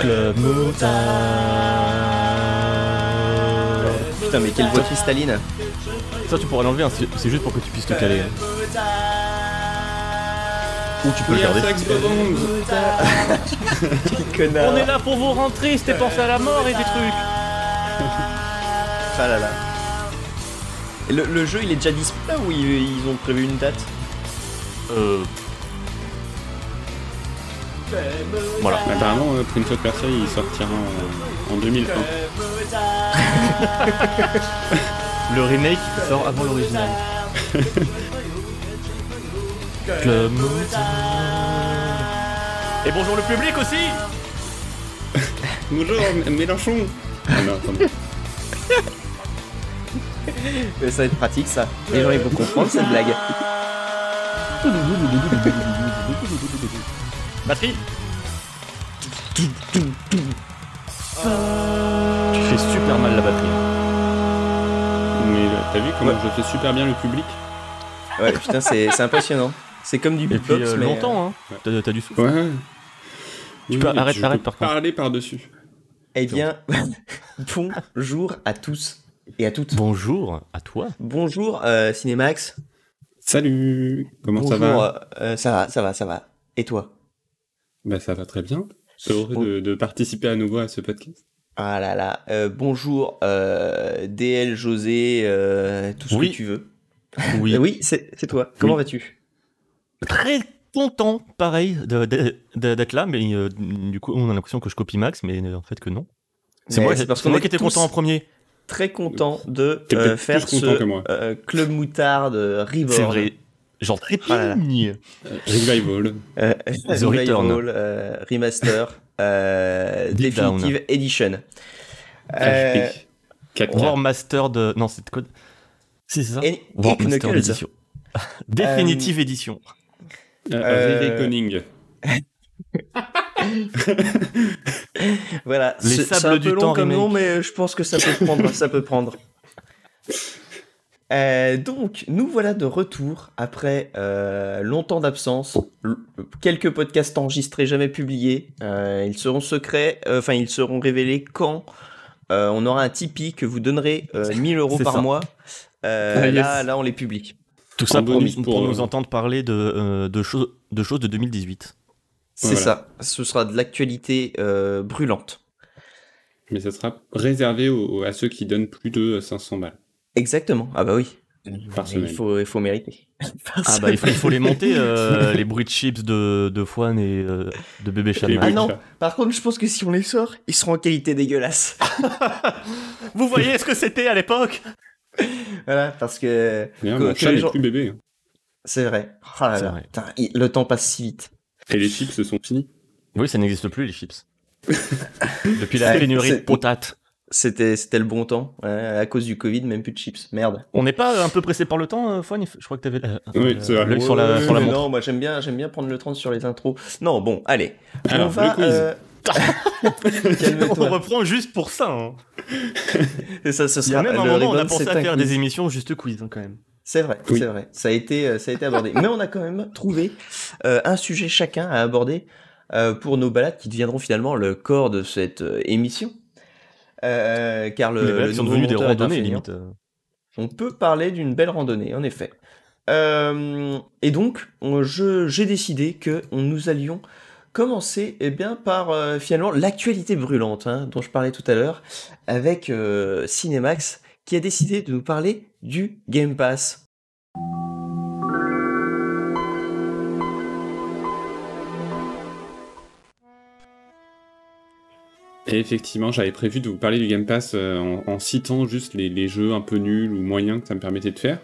Club Motard. Putain, mais quelle voix cristalline. Ça, tu pourras l'enlever, hein, c'est c'est juste pour que tu puisses te caler. Ou tu peux le garder. connard. On est là pour vous rentrer, c'était penser à la mort et des trucs. Ah là là. Et Le, le jeu, il est déjà dispo là ou ils, ils ont prévu une date? Euh. Voilà. Apparemment, euh, Prince of Persia, il sortira en, en 2020. Le remake sort avant l'original. Et bonjour le public aussi Bonjour, M- Mélenchon Ah non, attendez. Mais Ça va être pratique ça. Les gens ils vont comprendre cette blague. Batterie Tu fais super mal la batterie. Mais euh, t'as vu comment je fais super bien le public Ouais, putain, c'est c'est impressionnant. C'est comme du beatbox, euh, mais. longtemps, hein. T'as t'as du souffle. Ouais. Tu peux- arrête- arrête par contre. parler par-dessus. Eh bien, bonjour à tous et à toutes. Bonjour à toi. Bonjour euh, Cinémax. Salut Comment Bonjour, ça va euh, euh, Ça va, ça va, ça va. Et toi? Bah ça va très bien. Heureux de, de participer à nouveau à ce podcast? Ah là là. euh, bonjour euh, DL José, euh, tout ce Oui. que tu veux. Oui. Oui, c'est toi. Comment Oui. vas-tu? Très content, pareil, d'être là, mais euh, du coup, on a l'impression que je copie Max, mais en fait que non. C'est moi, c'est parce moi qui étais content en premier. Très content de euh, faire ce que moi. euh, Club Moutarde Reborn. C'est vrai. Genre très Ah. Euh, Revival. Euh, The Revival, Return. euh, Remaster, euh. Definitive Edition. Euh, HP. 4K. War Master de. Non, c'est quoi C'est ça et, War Master. Edition. Définitive édition. Euh, Euh, Reconning. Voilà, Les c'est sables un du peu long temps comme remake. nom, mais je pense que ça peut prendre. ça peut prendre. Euh, donc, nous voilà de retour après euh, longtemps d'absence, quelques podcasts enregistrés jamais publiés. Euh, ils seront secrets, euh, enfin ils seront révélés quand euh, on aura un Tipeee que vous donnerez euh, 1000 euros par ça. mois. Euh, Ah, yes. Là, là, on les publie. Tout ça pour, bonus pour pour, nous euh, entendre parler de, euh, de, choses, de choses de 2018. C'est Voilà. ça. Ce sera de l'actualité euh, brûlante. Mais ça sera réservé à ceux qui donnent plus de 500 balles Exactement. Ah bah oui. par Il faut, il faut mériter. Ah bah il faut, il faut les monter, euh, les bruits de chips de, de Fouane et euh, de bébé Chalma. Ah non, chat. par contre, je pense que si on les sort, ils seront en qualité dégueulasse. Vous voyez ce que c'était à l'époque? Voilà, parce que que- mon que chat les n'est gens- plus bébé. hein. c'est vrai. Oh là là, vrai. putain, il- le temps passe si vite. Et les chips se sont finis. Oui, ça n'existe plus les chips. Depuis la pénurie de potates. C'était, c'était le bon temps. ouais, à cause du Covid, même plus de chips. Merde. On n'est pas un peu pressé par le temps, euh, Fouane Je crois que t'avais euh, Oui, c'est vrai. l'œil sur la, sur la montre. non, moi j'aime bien, j'aime bien prendre le temps sur les intros. Non, bon, allez. Alors, on va. le quiz. euh, On reprend juste pour ça. hein. Et ça, ce Il y a sera même un le moment, on a pensé c'est à faire quiz. des émissions juste quiz hein, quand même. C'est vrai, Oui. c'est vrai. Ça a été, euh, ça a été abordé. Mais on a quand même trouvé euh, un sujet chacun à aborder euh, pour nos balades qui deviendront finalement le corps de cette euh, émission. Euh, car le, les le sont devenues des randonnées limite. On peut parler d'une belle randonnée, en effet. Euh, et donc, j'ai décidé que nous allions commencer eh bien, par euh, finalement l'actualité brûlante hein, dont je parlais tout à l'heure avec Cinemax qui a décidé de nous parler du Game Pass. Et effectivement, j'avais prévu de vous parler du Game Pass euh, en, en citant juste les, les jeux un peu nuls ou moyens que ça me permettait de faire.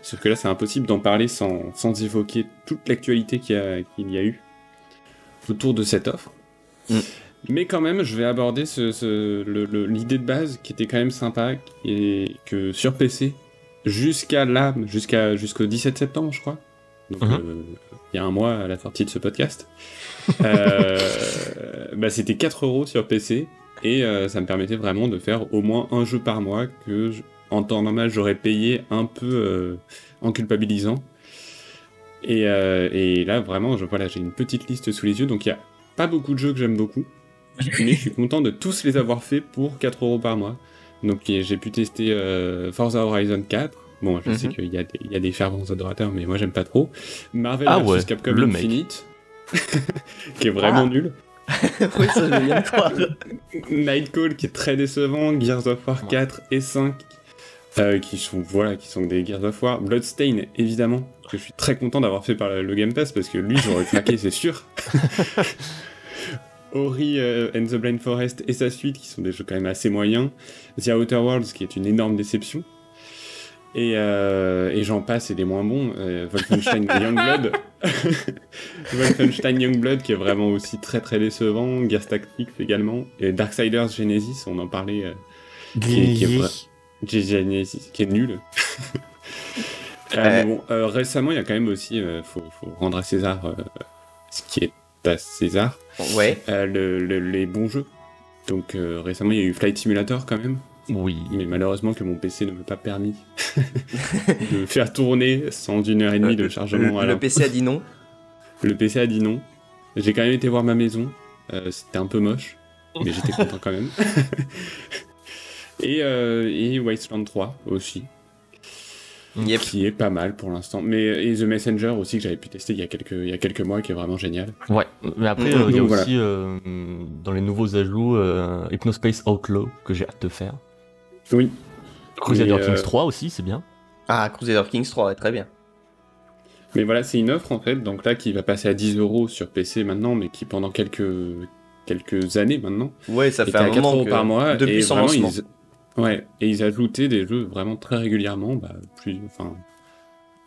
Sauf que là, c'est impossible d'en parler sans, sans évoquer toute l'actualité qu'il y, y a eu autour de cette offre. Mm. Mais quand même, je vais aborder ce- ce- l'idée de base qui était quand même sympa, est que sur PC, jusqu'à là, jusqu'à jusqu'au 17 septembre, je crois. Donc, Mhm. euh, il y a un mois à la sortie de ce podcast. euh, bah, c'était 4 euros sur PC et euh, ça me permettait vraiment de faire au moins un jeu par mois que je- en temps normal j'aurais payé un peu euh, en culpabilisant. Et, et là vraiment, je, voilà, j'ai une petite liste sous les yeux, donc il y a pas beaucoup de jeux que j'aime beaucoup. mais je suis content de tous les avoir fait pour 4 euros par mois. Donc j'ai pu tester Forza Horizon 4. Bon, je sais Mhm. qu'il y, a des- il y a des fervents adorateurs, mais moi j'aime pas trop. Marvel Ah vs ouais, Capcom le. Infinite, qui est vraiment Ah. nul. oui, ça, je croire. Nightcall qui est très décevant, Gears of War Ouais. 4 et 5 euh, qui sont voilà qui sont des Gears of War, Bloodstain évidemment que je suis très content d'avoir fait par le, le Game Pass parce que lui j'aurais craqué c'est sûr. Ori euh, and the Blind Forest et sa suite qui sont des jeux quand même assez moyens, The Outer Worlds qui est une énorme déception. Et, euh, et j'en passe et des moins bons. Euh, Wolfenstein Youngblood. Wolfenstein Youngblood qui est vraiment aussi très très décevant. Gears Tactics également. Et Darksiders Genesis, on en parlait. euh, qui, qui est Genesis, qui est nul. Euh, mais bon, euh, récemment, il y a quand même aussi, euh, faut, faut rendre à César euh, ce qui est à César, Ouais. euh, le- le- les bons jeux. Donc euh, récemment, il y a eu Flight Simulator quand même, Oui. mais malheureusement que mon PC ne m'a pas permis de faire tourner sans une heure et demie de chargement. à Euh, Le, la- le PC a dit non. Le PC a dit non. J'ai quand même été voir ma maison. Euh, C'était un peu moche, mais j'étais content quand même. et, euh, et Wasteland 3 aussi, Yep. qui est pas mal pour l'instant. Mais et The Messenger aussi que j'avais pu tester il y a quelques il y a quelques mois, qui est vraiment génial. Ouais, mais après, euh, il y a voilà. aussi euh, dans les nouveaux ajouts euh, Hypnospace Outlaw que j'ai hâte de faire. Oui. Crusader Mais, euh, Kings 3 aussi, c'est bien. Ah, Crusader Kings 3, ouais, très bien. Mais voilà, c'est une offre en fait, donc là qui va passer à 10 euros sur PC maintenant, mais qui pendant quelques quelques années maintenant Ouais, ça fait à un 4 moment euros que... par mois. depuis et son vraiment, lancement. ils... Ouais, et ils ajoutaient des jeux vraiment très régulièrement, bah, plus, enfin,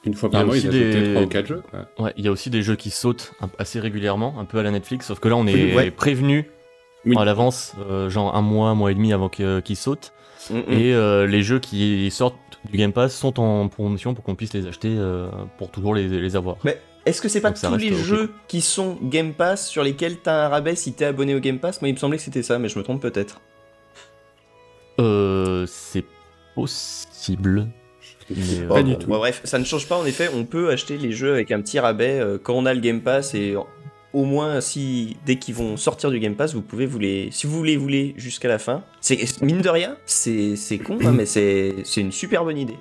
une fois Il y a par mois, aussi ils ajoutaient des- 3 ou 4 jeux, quoi. Ouais, il y a aussi des jeux qui sautent un- assez régulièrement, un peu à la Netflix, sauf que là on est Oui, ouais. prévenu Oui. à l'avance, euh, genre un mois, un mois et demi avant qu'ils sautent. Mm, mm. Et euh, les jeux qui sortent du Game Pass sont en promotion pour qu'on puisse les acheter euh, pour toujours les, les avoir. Mais est-ce que c'est pas tous les ok. jeux qui sont Game Pass sur lesquels t'as un rabais si t'es abonné au Game Pass? Moi, il me semblait que c'était ça, mais je me trompe peut-être. Euh, c'est possible. Mais, euh, Pas du tout. bon, bref, ça ne change pas. En effet, on peut acheter les jeux avec un petit rabais euh, quand on a le Game Pass et au moins si dès qu'ils vont sortir du Game Pass, vous pouvez vous les, si vous voulez, vous les jusqu'à la fin. C'est mine de rien, c'est c'est con, hein, mais c'est c'est une super bonne idée.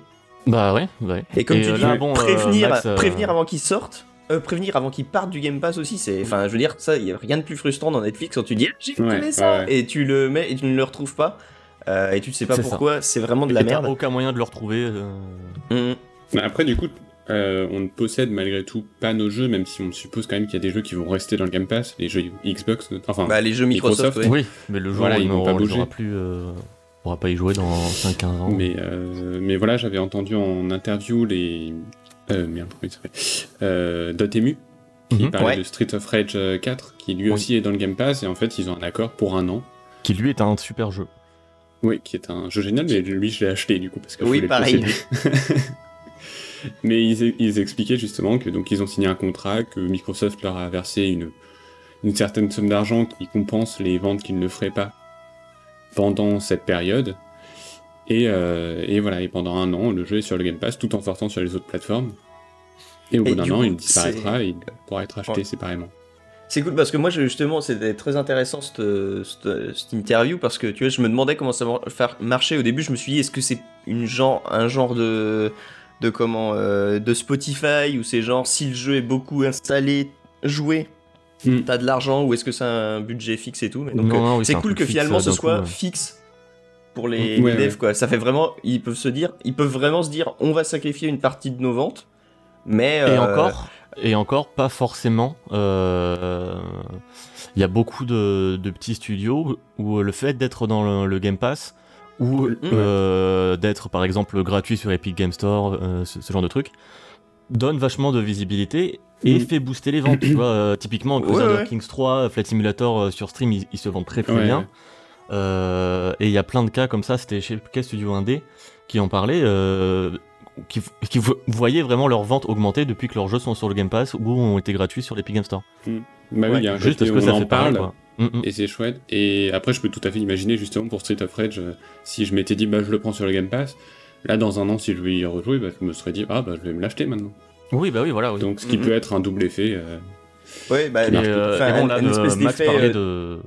Bah ouais, ouais. Et comme tu euh, dis, là, bon, euh, prévenir, Max, euh, prévenir avant qu'ils sortent. euh, prévenir avant qu'ils partent du Game Pass aussi, c'est. Enfin, je veux dire, ça, il y a rien de plus frustrant dans Netflix quand tu dis, Ah, j'ai Ouais, fait ça, ouais, et tu le mets et tu ne le retrouves pas, euh, et tu ne sais pas pourquoi, c'est vraiment de la et merde. aucun moyen de le retrouver. euh, Mhm. Mais après, du coup, euh, on ne possède malgré tout pas nos jeux, même si on suppose quand même qu'il y a des jeux qui vont rester dans le Game Pass, les jeux Xbox, enfin, Bah, les jeux Microsoft, Microsoft, ouais. Oui, mais le jour Voilà, ils on vont pas n'aura plus, euh, on pourra pas y jouer dans 5-15 ans. Mais, euh, mais voilà, j'avais entendu en interview les. Euh, merde, comment il s'appelle euh, Dotemu, qui Mhm. parlait Ouais. de Street of Rage euh, 4, qui lui Oui. aussi est dans le Game Pass, et en fait, ils ont un accord pour un an. Qui lui est un super jeu. Oui, qui est un jeu génial, mais lui, je l'ai acheté du coup, parce que je Oui, pareil. mais ils, ils expliquaient justement que donc ils ont signé un contrat, que Microsoft leur a versé une, une certaine somme d'argent qui compense les ventes qu'ils ne feraient pas pendant cette période. Et, euh, et voilà, et pendant un an, le jeu est sur le Game Pass tout en sortant sur les autres plateformes. Et au bout d'un du an, il disparaîtra et il pourra être acheté Ouais. séparément. C'est cool parce que moi, justement, c'était très intéressant cette, cette, cette interview parce que tu vois, je me demandais comment ça va faire marcher. Au début, je me suis dit, est-ce que c'est une genre, un genre de, de comment, euh, de Spotify ou c'est genre si le jeu est beaucoup installé, joué, Hmm. t'as de l'argent ou est-ce que c'est un budget fixe et tout. Mais donc, euh, oui, c'est cool que finalement ce soit coup, ouais. fixe pour les, Ouais, les devs ouais. quoi. Ça fait vraiment, ils peuvent se dire, ils peuvent vraiment se dire, on va sacrifier une partie de nos ventes, mais Et euh, encore, et encore pas forcément. Il y a beaucoup de, de petits studios où le fait d'être dans le, le Game Pass ou Mm. euh, d'être par exemple gratuit sur Epic Game Store, euh, ce, ce genre de truc, donne vachement de visibilité et fait booster les ventes. tu vois, euh, typiquement, Ouais, Crusader ouais. Kings 3, Flight Simulator euh, sur Stream, ils, ils se vendent très très Ouais, bien. ouais. Euh, et il y a plein de cas comme ça, c'était chez quel studio indé qui en parlait, euh, qui, qui vo- voyaient vraiment leurs ventes augmenter depuis que leurs jeux sont sur le Game Pass ou ont été gratuits sur l'Epic Game Store. Bah oui, il y a un Juste parce que on ça en fait pareil, parle. quoi. Mm. Et c'est chouette. Et après, je peux tout à fait imaginer, justement, pour Street of Rage, euh, si je m'étais dit, bah, je le prends sur le Game Pass, là, dans un an, si je veux y rejouer, bah, je me serais dit, ah, bah, je vais me l'acheter maintenant. Oui, bah oui, voilà. Oui. Donc, ce qui peut être un double effet. euh, ouais, bah, et, enfin, euh, et un- bon, là, un euh, espèce d'effet, euh, de.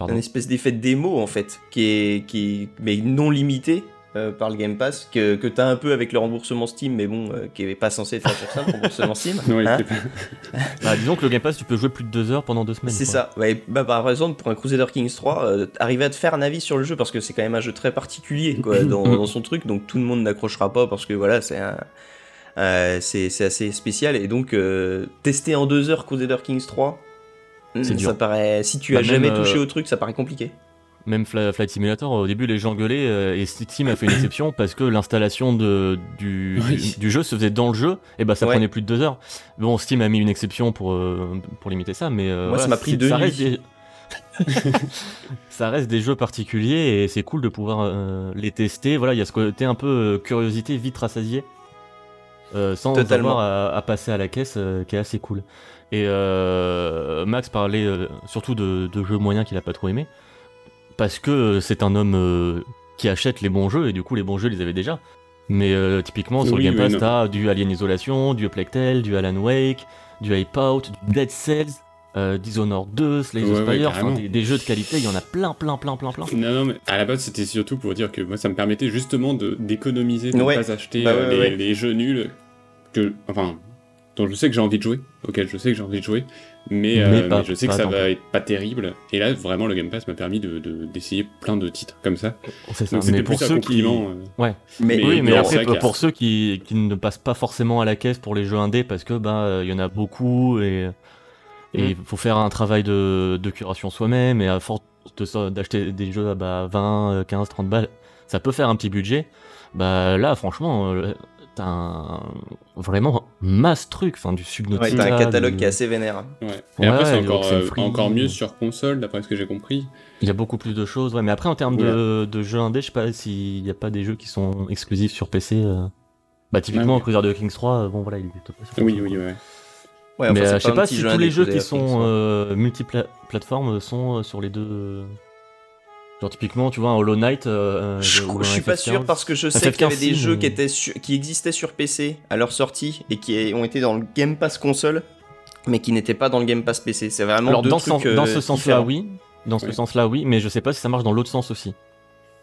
Un espèce d'effet de démo en fait, qui est, qui est mais non limité euh, par le Game Pass, que, que t'as un peu avec le remboursement Steam, mais bon, euh, qui est pas censé être fait pour ça, le remboursement Steam. Ouais, hein. Bah, disons que le Game Pass, tu peux jouer plus de 2 heures pendant 2 semaines. C'est ça. Ouais, bah, par exemple, pour un Crusader Kings 3, euh, arriver à te faire un avis sur le jeu, parce que c'est quand même un jeu très particulier quoi, dans, dans son truc, donc tout le monde n'accrochera pas, parce que voilà, c'est un. euh, c'est c'est assez spécial, et donc euh, tester en deux heures Crusader Kings 3, C'est ça dur. paraît. Si tu Bah, as jamais touché au truc, ça paraît compliqué. Même Flight Simulator, au début, les gens gueulaient euh, et Steam a fait une exception parce que l'installation du, Oui. du, jeu se faisait dans le jeu et bah ça Ouais. prenait plus de 2 heures. Bon, Steam a mis une exception pour, euh, pour limiter ça, mais. euh, Moi, ça m'a pris deux ça reste des- ça reste des jeux particuliers et c'est cool de pouvoir euh, les tester. Voilà, il y a ce côté un peu euh, curiosité vite rassasié. euh, sans Totalement. avoir à, à passer à la caisse qui est assez cool. Et Max parlait surtout de, de jeux moyens qu'il a pas trop aimé parce que euh, c'est un homme euh, qui achète les bons jeux et du coup les bons jeux il les avait déjà. Mais euh, typiquement sur Oui, le Game Pass t'as du Alien Isolation, du Plectel, du Alan Wake, du Wipeout, du Dead Cells, euh, Dishonored 2, Slay the Ouais, Spire, des, des jeux de qualité, il y en a plein plein plein plein plein. Non, non, mais à la base, c'était surtout pour dire que moi, ça me permettait justement de d'économiser, de ne Ouais. pas acheter Bah euh, les, ouais. les jeux nuls, que, enfin, dont je sais que j'ai envie de jouer, auquel je sais que j'ai envie de jouer, mais, euh, Mais pas- mais je sais que ça va être pas terrible. Et là, vraiment, le Game Pass m'a permis de de- d'essayer plein de titres comme ça. C'est ça. Donc Mais c'était pour ceux qui euh. Mais, Mais- oui, mais mais après, pour, a- ceux qui, qui ne passent pas forcément à la caisse pour les jeux indés, parce que bah il y en a beaucoup et Mm. il faut faire un travail de, de curation soi-même et à force de d'acheter des jeux à bah, 20, euh, 15, 30 balles, ça peut faire un petit budget. Bah là, franchement, euh, t'as un vraiment masse truc, enfin du ouais, Subnautica. t'as un catalogue du- qui est assez vénère. Ouais. Et Ouais, après, c'est encore, euh, encore mieux sur console, d'après ce que j'ai compris. Il y a beaucoup plus de choses, ouais. Mais après, en termes de, de jeux indés, je sais pas s'il n'y a pas des jeux qui sont exclusifs sur PC. euh. Bah, typiquement, Ouais, ouais. Crusader Kings 3, euh, bon voilà, il est pas sur Oui, oui, ouais. Ouais, mais enfin, euh, c'est je sais pas si jeu tous indé, les jeux qui sont hein. euh, multiplateformes sont euh, sur les deux. Euh. Genre typiquement, tu vois, un Hollow Knight. euh, Je, ou je suis pas FF15. sûr parce que je sais qu'il y avait 15 des jeux qui, étaient su- qui existaient sur PC à leur sortie et qui ont été dans le Game Pass console, mais qui n'étaient pas dans le Game Pass PC. C'est vraiment Alors deux dans, ce trucs, sens- dans euh, ce sens-là, oui. Dans ce Oui. sens-là, oui. Mais je sais pas si ça marche dans l'autre sens aussi.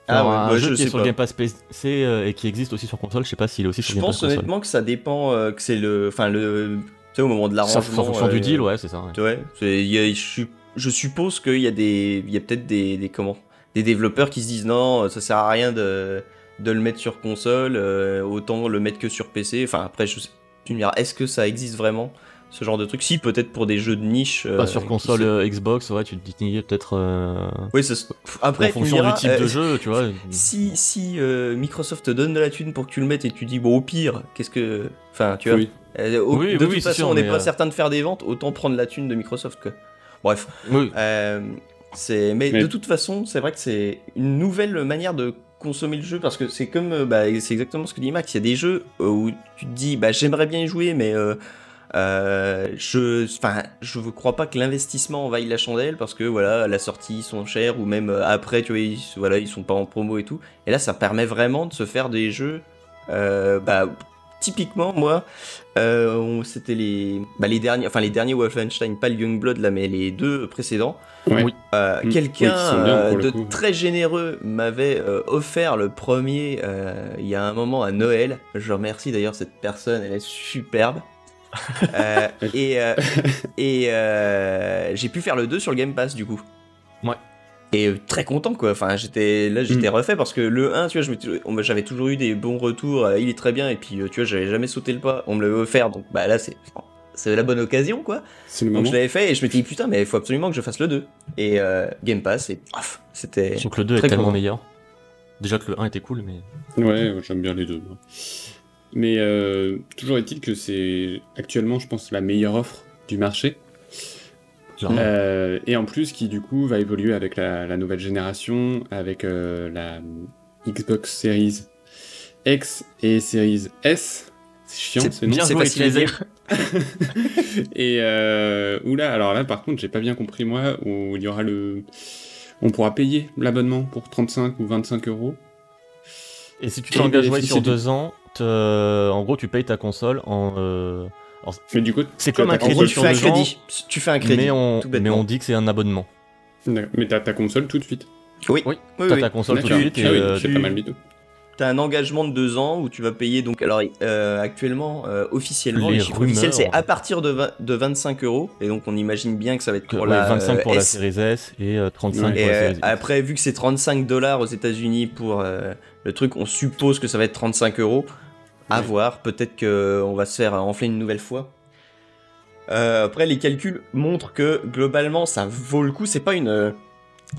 Ah ouais, un jeu je qui est sur le pas. Game Pass PC euh, et qui existe aussi sur console, je sais pas s'il est aussi sur Je Game Pass pense console. honnêtement que ça dépend, euh, que c'est le, enfin le, tu sais au moment de l'arrangement. en fonction euh, du deal, ouais, c'est ça. ouais. Je, je suppose qu'il y a des, il y a peut-être des, des comment, des développeurs qui se disent non, ça sert à rien de, de le mettre sur console, euh, autant le mettre que sur PC. Enfin après, je, tu me diras, est-ce que ça existe vraiment ce genre de truc? Si, peut-être pour des jeux de niche. Pas euh, sur console euh, Xbox, ouais, tu te dis peut-être. euh, Oui, ça se- après, en fonction diras, du type de jeu, tu vois. Si, si Microsoft te donne de la thune pour que tu le mettes et tu dis bon au pire, qu'est-ce que, enfin tu vois, Oui. au- Oui, de oui, toute façon sûr, on n'est pas certain de faire des ventes, autant prendre la thune de Microsoft quoi. Bref, Oui. C'est, mais, Mais- de toute façon c'est vrai que c'est une nouvelle manière de consommer le jeu parce que c'est comme, euh, bah, c'est exactement ce que dit Max, il y a des jeux euh, où tu te dis bah j'aimerais bien y jouer mais euh, euh, je, enfin, je ne crois pas que l'investissement vaille la chandelle parce que voilà, à la sortie ils sont chers ou même après, tu vois, ils, voilà, ils sont pas en promo et tout. Et là, ça permet vraiment de se faire des jeux. euh, bah, typiquement, moi, euh, c'était les, bah, les derniers, enfin les derniers Wolfenstein, pas le Youngblood là, mais les deux précédents. Ouais. Euh, Mm. Quelqu'un Oui, euh, de coup. très généreux m'avait euh, offert le premier euh, il y a un moment à Noël. Je remercie d'ailleurs cette personne, elle est superbe. Euh, et euh, et euh, j'ai pu faire le 2 sur le Game Pass du coup. Ouais. Et euh, très content quoi. Enfin, j'étais là, j'étais Mm. refait parce que le 1, tu vois, j'avais toujours eu des bons retours. euh, il est très bien et puis euh, tu vois, j'avais jamais sauté le pas. On me l'avait offert donc bah là c'est c'est la bonne occasion quoi. C'est le Donc moment. je l'avais fait et je me dis putain mais il faut absolument que je fasse le 2. Et euh, Game Pass et paf, c'était que le 2 est tellement meilleur. Déjà que le 1 était cool, mais. Ouais, j'aime bien les deux. moi. Mais euh, toujours est-il que c'est actuellement, je pense, la meilleure offre du marché. Euh, et en plus, qui du coup va évoluer avec la, la nouvelle génération, avec euh, la Xbox Series X et Series S. C'est chiant C'est ce nom. bien c'est facile à dire. Et euh, oula, alors là par contre, j'ai pas bien compris moi, où il y aura le. On pourra payer l'abonnement pour 35 ou 25 euros. Et si tu t'engages sur du- deux ans, te- en gros, tu payes ta console en. Mais du coup, C'est comme un crédit tu fais un sur deux ans, crédit. Tu fais un crédit. mais, on, tout mais bêtement. on dit que c'est un abonnement. Mais t'as ta console tout de suite. Oui, Oui, oui, t'as oui. ta console tout de suite et Ah oui, euh, c'est tu- pas mal du tout. T'as un engagement de deux ans où tu vas payer donc alors euh, actuellement euh, officiellement Les les chiffres officiels c'est rumeurs. à partir de, 20 de 25 euros et donc on imagine bien que ça va être que- pour ouais, la 25 euh, pour la S. série S et euh, 35 Et pour la série X. après vu que c'est 35 dollars aux États-Unis pour euh, le truc on suppose que ça va être 35 euros à voir peut-être que on va se faire enfler une nouvelle fois. Euh, après les calculs montrent que globalement ça vaut le coup c'est pas une euh,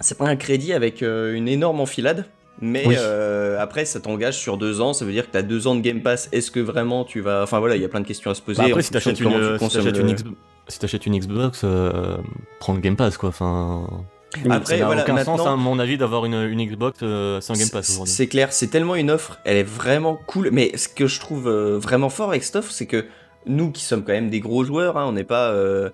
c'est pas un crédit avec euh, une énorme enfilade mais Oui. euh, après, ça t'engage sur deux ans. Ça veut dire que t'as deux ans de Game Pass. Est-ce que vraiment tu vas. Enfin voilà, il y a plein de questions à se poser. Bah après, si t'achètes une, si une, Xbox, prends le Game Pass quoi. Enfin, Après, ça n'a voilà, aucun sens à mon avis d'avoir une, une Xbox euh, sans Game Pass aujourd'hui. C'est clair, c'est tellement une offre, elle est vraiment cool. Mais ce que je trouve euh, vraiment fort avec cette offre, c'est que nous qui sommes quand même des gros joueurs, hein, on n'est pas, euh,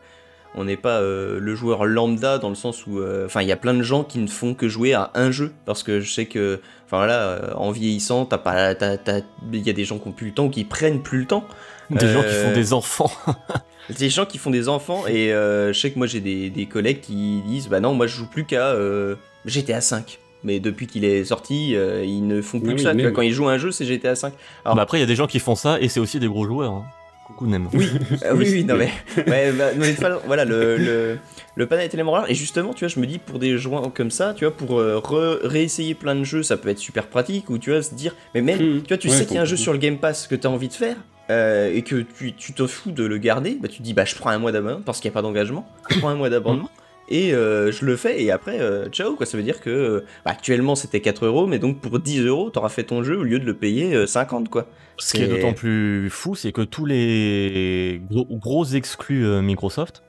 on n'est pas euh, le joueur lambda dans le sens où, euh, enfin, il y a plein de gens qui ne font que jouer à un jeu parce que je sais que, enfin voilà, euh, en vieillissant, t'as pas, t'as- t'as- il y a des gens qui ont plus le temps ou qui prennent plus le temps. Des gens qui font des enfants. Des gens qui font des enfants et euh, je sais que moi j'ai des, des collègues qui disent bah non moi je joue plus qu'à euh, GTA 5 mais depuis qu'il est sorti euh, ils ne font plus que ça quand ils jouent à un jeu c'est GTA 5 alors- Bah après, il y a des gens qui font ça et c'est aussi des gros joueurs. hein. Coucou Nem. oui. Ah oui oui non mais ouais, bah, mais voilà le, le, le panel est tellement rare. Et justement tu vois je me dis pour des joueurs comme ça tu vois pour euh, re- réessayer plein de jeux ça peut être super pratique. Ou tu vois se dire mais même Mhm. tu vois tu Ouais, sais qu'il y a un jeu sur le Game Pass que tu as envie de faire euh, et que tu, tu te fous de le garder, bah tu te dis bah je prends un mois d'abonnement parce qu'il n'y a pas d'engagement, je prends un mois d'abonnement et euh, je le fais et après euh, ciao quoi ça veut dire que euh, bah, actuellement c'était 4 euros mais donc pour 10 euros t'auras fait ton jeu au lieu de le payer euh, 50 quoi. Ce qui est d'autant plus fou, c'est que tous les gros, gros exclus Microsoft,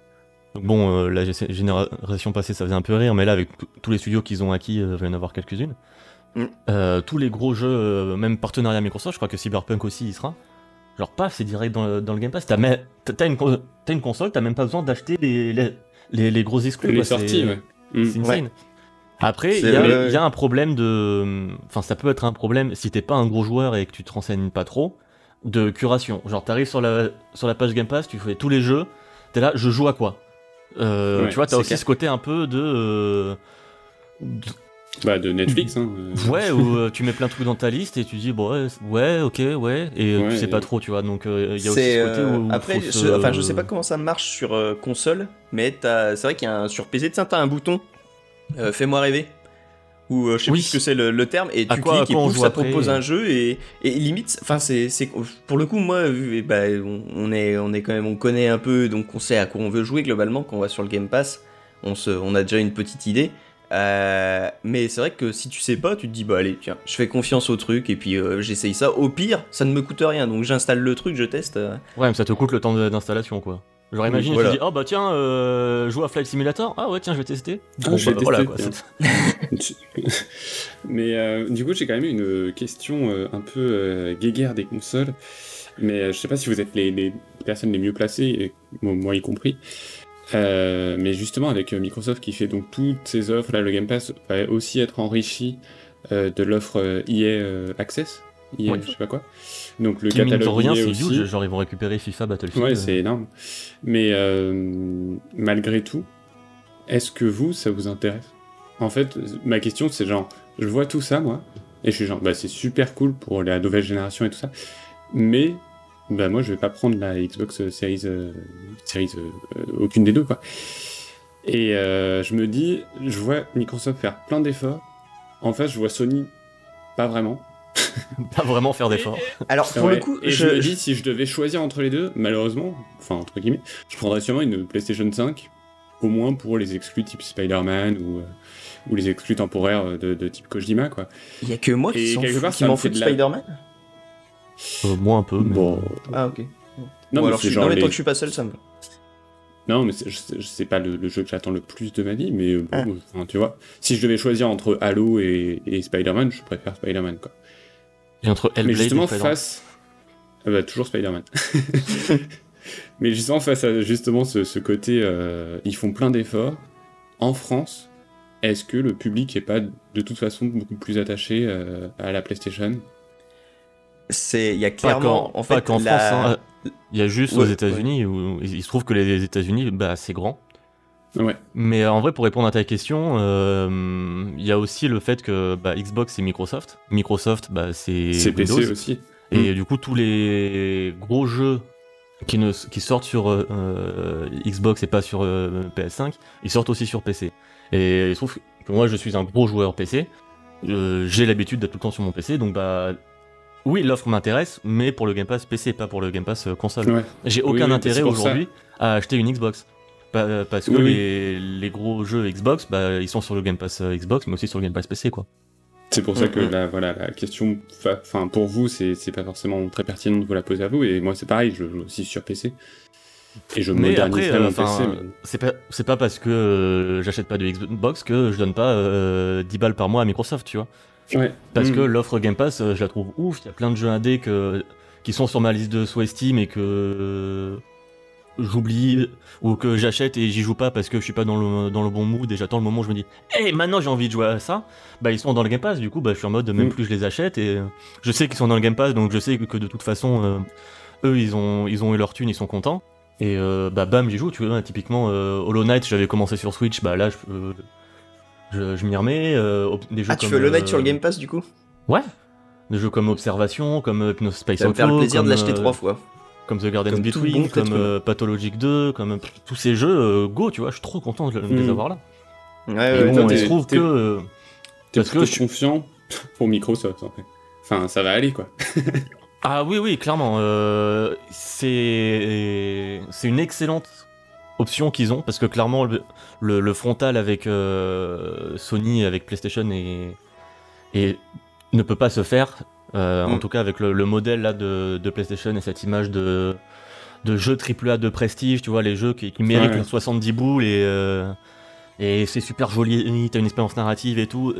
donc bon, la gé- génération passée ça faisait un peu rire, mais là avec tous les studios qu'ils ont acquis, il va y en avoir quelques-unes. Mm. Tous les gros jeux, même partenariat Microsoft, je crois que Cyberpunk aussi y sera. Genre paf, c'est direct dans le, dans le Game Pass. T'as une, une console, t'as même pas besoin d'acheter les, les, les, les gros exclus. Les quoi, sorties, c'est- ouais. Mm. c'est insane. Après, il y, a- le- il y a un problème de. Enfin, ça peut être un problème si t'es pas un gros joueur et que tu te renseignes pas trop, de curation. Genre, t'arrives sur la, sur la page Game Pass, tu fais tous les jeux, t'es là, je joue à quoi? Euh, Ouais, Tu vois, t'as aussi clair. ce côté un peu de. euh, de- Bah, de Netflix, hein. euh. Ouais, où euh, tu mets plein de trucs dans ta liste et tu dis, bon, ouais, ok, ouais, et euh, Ouais, tu sais et- pas trop, tu vois. Donc, euh, il y a aussi ce côté où. après, faut je, se- enfin, je sais pas comment ça marche sur euh, console, mais t'as- c'est vrai qu'il y a un, sur PC, tu as un bouton euh, Fais-moi rêver. Ou euh, je sais Oui. plus ce que c'est le, le terme, et À tu quoi- cliques et pouf, ça après, propose un jeu, et, et limite, enfin, c'est, c'est- pour le coup, moi, on, on est, on est quand même, on connaît un peu, donc on sait à quoi on veut jouer globalement quand on va sur le Game Pass, on, se, on a déjà une petite idée. Euh, mais c'est vrai que si tu sais pas, tu te dis bah allez tiens, je fais confiance au truc et puis euh, j'essaye ça. Au pire, ça ne me coûte rien, donc j'installe le truc, je teste. euh, Ouais, mais ça te coûte le temps de- d'installation, quoi. Genre, imagine, voilà. tu dis, oh bah tiens, euh, joue à Flight Simulator. Ah ouais, tiens, je vais tester. Ah, Bon, je vais bah, voilà, tester, quoi. tiens. mais euh, du coup, j'ai quand même une question euh, un peu euh, guéguerre des consoles. Mais euh, je sais pas si vous êtes les, les personnes les mieux placées, et moi, moi y compris. Euh, mais justement, avec euh, Microsoft qui fait donc toutes ces offres, là, le Game Pass va aussi être enrichi euh, de l'offre EA euh, Access. EA, Ouais. je sais pas quoi. Donc le Qui, catalogue rien, EA c'est huge. Genre, ils vont récupérer FIFA, Battlefield. Ouais, c'est énorme. Mais malgré tout, est-ce que vous, ça vous intéresse? En fait, ma question, c'est genre, je vois tout ça, moi, et je suis genre, bah, c'est super cool pour la nouvelle génération et tout ça, mais bah, moi, je vais pas prendre la Xbox Series, euh, series euh, euh, aucune des deux, quoi. Et euh, je me dis, je vois Microsoft faire plein d'efforts. En fait, je vois Sony pas vraiment. Pas vraiment faire d'efforts. Alors pour Ouais, le coup, et je, je, me dis, si je devais choisir entre les deux, malheureusement, enfin entre guillemets, je prendrais sûrement une PlayStation 5, au moins pour les exclus type Spider-Man ou, euh, ou les exclus temporaires de, de type Kojima, quoi. il y a que moi qui, Et quelque part, qui m'en me fout fait de Spider-Man. Euh, moi un peu. mais- Bon, Ah ok. non, Bon, mais alors je suis... genre non mais les- tant que je suis pas seul, ça me va. Non, mais c'est- je sais- je sais pas le, le jeu que j'attends le plus de ma vie, mais euh, bon, Ah. enfin, tu vois, si je devais choisir entre Halo et, et Spider-Man, je préfère Spider-Man, quoi. Et entre Mais Hellblade justement, et Spider-Man. face. Ah bah, toujours Spider-Man. Mais justement, face à justement ce, ce côté, euh, ils font plein d'efforts. En France, est-ce que le public est pas de toute façon beaucoup plus attaché euh, à la PlayStation? C'est il y a clairement qu'en en pas fait qu'en la- France. hein. Il y a juste Ouais, aux États-Unis où il se trouve que les États-Unis, bah, c'est grand. Ouais. Mais en vrai, pour répondre à ta question, euh, il y a aussi le fait que bah, Xbox c'est Microsoft. Microsoft, bah, c'est Windows. PC aussi. Et du coup, tous les gros jeux qui, ne, qui sortent sur euh, euh, Xbox et pas sur euh, PS5, ils sortent aussi sur PC. Et il se trouve que moi, je suis un gros joueur PC. Euh, J'ai l'habitude d'être tout le temps sur mon PC, donc bah. Oui, l'offre m'intéresse, mais pour le Game Pass PC, pas pour le Game Pass euh, console. Ouais. J'ai aucun oui, intérêt aujourd'hui à acheter une Xbox. Pa- Parce que Oui, oui. les, les gros jeux Xbox, bah, ils sont sur le Game Pass euh, Xbox, mais aussi sur le Game Pass PC, quoi. C'est pour ça que Mhm. la, voilà, la question, enfin pour vous, c'est pas forcément très pertinent de vous la poser à vous. Et moi, c'est pareil, je joue aussi sur PC. Et je Mais après, mon euh, mais- C'est pas, c'est pas parce que euh, j'achète pas de Xbox que je donne pas euh, 10 balles par mois à Microsoft, tu vois. Ouais. Parce Mm. que l'offre Game Pass, euh, je la trouve ouf. Il y a plein de jeux indés que, qui sont sur ma liste de sous Steam et que euh, j'oublie ou que j'achète et j'y joue pas parce que je suis pas dans le, dans le bon mood et j'attends le moment où je me dis Hé, maintenant j'ai envie de jouer à ça. Bah, ils sont dans le Game Pass, du coup, bah, je suis en mode même Mm. plus je les achète et euh, je sais qu'ils sont dans le Game Pass donc je sais que, que de toute façon, euh, eux ils ont, ils ont eu leur thune, ils sont contents. Et euh, bah, bam, j'y joue, tu vois. Typiquement, euh, Hollow Knight, j'avais commencé sur Switch, bah là je, euh, je, je m'y remets. euh, op- des jeux Ah, tu comme, fais Hollow Knight euh, sur le Game Pass du coup? Ouais. Des jeux comme Observation, comme euh, Hypno Space Ça va me faire le plaisir de comme, l'acheter euh, trois fois. Comme The Garden Comme Between, bon comme euh, Pathologic 2, comme pff, tous ces jeux, euh, go, tu vois, je suis trop content de, de les Mm. avoir là. Ouais, Et ouais, mais bon, toi, il t'es- se trouve que. T'es parce que je- confiant pour Microsoft, en fait. Enfin, ça va aller, quoi. Ah oui, oui, clairement. euh, c'est c'est une excellente option qu'ils ont, parce que clairement, le, le- le frontal avec euh, Sony, avec PlayStation, et, et ne peut pas se faire. euh, En Mm. tout cas, avec le, le modèle là de, de PlayStation et cette image de, de jeu AAA de prestige, tu vois, les jeux qui, qui méritent Ouais. leurs 70 boules et, euh, et c'est super joli, t'as une expérience narrative et tout.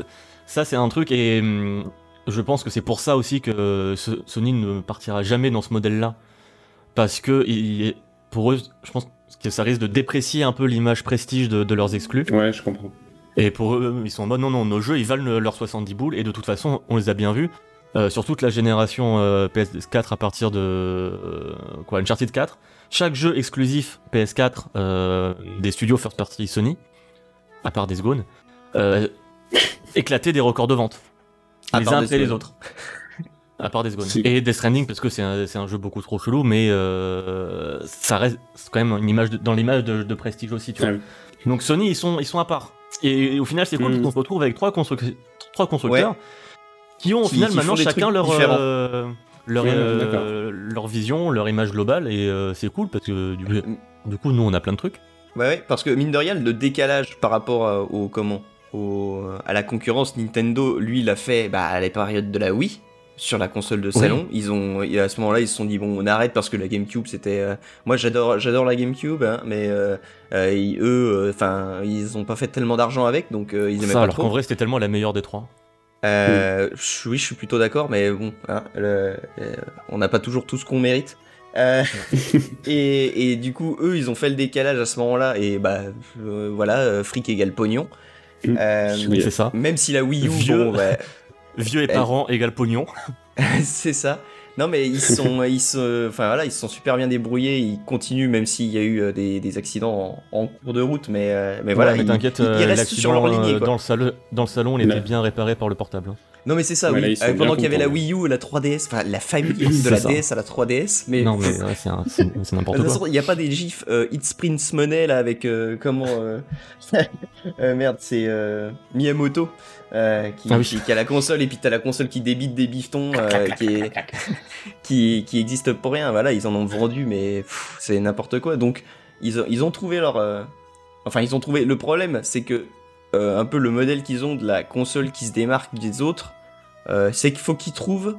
Ça, c'est un truc, et hum, je pense que c'est pour ça aussi que ce- Sony ne partira jamais dans ce modèle-là. Parce que il- pour eux, je pense que ça risque de déprécier un peu l'image prestige de, de leurs exclus. Ouais, je comprends. Et pour eux, ils sont en mode non, non, nos jeux, ils valent leurs 70 boules, et de toute façon, on les a bien vus. euh, sur toute la génération euh, PS4 à partir de euh, quoi Uncharted 4, chaque jeu exclusif PS4 euh, des studios first party Sony, à part Days Gone, euh, éclatait des records de vente, À les uns après les autres. À part Days Gone. Et Death Stranding parce que c'est un, un jeu beaucoup trop chelou, mais euh, ça reste quand même une image de- dans l'image de, de prestige aussi, tu vois. Ah oui. Donc Sony, ils sont, ils sont à part. Et, au final, c'est cool Mm. parce qu'on se retrouve avec trois, construc- trois constructeurs qui ont au Qui- final maintenant chacun leur, euh, leur, euh, leur vision, leur image globale, et euh, c'est cool parce que du, du coup, nous, on a plein de trucs. Ouais, ouais, parce que mine de rien, le décalage par rapport à- au comment au, à la concurrence Nintendo, lui, il a fait bah, à la période de la Wii sur la console de salon. Ils ont à ce moment-là, ils se sont dit bon, on arrête parce que la GameCube, c'était. euh, Moi, j'adore, j'adore la GameCube, hein, mais euh, euh, ils- eux, enfin, ils ont pas fait tellement d'argent avec, donc ils aimaient Ça, pas alors trop. qu'en vrai, c'était tellement la meilleure des trois. Je- Oui, je suis plutôt d'accord, mais bon, hein, le- on n'a pas toujours tout ce qu'on mérite. Euh, et, et du coup, eux, ils ont fait le décalage à ce moment-là, et bah euh, voilà, euh, fric égale pognon. Oui. C'est ça. même si la Wii U, bon, bah, Vieux et parents égale pognon. c'est ça. Non, mais ils sont, ils sont, enfin voilà, ils se sont super bien débrouillés. Ils continuent, même s'il y a eu euh, des, des accidents en, en cours de route, mais, euh, mais voilà, Ouais, mais ils, t'inquiète, ils- ils euh, restent sur leur lignée. euh, quoi. dans, le salon, dans le salon, il était bien réparé par le portable. hein. Non, mais c'est ça, Ouais, oui. là, Euh, pendant qu'il y avait la Wii U et la 3DS, enfin la famille de la ça. DS à la 3DS, mais Non, mais ouais, c'est n'importe toute quoi. façon, il n'y a pas des gifs euh, It's Prince Money là avec euh, comment euh, merde c'est Miyamoto qui, Ah oui. qui, qui a la console et puis t'as la console qui débite des biftons qui, est, qui qui existe pour rien voilà ils en ont vendu mais c'est n'importe quoi donc ils ont, ils ont trouvé leur enfin ils ont trouvé le problème c'est que un peu le modèle qu'ils ont de la console qui se démarque des autres euh, c'est qu'il faut qu'ils trouvent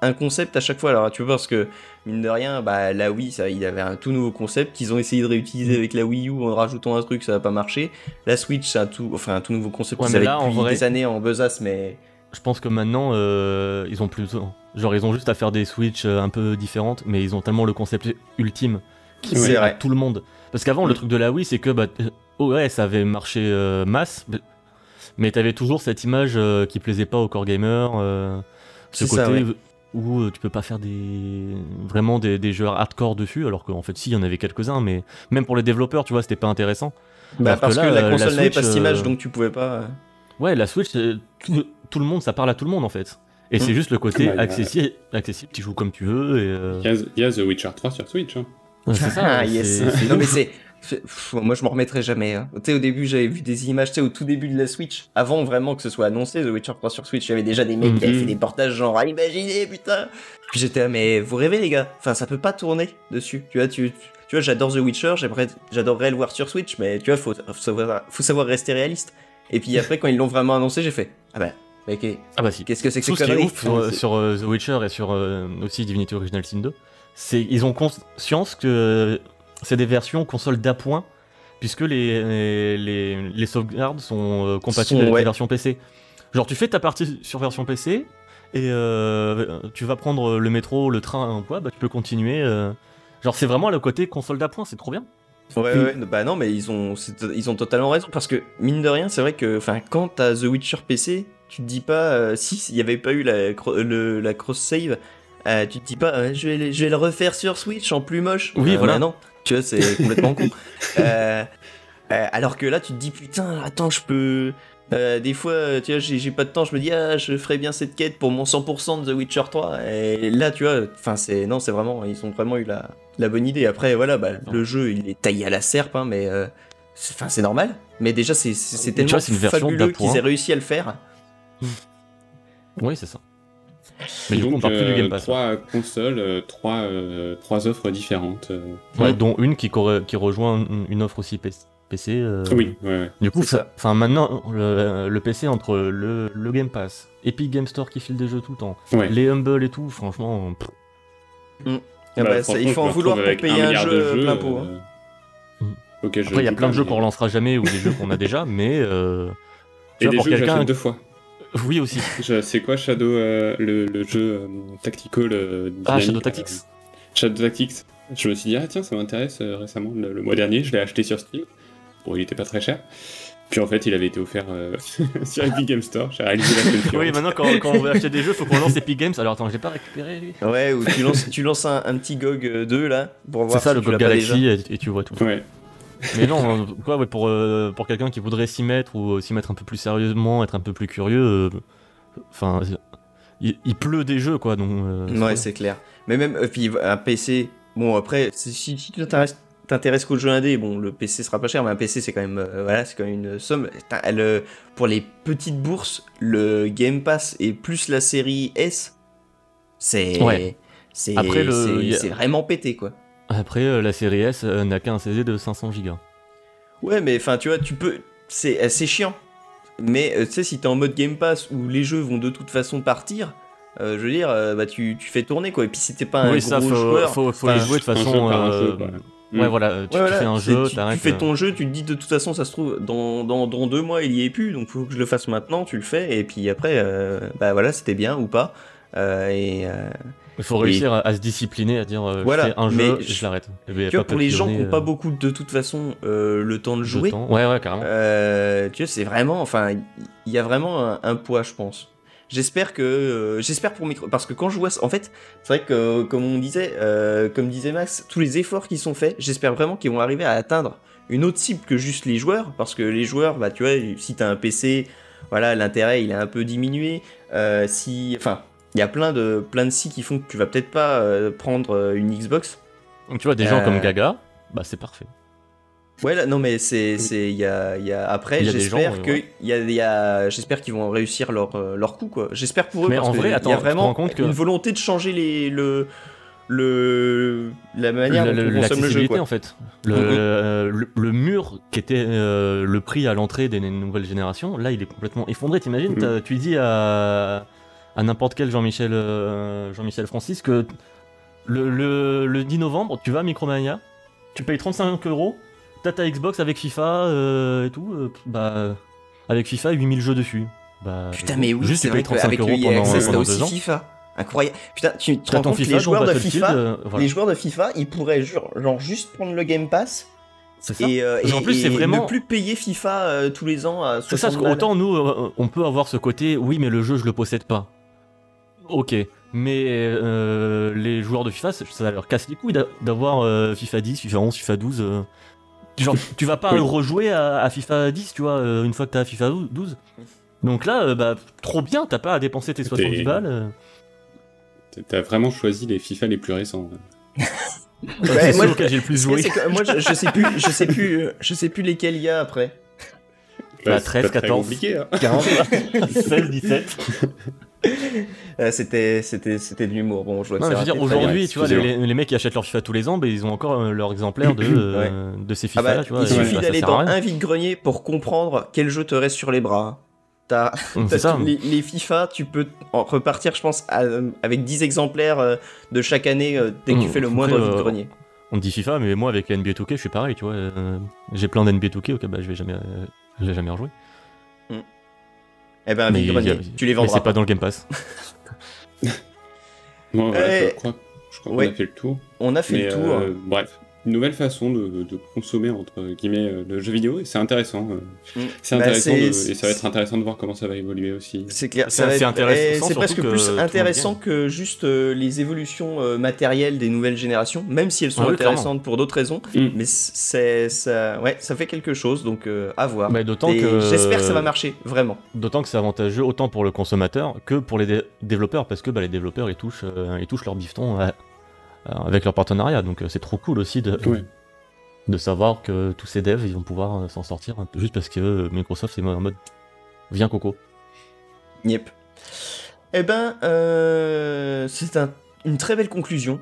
un concept à chaque fois alors tu vois parce que mine de rien, bah, la Wii, ça, il avait un tout nouveau concept qu'ils ont essayé de réutiliser Mm. avec la Wii U en rajoutant un truc, ça n'a pas marché. La Switch, c'est un tout, enfin, un tout nouveau concept Ouais, qu'ils avaient là, en vrai- des années en besace, mais Je pense que maintenant, euh, ils ont plus. Genre, ils ont juste à faire des Switch euh, un peu différentes, mais ils ont tellement le concept ultime qui plaît à tout le monde. Parce qu'avant, le truc de la Wii, c'est que, bah, euh, ouais, ça avait marché euh, masse, mais- t'avais toujours cette image euh, qui plaisait pas aux core gamers. euh, ce côté ça, ouais. où euh, tu peux pas faire des vraiment des, des jeux hardcore dessus, alors qu'en fait, si, il y en avait quelques-uns, mais même pour les développeurs, tu vois, c'était pas intéressant. Bah, que parce là, que la console n'avait pas Switch, cette image, donc tu pouvais pas. Ouais, la Switch, tout, tout le monde, ça parle à tout le monde en fait. Et c'est Mm. juste le côté Bah, accessible, accessible, tu joues comme tu veux euh, Il y, a, il y a The Witcher 3 sur Switch. Hein. c'est ça. Ah, c'est- yes. non mais c'est. Pff, moi je m'en remettrai jamais. Hein. Tu sais au début j'avais vu des images, tu sais au tout début de la Switch, avant vraiment que ce soit annoncé The Witcher 3 sur Switch, il y avait déjà des mecs qui avaient Mhm. fait des portages genre ah, imaginez putain. Puis j'étais là, mais vous rêvez les gars? Enfin ça peut pas tourner dessus. Tu vois tu, tu vois j'adore The Witcher, j'adorerais le voir sur Switch, mais tu vois faut, faut savoir faut savoir rester réaliste. Et puis après quand ils l'ont vraiment annoncé j'ai fait ah bah ok Ah bah si. qu'est-ce que c'est que Tout ce qui est ouf sur, sur, euh, The Witcher et sur euh, aussi Divinity Original Sin 2, c'est ils ont conscience que c'est des versions console d'appoint, puisque les, les, les sauvegardes sont euh, compatibles Sont- avec ouais. les versions PC. Genre tu fais ta partie sur version PC, et euh, tu vas prendre le métro, le train, quoi, bah tu peux continuer. euh. Genre c'est vraiment le côté console d'appoint, c'est trop bien. Ouais, ouais, bah non, mais ils ont, ils ont totalement raison parce que mine de rien, c'est vrai que, enfin, quand t'as The Witcher PC, tu te dis pas euh, si s'il y avait pas eu la, le- la cross save, euh, tu te dis pas euh, je vais, le- je vais le refaire sur Switch en plus moche. Oui, Euh, voilà. bah non, tu vois, c'est complètement con. Euh, euh, alors que là, tu te dis putain, attends, je peux. euh, des fois, tu vois, j'ai pas de temps, je me dis ah, je ferais bien cette quête pour mon 100% de The Witcher 3. Et là, tu vois, enfin, c'est non, c'est vraiment, ils ont vraiment eu la, la bonne idée. Après, voilà, bah, le jeu, il est taillé à la serpe, hein, mais euh, c'est- enfin, c'est normal. Mais déjà, c'est tellement vois, une fabuleux qu'ils aient réussi à le faire. Oui, c'est ça. Mais du coup, on donc, parle plus du euh, Game Pass. trois consoles, euh, trois, euh, trois offres différentes. euh. Ouais, dont une qui, corre- qui rejoint une, une offre aussi PC. PC euh, Oui, ouais. Du coup, enfin maintenant, le, le PC entre le, le Game Pass, Epic Game Store qui file des jeux tout le temps, Ouais. les Humble et tout, franchement, pff, Ah Bah, bah, il faut en vouloir pour payer un de jeu jeux, plein pot. hein. euh, Mm. après il y a plein de jeux qu'on relancera jamais ou des jeux qu'on a déjà, mais euh, tu Et vois, des pour jeux que quelqu'un, j'achète deux fois. Oui aussi. Je- C'est quoi Shadow, euh, le, le jeu euh, tactical euh, Ah dynamique, Shadow euh, Tactics. Shadow Tactics. Je me suis dit, ah tiens, ça m'intéresse euh, récemment, le, le mois dernier, je l'ai acheté sur Steam. Bon, il était pas très cher. Puis en fait, il avait été offert euh, sur Epic Game Store. J'ai réalisé la semaine Oui, maintenant quand, quand on veut acheter des jeux, faut qu'on lance Epic Games. Alors attends, j'ai pas récupéré lui. Ouais, ou tu lances, tu lances un, un petit GOG euh, 2 là pour voir C'est ça si le GOG. Galaxy et, et tu vois tout. Ouais. Mais non, euh, quoi, ouais, pour, euh, pour quelqu'un qui voudrait s'y mettre ou euh, s'y mettre un peu plus sérieusement, être un peu plus curieux, euh, enfin, il, il pleut des jeux quoi, donc. Ouais, c'est clair. Mais même puis un PC, bon après, si, si tu t'intéresses qu'au jeu indé, bon le PC sera pas cher, mais un PC c'est quand même voilà, c'est quand même une somme. Pour les petites bourses, le Game Pass et plus la série S, c'est Ouais. c'est Après, le- c'est- y a- c'est vraiment pété quoi. Après, euh, la série S euh, n'a qu'un CD de 500 Go. Ouais, mais enfin, tu vois, tu peux. C'est euh, c'est chiant. Mais euh, tu sais, si t'es en mode Game Pass où les jeux vont de toute façon partir, euh, je veux dire, euh, bah tu, tu fais tourner quoi. Et puis si t'es pas un oui, gros ça, faut, joueur. faut, faut les jouer de façon. euh, jeu. Ouais, Mm. voilà, tu, Ouais, tu voilà, fais un jeu, tu, tu fais euh, ton jeu, tu te dis de toute façon, ça se trouve, dans, dans, dans deux mois, il y est plus, donc faut que je le fasse maintenant, tu le fais, et puis après, euh, bah voilà, c'était bien ou pas. Euh, et euh, Il faut réussir à, à se discipliner, à dire euh, Voilà, un jeu, je- l'arrête. Et ben, tu vois, pour les gens qui n'ont pas euh, beaucoup de toute façon euh, le temps de jouer, temps. Ouais, ouais, carrément. Euh, tu vois, c'est vraiment, enfin, il y a vraiment un, un poids, je pense. J'espère que, euh, j'espère pour micro, parce que quand je vois, en fait, c'est vrai que comme on disait, comme disait Max, tous les efforts qui sont faits, j'espère vraiment qu'ils vont arriver à atteindre une autre cible que juste les joueurs, parce que les joueurs, bah, tu vois, si t'as un PC, voilà, l'intérêt il est un peu diminué. Si, enfin, il y a plein de, plein de sites qui font que tu vas peut-être pas euh, prendre euh, une Xbox. Donc, tu vois, des gens euh, comme Gaga, bah c'est parfait. Ouais, là, non, mais c'est, c'est, il y a, y a, après, j'espère ouais. y a, y a, j'espère qu'ils vont réussir leur, euh, leur coup, quoi. J'espère pour eux, Mais parce en vrai, attends, y a vraiment rends compte que- une volonté de changer les, le, le, la manière Le- dont le- on consomme le jeu, quoi. en fait. Le, euh, le, le mur qui était euh, le prix à l'entrée des nouvelles générations, là il est complètement effondré. T'imagines, t'as- tu dis à, à n'importe quel Jean-Michel euh, Jean-Michel Francis que le, le- le 10 novembre, tu vas à Micromania, tu payes 35 euros, t'as ta Xbox avec FIFA euh, et tout, euh, bah avec FIFA 8000 jeux dessus. Bah, Putain, mais oui, juste tu payes 35 qu'avec euros le pendant, Access, pendant aussi deux ans. FIFA. Incroyable. Putain, tu te rends ton compte, FIFA, les joueurs de FIFA, euh, voilà. les joueurs de FIFA, ils pourraient genre, genre juste prendre le Game Pass ça. et, euh, et- plus, c'est vraiment- ne plus payer FIFA euh, tous les ans à C'est ça, 60 parce balles. qu'autant nous, on peut avoir ce côté, oui, mais le jeu, je le possède pas. Ok, mais euh, les joueurs de FIFA, ça leur casse les couilles d'a- d'avoir euh, FIFA 10, FIFA 11, FIFA 12. euh, Genre, tu vas pas Oui. rejouer à, à FIFA 10, tu vois, euh, une fois que t'as FIFA 12. Donc là, euh, bah, trop bien, t'as pas à dépenser tes 70 T'es- balles. euh. T'as vraiment choisi les FIFA les plus récents. Ouais, c'est moi, ceux auxquels j'ai le plus joué. moi, je, je sais plus, je sais plus, je sais plus lesquels il y a après. Bah, c'est 13, pas très 14. compliqué, hein. 40. 16, 17. Euh, c'était, c'était, c'était de l'humour. Bon, je Non, veux dire, aujourd'hui, tu vois, les, mecs qui achètent leur FIFA tous les ans, bah, ils ont encore euh, leur exemplaire de, euh, de ces Ah FIFA, bah, tu vois. il suffit d'aller dans un vide-grenier pour comprendre quel jeu te reste sur les bras. T'as, les, les FIFA, tu peux en repartir, je pense, à- avec 10 exemplaires de chaque année dès que tu Hum, fais le moindre euh, vide-grenier. On dit FIFA, mais moi avec NBA 2K, je suis pareil, tu vois. euh, j'ai plein d'NBA 2K, ok, bah je vais jamais, euh, jamais rejouer. Eh ben, mais a- tu les Mais vendras c'est pas dans le Game Pass. Bon, voilà, Ouais. je crois, je crois Ouais. qu'on a fait le tour. On a fait Mais, le tour. euh, bref, une nouvelle façon de, de consommer entre guillemets euh, le jeu vidéo et c'est intéressant. euh, Mm. C'est Bah, intéressant de- et ça va être intéressant de voir comment ça va évoluer aussi. C'est clair, C'est ça va assez être- intéressant, et C'est presque plus intéressant que juste euh, les évolutions euh, matérielles des nouvelles générations, même si elles sont Ah oui, intéressantes pour d'autres raisons. Mm. Mais c'est ça, ouais, ça fait quelque chose, donc euh, à voir. Bah, d'autant que j'espère que ça va marcher, vraiment. D'autant que c'est avantageux autant pour le consommateur que pour les dé- développeurs, parce que bah, les développeurs ils touchent, euh, ils touchent leur bifton à- avec leur partenariat. Donc euh, c'est trop cool aussi de, de savoir que tous ces devs ils vont pouvoir euh, s'en sortir un peu juste parce que euh, Microsoft c'est en mode viens coco. Yep. Eh ben, euh, c'est un- une très belle conclusion.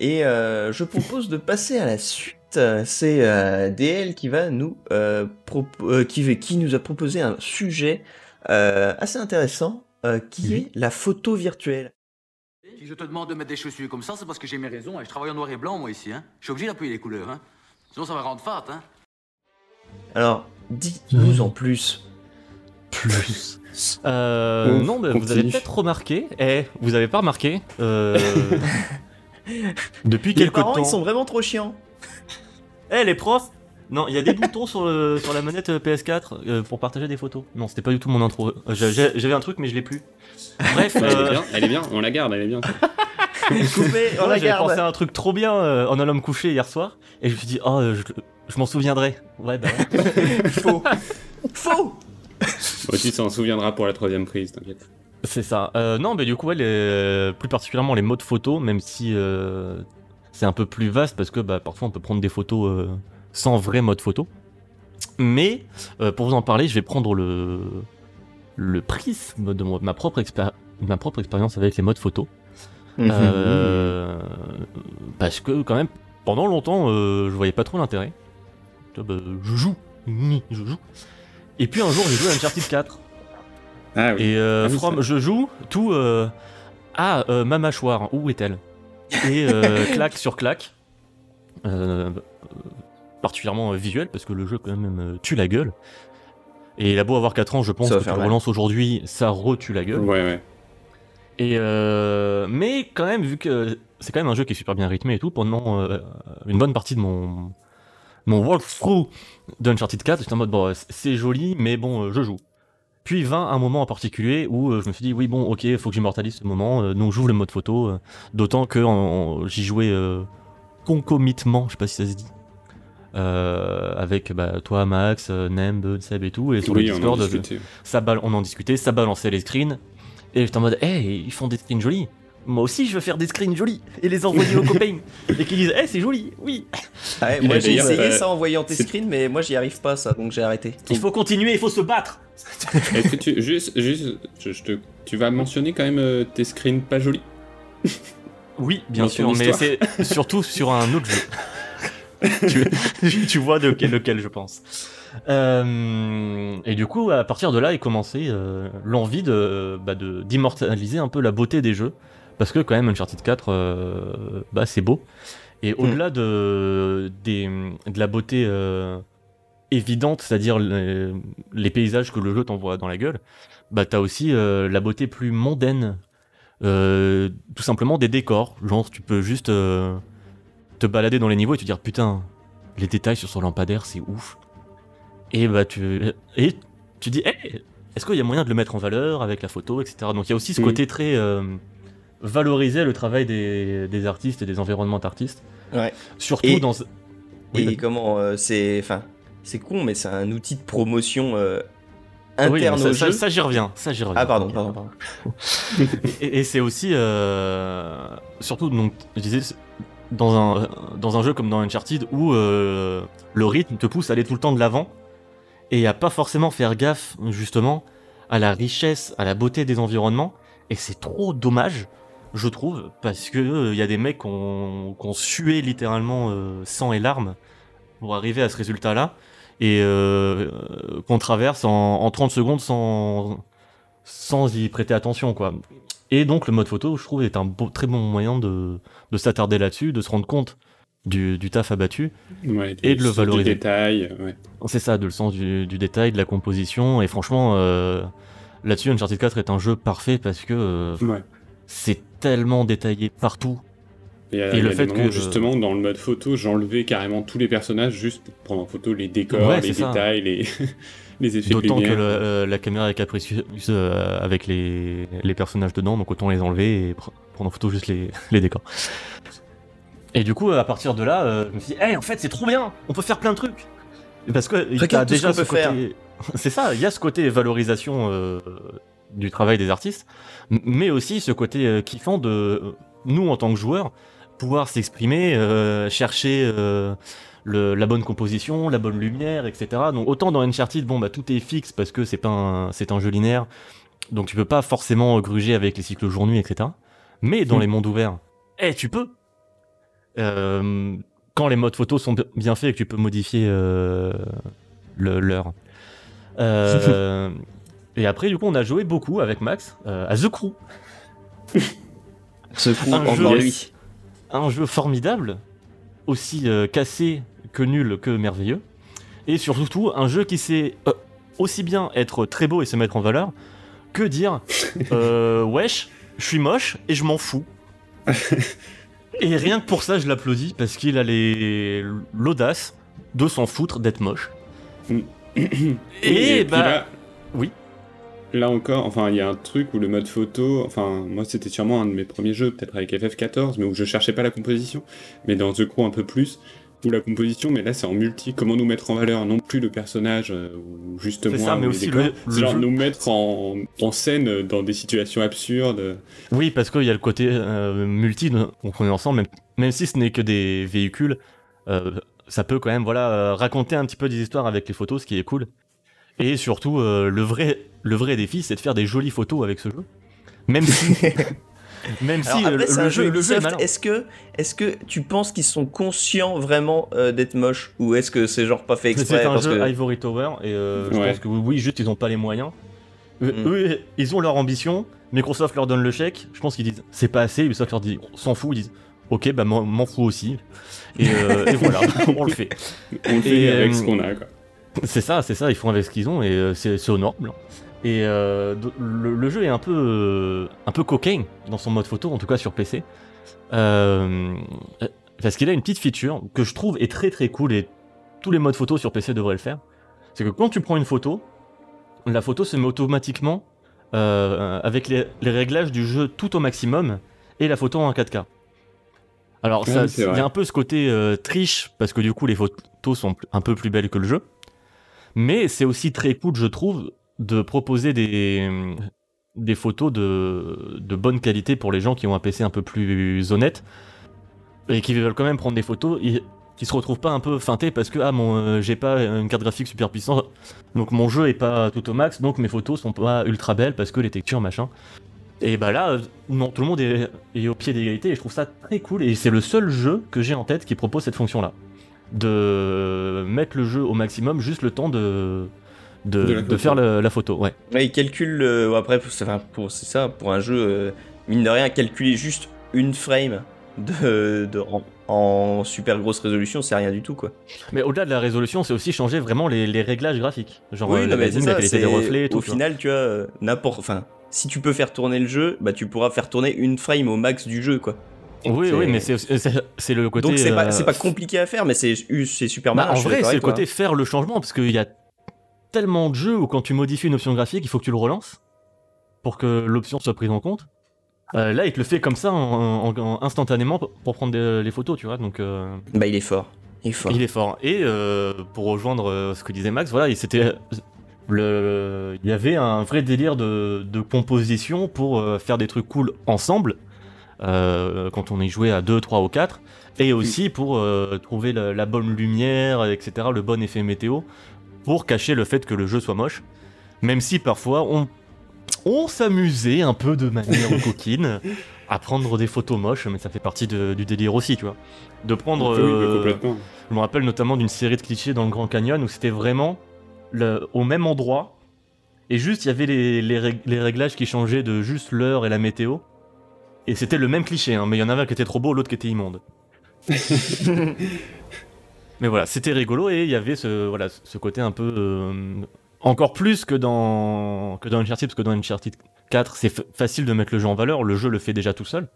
Et euh, je propose de passer à la suite. Euh, C'est euh, DL qui va nous euh, propo- euh, qui, qui nous a proposé un sujet euh, assez intéressant, euh, qui est la photo virtuelle. Si je te demande de mettre des chaussures comme ça, c'est parce que j'ai mes raisons et je travaille en noir et blanc moi ici. Hein. Je suis obligé d'appuyer les couleurs. Hein. Sinon ça va rendre fat. Hein. Alors, dites-nous en plus. Plus. Euh, non, mais vous avez peut-être remarqué, eh, vous avez pas remarqué, euh, depuis Les quelques parents, temps. ils sont vraiment trop chiants. Eh les profs Non, il y a des boutons sur, le- sur la manette euh, PS4 euh, pour partager des photos. Non, c'était pas du tout mon intro. Euh, J'avais un truc, mais je l'ai plus. Bref, Elle est bien, elle est bien, on la garde, elle est bien. Coupé, on ouais, la j'avais garde. pensé à un truc trop bien euh, en allant me coucher hier soir, et je me suis dit, oh, je, je m'en souviendrai. Ouais, bah ouais. Faux. Faux. Moi aussi, ça en souviendra pour la troisième prise, t'inquiète. C'est ça. Euh, non, mais du coup, ouais, les- plus particulièrement les modes photo, même si euh, c'est un peu plus vaste parce que bah, parfois on peut prendre des photos euh, sans vrai mode photo. Mais euh, pour vous en parler, je vais prendre le, le prisme de ma propre, expéri- ma propre expérience avec les modes photo. Mhm. Euh, parce que quand même, pendant longtemps, euh, je voyais pas trop l'intérêt. Bah, Je joue, je joue. Et puis un jour, j'ai joué à Uncharted 4. Ah oui. Et euh, Ah oui, from, ça. je joue tout. ah, euh, ma mâchoire, où est-elle? Et claque sur claque. Particulièrement euh, visuel, parce que le jeu, quand même, euh, tue la gueule. Et il a beau avoir 4 ans, je pense que tu le relances aujourd'hui, ça retue la gueule. Ouais, ouais. Et euh, mais quand même, vu que c'est quand même un jeu qui est super bien rythmé et tout, pendant euh, une bonne partie de mon mon walkthrough d'Uncharted 4, j'étais en mode bon, c'est joli, mais bon, euh, je joue. Puis vint un moment en particulier où je me suis dit oui bon ok, faut que j'immortalise ce moment, donc j'ouvre le mode photo, d'autant que j'y jouais euh, concomitement, je sais pas si ça se dit. Euh, avec bah, toi Max, euh, Nem, Seb et tout et sur Oui, le on en Discord je- discutait. ça bal- on en discutait, ça balançait les screens. Et j'étais en mode, hey, ils font des screens jolis. Moi aussi, je veux faire des screens jolis et les envoyer aux copains. Et qu'ils disent, hey, c'est joli, oui. Ah ouais, moi a j'ai essayé euh, ça en voyant tes screens, mais moi j'y arrive pas ça, donc j'ai arrêté. Il faut continuer, il faut se battre. Est-ce que tu, juste, juste, je, je te, tu vas mentionner quand même euh, tes screens pas jolis? Oui, bien Dans sûr, mais c'est surtout sur un autre jeu. tu, tu vois de quel, lequel, je pense. Euh, et du coup, à partir de là, est commencé euh, l'envie de bah, de- d'immortaliser un peu la beauté des jeux. Parce que quand même, Uncharted 4, euh, bah, c'est beau. Et au-delà de, des, de la beauté euh, évidente, c'est-à-dire les, les paysages que le jeu t'envoie dans la gueule, bah, t'as aussi la beauté plus mondaine. Tout simplement des décors. Genre, tu peux juste te balader dans les niveaux et te dire putain, les détails sur son lampadaire, c'est ouf. Et bah, tu, et tu dis, hey, est-ce qu'il y a moyen de le mettre en valeur avec la photo, etc. Donc, il y a aussi ce côté très euh, valoriser le travail des, des artistes et des environnements d'artistes. Ouais. Surtout Et- dans. Oui, et comment euh, c'est, enfin, c'est con, mais c'est un outil de promotion euh, Oui, interne au ça, jeu. ça, ça, j'y reviens. Ça, j'y reviens. ah pardon, pardon, pardon. Et, et c'est aussi, euh, surtout, donc, je disais, dans un, dans un jeu comme dans Uncharted où euh, le rythme te pousse à aller tout le temps de l'avant et à pas forcément faire gaffe, justement, à la richesse, à la beauté des environnements. Et c'est trop dommage, je trouve, parce que il y a des mecs qui ont, qui ont sué littéralement euh, sang et larmes pour arriver à ce résultat-là et euh, qu'on traverse en, en 30 secondes sans, sans y prêter attention, quoi. Et donc le mode photo, je trouve, est un beau- très bon moyen de, de s'attarder là-dessus, de se rendre compte du, du taf abattu. Ouais, Et de le du valoriser. détail, ouais. C'est ça, de le sens du, du détail, de la composition. Et franchement, euh, là-dessus, Uncharted 4 est un jeu parfait parce que euh, Ouais. c'est tellement détaillé partout. Et, euh, Et le fait que- justement, dans le mode photo, j'enlevais carrément tous les personnages juste pour prendre en photo les décors, les ça. détails, les, les effets de D'autant que le- euh, la caméra est capricieuse euh, avec les, les personnages dedans, donc autant les enlever et pr- prendre en photo juste les, les décors. Et du coup, à partir de là, euh, je me suis dit, hey, en fait, c'est trop bien, on peut faire plein de trucs. Parce que il y a ce déjà ce peut faire. côté. c'est ça, il y a ce côté valorisation euh, du travail des artistes, mais aussi ce côté euh, kiffant de nous, en tant que joueurs, pouvoir s'exprimer, euh, chercher. Le- la bonne composition, la bonne lumière, etc. Donc autant dans Uncharted, bon bah tout est fixe parce que c'est pas un, c'est un jeu linéaire, donc tu peux pas forcément gruger avec les cycles jour-nuit, etc. Mais dans Mm. les mondes ouverts, eh tu peux. Euh, quand les modes photos sont bi- bien faits et que tu peux modifier euh, le- l'heure. Euh, et après du coup on a joué beaucoup avec Max euh, à The Crew, Un jeu, encore lui. un jeu formidable, aussi euh, cassé que nul que merveilleux, et surtout un jeu qui sait euh, aussi bien être très beau et se mettre en valeur que dire euh, wesh, je suis moche et je m'en fous. et rien que pour ça, je l'applaudis parce qu'il a les- l'audace de s'en foutre d'être moche. et puis bah, là, oui. Là encore, enfin, il y a un truc où le mode photo, enfin, moi c'était sûrement un de mes premiers jeux, peut-être avec FF14, mais où je cherchais pas la composition, mais dans The Crew un peu plus, où la composition, mais là c'est en multi, comment nous mettre en valeur, non plus le personnage, euh, ou juste C'est moi, ça, mais aussi le- le genre jeu. nous mettre en, en scène dans des situations absurdes. Oui, parce qu'il y a le côté euh, multi, donc on est ensemble, même, même si ce n'est que des véhicules, euh, ça peut quand même voilà, euh, raconter un petit peu des histoires avec les photos, ce qui est cool. Et surtout, euh, le, vrai, le vrai défi, c'est de faire des jolies photos avec ce jeu. Même si, même si Alors euh, après, c'est le, un jeu, jeu le jeu est. Est-ce que, est-ce que tu penses qu'ils sont conscients vraiment euh, d'être moches? Ou est-ce que c'est genre pas fait exprès C'est un parce jeu que... Ivory Tower, et euh, je pense que oui, juste ils ont pas les moyens. Eux, Mm. eux, ils ont leur ambition, Microsoft leur donne le chèque, je pense qu'ils disent c'est pas assez, Ubisoft leur dit on s'en fout, ils disent ok, bah m'en m'en fous aussi. Et, euh, et voilà, on le fait. On le fait Et, avec euh, ce qu'on a, quoi. C'est ça, c'est ça, ils font avec ce qu'ils ont et euh, c'est c'est honorable. Et euh, le, le jeu est un peu, euh, un peu cocaine dans son mode photo, en tout cas sur PC. Euh, parce qu'il a une petite feature que je trouve est très très cool et tous les modes photo sur PC devraient le faire. C'est que quand tu prends une photo, la photo se met automatiquement avec les, les réglages du jeu tout au maximum et la photo en 4K. Alors il y a un peu ce côté triche parce que du coup les photos sont un peu plus belles que le jeu. Mais c'est aussi très cool, je trouve, de proposer des, photos de, bonne qualité pour les gens qui ont un PC un peu plus honnête et qui veulent quand même prendre des photos et qui se retrouvent pas un peu feintés parce que ah mon euh, j'ai pas une carte graphique super puissante donc mon jeu est pas tout au max donc mes photos sont pas ultra belles parce que les textures machin. Et bah là non tout le monde est, est au pied d'égalité et je trouve ça très cool et c'est le seul jeu que j'ai en tête qui propose cette fonction là de mettre le jeu au maximum juste le temps de de, De la de photo. faire le- la photo ouais Ouais, ils calculent, euh, après, c'est enfin, pour- c'est ça, pour un jeu, euh, mine de rien, calculer juste une frame de, de- en, en super grosse résolution, c'est rien du tout, quoi. mais au-delà de la résolution c'est aussi changer vraiment les, les réglages graphiques genre euh, non, la, la ça, qualité des reflets et tout Au final, tu vois, euh, n'importe. Enfin, si tu peux faire tourner le jeu, bah tu pourras faire tourner une frame au max du jeu, quoi. Oui oui mais c'est le côté Donc c'est pas, euh, pas compliqué à faire, mais c'est super Bah, malin. en vrai, c'est le côté faire le changement, parce qu'il y a tellement de jeux où quand tu modifies une option graphique, il faut que tu le relances pour que l'option soit prise en compte. Euh, là, il te le fait comme ça, en, en- en- instantanément, pour prendre des- les photos, tu vois. Donc, euh. Bah il est fort. Il est fort. Il est fort. Et euh, pour rejoindre ce que disait Max, voilà, il c'était le, il y avait un vrai délire de, de composition pour faire des trucs cool ensemble euh, quand on y jouait à 2, 3 ou 4 et aussi pour euh, trouver la, la bonne lumière, etc., le bon effet météo pour cacher le fait que le jeu soit moche. Même si parfois on, on s'amusait un peu de manière coquine à prendre des photos moches, mais ça fait partie de- du délire aussi, tu vois. De prendre. Oui, oui, euh, je me rappelle notamment d'une série de clichés dans le Grand Canyon où c'était vraiment le- au même endroit et juste il y avait les réglages qui changeaient de juste l'heure et la météo. Et c'était le même cliché, hein, mais il y en avait un qui était trop beau, l'autre qui était immonde. mais voilà, c'était rigolo et il y avait ce, voilà, ce côté un peu. euh, encore plus que dans, que dans Uncharted, parce que dans Uncharted 4, c'est fa- facile de mettre le jeu en valeur, le jeu le fait déjà tout seul.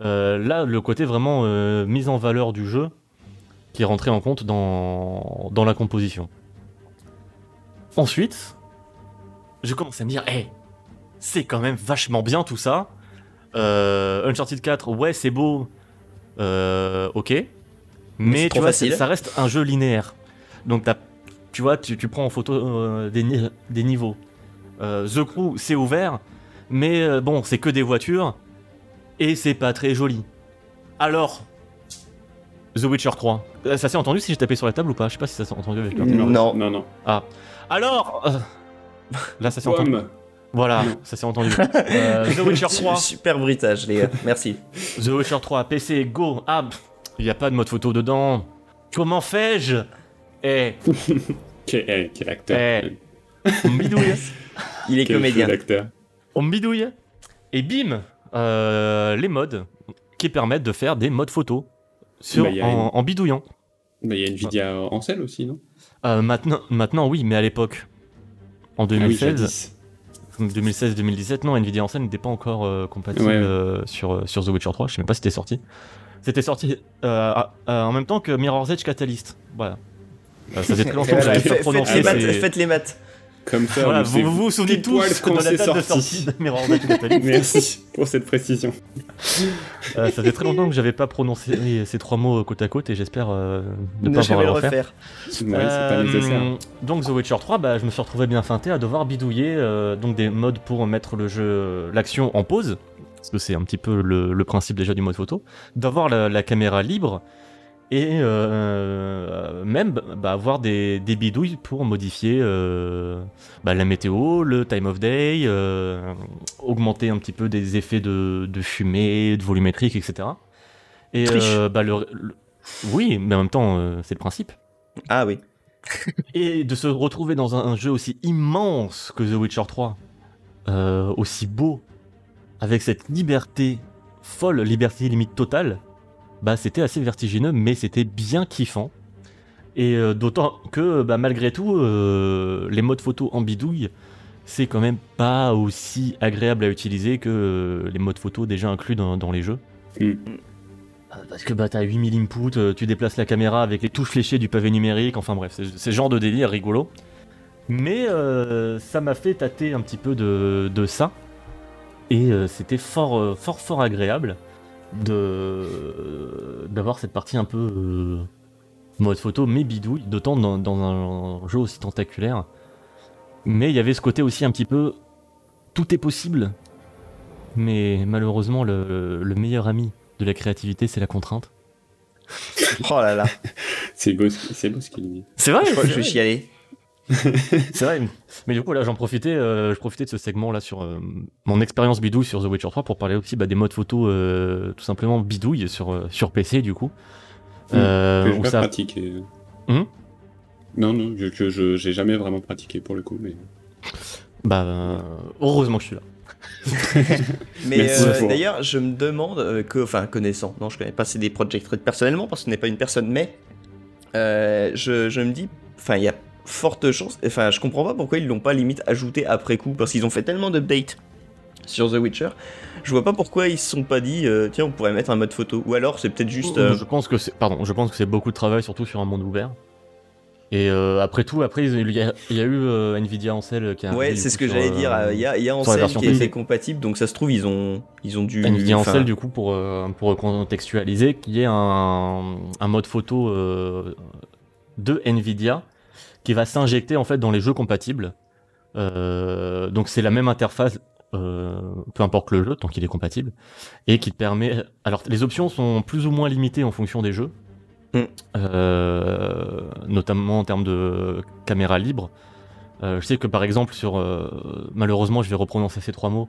Euh, là, le côté vraiment euh, mise en valeur du jeu qui est rentré en compte dans, dans la composition. Ensuite, je commence à me dire, hé, c'est quand même vachement bien tout ça. Euh, Uncharted 4, ouais, c'est beau, euh, ok. Mais tu vois, ça reste un jeu linéaire. Donc, tu vois, tu, tu prends en photo euh, des, ni- des niveaux. Euh, The Crew, c'est ouvert, mais euh, bon, c'est que des voitures, et c'est pas très joli. Alors, The Witcher 3. Euh, Ça s'est entendu si j'ai tapé sur la table ou pas? Je sais pas si ça s'est entendu avec le. Non. Non, non. Alors euh, Là, ça s'est entendu. Voilà, ça s'est entendu. Euh, The Witcher 3. Super bruitage, les gars. Merci. The Witcher 3, PC, go. Ah, il n'y a pas de mode photo dedans. Comment fais-je? Eh, Quel, eh, quel acteur. Eh. on me bidouille. Il est Quel comédien. On me bidouille. Et bim euh, Les modes qui permettent de faire des modes photo sur, Bah, en, une- en bidouillant. Bah, Il y a Nvidia en selle aussi, non? Euh, maintenant, maintenant, oui, mais à l'époque, en Ah oui, 2016, jadis. 2016-2017, non, Nvidia en scène n'était pas encore euh, compatible Ouais. euh, sur, euh, sur The Witcher 3. Je sais même pas si c'était sorti. C'était sorti euh, à- à- en même temps que Mirror's Edge Catalyst. Voilà. Euh, ça faisait très longtemps que j'avais Faites- pas prononcé faites les maths. Comme ça, Voilà, vous, vous vous souvenez tous quand de la date de sorti. sortie de Mirror's Edge Catalyst. Merci pour cette précision. Euh, ça faisait très longtemps que j'avais pas prononcé ces trois mots côte à côte et j'espère euh, ne Ne pas avoir à le refaire. refaire. Ouais, c'est pas Euh, nécessaire. Donc The Witcher 3, bah, je me suis retrouvé bien feinté à devoir bidouiller euh, donc des modes pour mettre le jeu, l'action en pause, parce que c'est un petit peu le, le principe déjà du mode photo, d'avoir la, la caméra libre et euh, même bah, avoir des, des bidouilles pour modifier euh, bah, la météo, le time of day, euh, augmenter un petit peu des effets de, de fumée, de volumétrique, etc. Et Triche. euh, bah, le- le- oui, mais en même temps, euh, c'est le principe. Ah oui. Et de se retrouver dans un, un jeu aussi immense que The Witcher 3, euh, aussi beau, avec cette liberté folle, liberté limite totale, bah c'était assez vertigineux, mais c'était bien kiffant. Et euh, d'autant que bah, malgré tout, euh, les modes photo en bidouille, c'est quand même pas aussi agréable à utiliser que euh, les modes photo déjà inclus dans, dans les jeux. Mm. Parce que bah, t'as 8000 inputs, tu déplaces la caméra avec les touches fléchées du pavé numérique, enfin bref, c'est c'est ce genre de délire rigolo. Mais ça m'a fait tâter un petit peu de, de ça. Et c'était fort, fort, fort agréable de d'avoir cette partie un peu euh, mode photo, mais bidouille, d'autant dans, dans un jeu aussi tentaculaire. Mais il y avait ce côté aussi un petit peu tout est possible, mais malheureusement le, le meilleur ami de la créativité c'est la contrainte. Oh là là. C'est beau, ce- c'est beau ce qu'il dit. C'est vrai, Je crois que je vais chialer. C'est vrai, mais du coup là j'en profitais, euh, je profitais de ce segment là sur euh, mon expérience bidouille sur The Witcher 3 pour parler aussi bah, des modes photo euh, tout simplement bidouille sur, sur PC du coup. Euh, que où pas ça- pratiqué. Hum non, non, que, que je j'ai jamais vraiment pratiqué pour le coup, mais Bah heureusement que je suis là. Mais euh, d'ailleurs, je me demande, euh, que, enfin, connaissant, non, je connais pas CD Projekt Red personnellement parce que ce n'est pas une personne, mais euh, je, je me dis, enfin, il y a forte chance, enfin, je comprends pas pourquoi ils l'ont pas limite ajouté après coup parce qu'ils ont fait tellement d'updates sur The Witcher. Je vois pas pourquoi ils se sont pas dit, euh, tiens, on pourrait mettre un mode photo. Ou alors, c'est peut-être juste. euh, Je pense que c'est pardon, je pense que c'est beaucoup de travail surtout sur un monde ouvert. Et euh, après tout, après il y a, il y a eu Nvidia Ancel qui a. Ouais, c'est ce que j'allais dire. Il y a, il y a sur la Ancel qui était compatible, donc ça se trouve, ils ont, ils ont dû. Nvidia enfin, Ancel du coup pour pour contextualiser qui est un, un mode photo de Nvidia qui va s'injecter en fait dans les jeux compatibles. Euh, donc c'est la même interface euh, peu importe le jeu tant qu'il est compatible et qui te permet alors les options sont plus ou moins limitées en fonction des jeux. Mm. Euh, notamment en termes de caméra libre. Je sais que par exemple sur malheureusement je vais reprononcer ces trois mots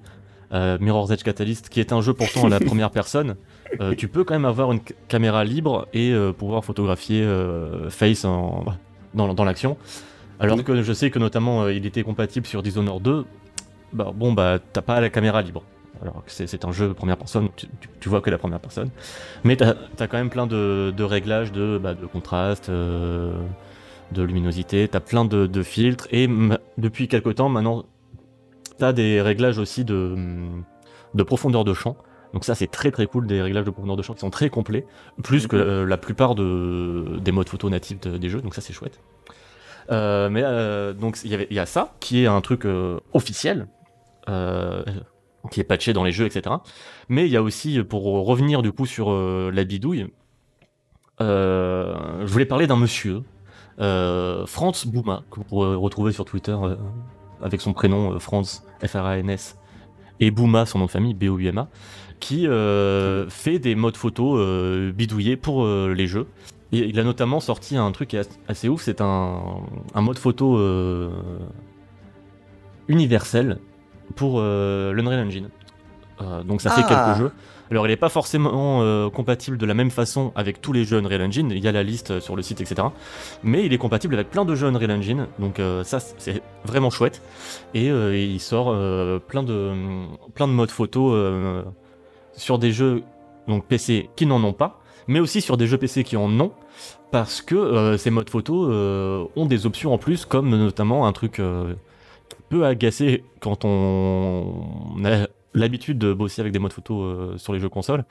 Mirror's Edge Catalyst, qui est un jeu pourtant à la première personne, tu peux quand même avoir une caméra libre et pouvoir photographier face en, dans, dans l'action. Alors que je sais que notamment euh, il était compatible sur Dishonored 2, bah, bon bah t'as pas la caméra libre. Alors que c'est un jeu première personne, tu, tu- vois que la première personne. Mais t'as as quand même plein de, de réglages de, bah, de contraste, euh, de luminosité, t'as plein de, de filtres et depuis quelque temps maintenant t'as des réglages aussi de, de profondeur de champ. Donc ça c'est très très cool, des réglages de profondeur de champ qui sont très complets, plus que euh, la plupart de, des modes photo natifs de- des jeux, donc ça c'est chouette. Euh, mais euh, donc il y, a ça qui est un truc officiel, qui est patché dans les jeux, etc. Mais il y a aussi, pour revenir du coup sur la bidouille, je voulais parler d'un monsieur, Franz Bouma, que vous pourrez retrouver sur Twitter avec son prénom Franz, F-R-A-N-S, et Bouma, son nom de famille, B-O-U-M-A, qui euh, fait des modes photo euh, bidouillés pour euh, les jeux. Et il a notamment sorti un truc assez ouf, c'est un, un mode photo universel pour l'Unreal Engine. Donc ça fait Ah. quelques jeux. Alors il n'est pas forcément euh, compatible de la même façon avec tous les jeux Unreal Engine, il y a la liste sur le site, etc. Mais il est compatible avec plein de jeux Unreal Engine, donc euh, ça c'est vraiment chouette. Et euh, il sort plein, de, plein de modes photo sur des jeux donc PC qui n'en ont pas, mais aussi sur des jeux PC qui en ont, parce que euh, ces modes photo euh, ont des options en plus, comme notamment un truc euh, qui peut agacer quand on a l'habitude de bosser avec des modes photo sur les jeux consoles,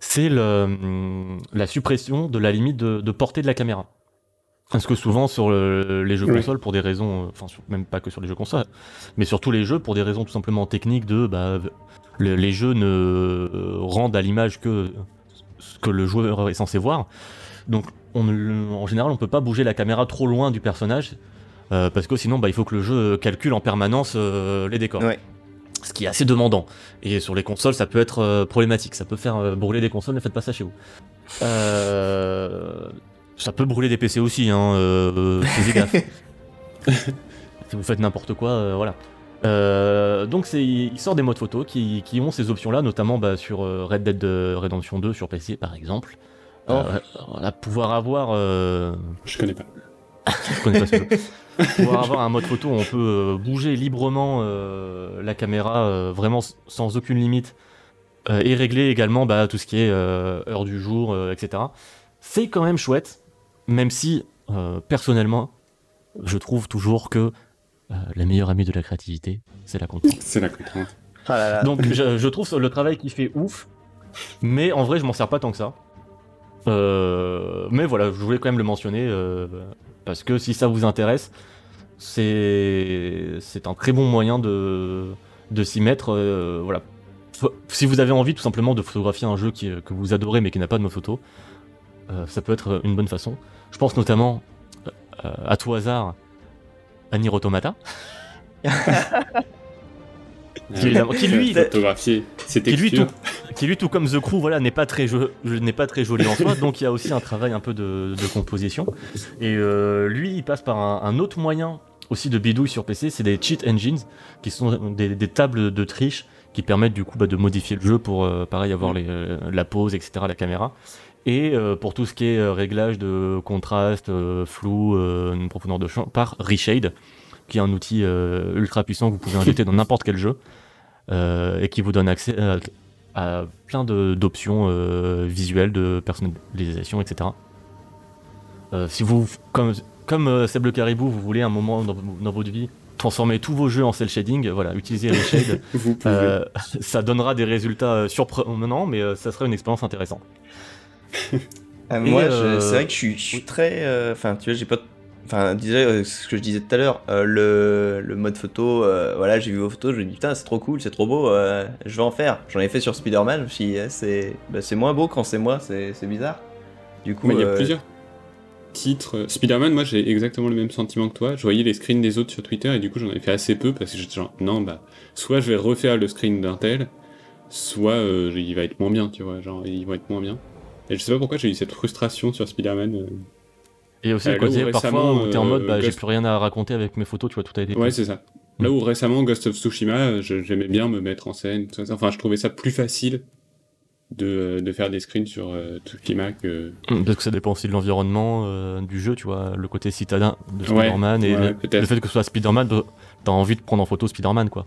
c'est hum, la suppression de la limite de, de portée de la caméra. Parce que souvent sur le- les jeux consoles, pour des raisons, enfin même pas que sur les jeux consoles, mais sur tous les jeux, pour des raisons tout simplement techniques de, bah, le- les jeux ne euh, rendent à l'image que ce que le joueur est censé voir. Donc on ne- en général, on peut pas bouger la caméra trop loin du personnage, euh, parce que sinon, bah, il faut que le jeu calcule en permanence euh, les décors. Ouais. Ce qui est assez demandant. Et sur les consoles, ça peut être euh, problématique. Ça peut faire brûler des consoles, ne faites pas ça chez vous. Ça peut brûler des PC aussi, hein. Gaffe. si vous faites n'importe quoi, voilà. Euh, donc c'est, il sort des modes photo qui, qui ont ces options-là, notamment bah, sur euh, Red Dead Redemption 2 sur PC par exemple. Oh. Euh, voilà, pouvoir avoir euh, Je connais pas. je connais pas ce jeu. Pouvoir avoir un mode photo où on peut euh, bouger librement euh, la caméra euh, vraiment sans aucune limite euh, et régler également bah, tout ce qui est euh, heure du jour, euh, etc. C'est quand même chouette, même si euh, personnellement, je trouve toujours que euh, la meilleure amie de la créativité, c'est la contrainte. C'est la contrainte. Ah là là. Donc je, je trouve le travail qu'il fait ouf, mais en vrai je m'en sers pas tant que ça. Euh, mais voilà, je voulais quand même le mentionner euh, parce que si ça vous intéresse, c'est c'est un très bon moyen de de s'y mettre. euh, voilà, si vous avez envie tout simplement de photographier un jeu qui, que vous adorez mais qui n'a pas de mode photo, euh, ça peut être une bonne façon. Je pense notamment euh, à tout hasard à Nier Automata, qui, lui photographier qui lui, tout, qui lui, tout comme The Crew, voilà, n'est pas très jo- n'est pas très joli en soi, donc il y a aussi un travail un peu de, de composition. Et euh, lui, il passe par un, un autre moyen aussi de bidouille sur PC, c'est des cheat engines, qui sont des, des tables de triche qui permettent du coup bah, de modifier le jeu pour, euh, pareil, avoir les, euh, la pose, etc., la caméra. Et euh, pour tout ce qui est euh, réglage de contraste, euh, flou, une profondeur de champ, par Reshade, qui est un outil ultra puissant que vous pouvez injecter dans n'importe quel jeu et qui vous donne accès à, à plein d'options visuelles, de personnalisation, etc. Si vous, comme, comme Seb le Caribou, vous voulez un moment dans, dans votre vie transformer tous vos jeux en cel shading, voilà, utilisez Reshade. Euh, ça donnera des résultats surprenants, mais ça sera une expérience intéressante. Moi, je- euh, c'est vrai que je suis, je suis très. euh, Enfin, tu vois, j'ai pas enfin, disais euh, ce que je disais tout à l'heure, euh, le, le mode photo, euh, voilà, j'ai vu vos photos, je me dis putain, c'est trop cool, c'est trop beau, euh, je vais en faire. J'en ai fait sur Spider-Man, je me suis dit, eh, c'est bah, c'est moins beau quand c'est moi, c'est c'est bizarre. Du coup, Mais il y a plusieurs titres. Spider-Man, moi j'ai exactement le même sentiment que toi. Je voyais les screens des autres sur Twitter et du coup j'en ai fait assez peu parce que j'étais genre, non, bah, soit je vais refaire le screen d'un tel, soit euh, il va être moins bien, tu vois, genre ils vont être moins bien. Et je sais pas pourquoi j'ai eu cette frustration sur Spider-Man. euh. Et aussi Euh, le côté parfois récemment, où t'es en mode euh, bah, j'ai plus rien à raconter avec mes photos, tu vois, tout a été. Ouais, c'est ça. Là où récemment Ghost of Tsushima, j'aimais bien me mettre en scène. tout ça. Enfin, je trouvais ça plus facile de, de faire des screens sur euh, Tsushima que. Hum, Parce que ça dépend aussi de l'environnement euh, du jeu, tu vois, le côté citadin de Ouais, Spider-Man et ouais, le, fait que ce soit Spider-Man, t'as envie de prendre en photo Spider-Man, quoi.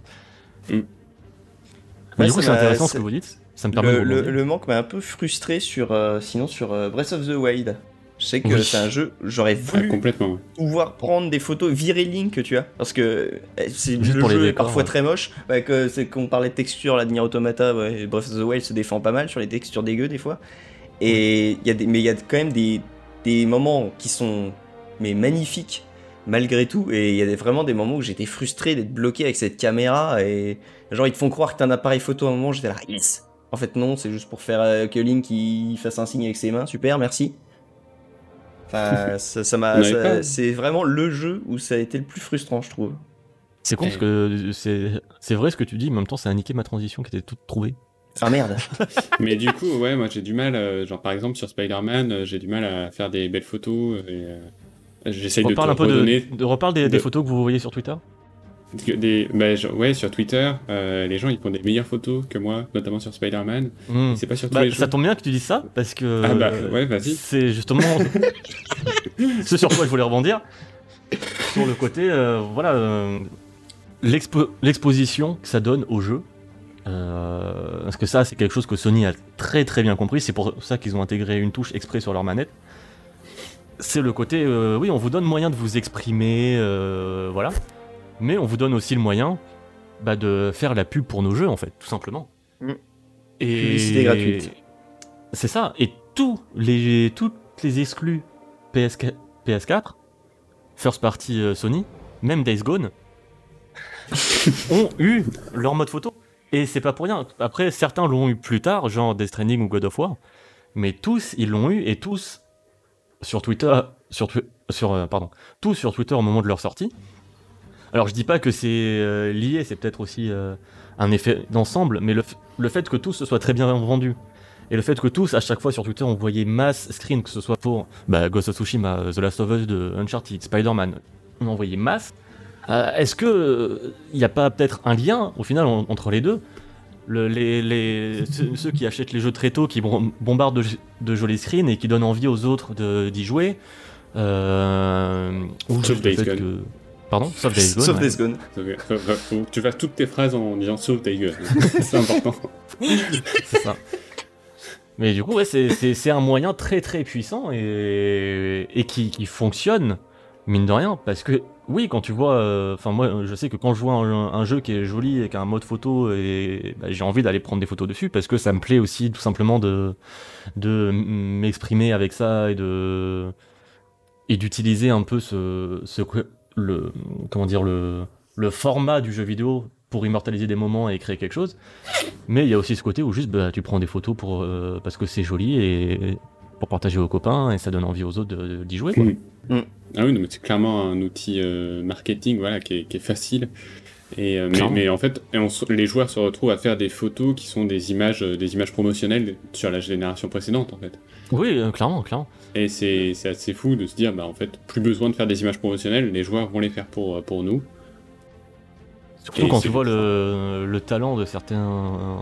Mm. Mais Ouais, du coup, c'est intéressant ce que vous dites. Ça me permet le, de le, manque m'a un peu frustré sur, euh, sinon sur euh, Breath of the Wild. Je sais que Oui. c'est un jeu, j'aurais Ah, voulu complètement. pouvoir prendre des photos, virer Link, tu vois, parce que euh, c'est le pour les jeu est parfois ouais. très moche. Ouais, que c'est qu'on parlait de texture, la Nier Automata, ouais, Breath of the Wild se défend pas mal sur les textures dégueu des fois. Et il y a des, mais il y a quand même des, des moments qui sont mais magnifiques malgré tout. Et il y a des- vraiment des moments où j'étais frustré d'être bloqué avec cette caméra et genre ils te font croire que t'as un appareil photo à un moment, j'étais là yes. En fait non, c'est juste pour faire euh, que Link il fasse un signe avec ses mains, super, merci. Enfin, ça ça m'a, c'est vraiment le jeu où ça a été le plus frustrant, je trouve. C'est con parce que c'est c'est vrai ce que tu dis, mais en même temps, ça a niqué ma transition qui était toute trouvée. Ah merde. Mais du coup, ouais, moi j'ai du mal, euh, genre par exemple sur Spider-Man, euh, j'ai du mal à faire des belles photos. Et, euh, J'essaye de te un peu de, redonner de- reparle des, des de- photos que vous voyez sur Twitter. Des, bah, genre, ouais, sur Twitter, euh, les gens ils font des meilleures photos que moi, notamment sur Spider-Man. Hmm. C'est pas sur tous Bah, les ça tombe bien que tu dises ça parce que Ah bah, ouais, vas-y. c'est justement ce sur quoi je voulais rebondir sur le côté euh, voilà euh, l'expo- l'exposition que ça donne au jeu parce que ça c'est quelque chose que Sony a très très bien compris c'est pour ça qu'ils ont intégré une touche exprès sur leur manette c'est le côté euh, oui on vous donne moyen de vous exprimer euh, voilà mais on vous donne aussi le moyen bah, de faire la pub pour nos jeux en fait tout simplement. Mm. et Publicité gratuite. c'est ça. Et tous les toutes les exclus PS4, PS4 first party euh, Sony même Days Gone ont eu leur mode photo. Et c'est pas pour rien. Après certains l'ont eu plus tard genre Death Stranding ou God of War. Mais tous ils l'ont eu et tous sur Twitter sur Twi- sur euh, pardon tous sur Twitter au moment de leur sortie alors je dis pas que c'est euh, lié c'est peut-être aussi euh, un effet d'ensemble mais le, fait que tous se soient très bien vendus et le fait que tous, à chaque fois sur Twitter, on voyait masse screen, que ce soit pour bah, Ghost of Tsushima, The Last of Us de Uncharted, Spider-Man, on en voyait masse. Euh, Est-ce que il n'y a pas peut-être un lien au final en- entre les deux? Le- les, les- ceux, ceux qui achètent les jeux très tôt, qui bom- bombardent de, de jolis screens et qui donnent envie aux autres d'y jouer. Euh, ou Sauf Days fait Gone. Pardon Sauf Days Gone. Sauf ouais. Days Gone. Faut, que tu fasses toutes tes phrases en disant sauve ta gueule. c'est important. C'est ça. Mais du coup, ouais, c'est- un moyen très très puissant et, et qui, qui fonctionne, mine de rien, parce que oui, quand tu vois, euh, enfin moi, je sais que quand je vois un, un jeu qui est joli avec un mode photo, et bah, j'ai envie d'aller prendre des photos dessus, parce que ça me plaît aussi tout simplement de, de m'exprimer avec ça et de et d'utiliser un peu ce, ce le comment dire le le format du jeu vidéo pour immortaliser des moments et créer quelque chose. Mais il y a aussi ce côté où juste bah, tu prends des photos pour, euh, parce que c'est joli et pour partager aux copains et ça donne envie aux autres d'y jouer. Quoi. Ah oui, non, mais c'est clairement un outil euh, marketing voilà, qui, est, qui est facile. Et, euh, mais, en fait, on les joueurs se retrouvent à faire des photos qui sont des images, euh, des images promotionnelles sur la génération précédente en fait. Oui, euh, clairement, clairement. Et c'est assez fou de se dire, bah en fait, plus besoin de faire des images promotionnelles, les joueurs vont les faire pour, pour nous. Surtout Et quand tu vois le, le talent de certains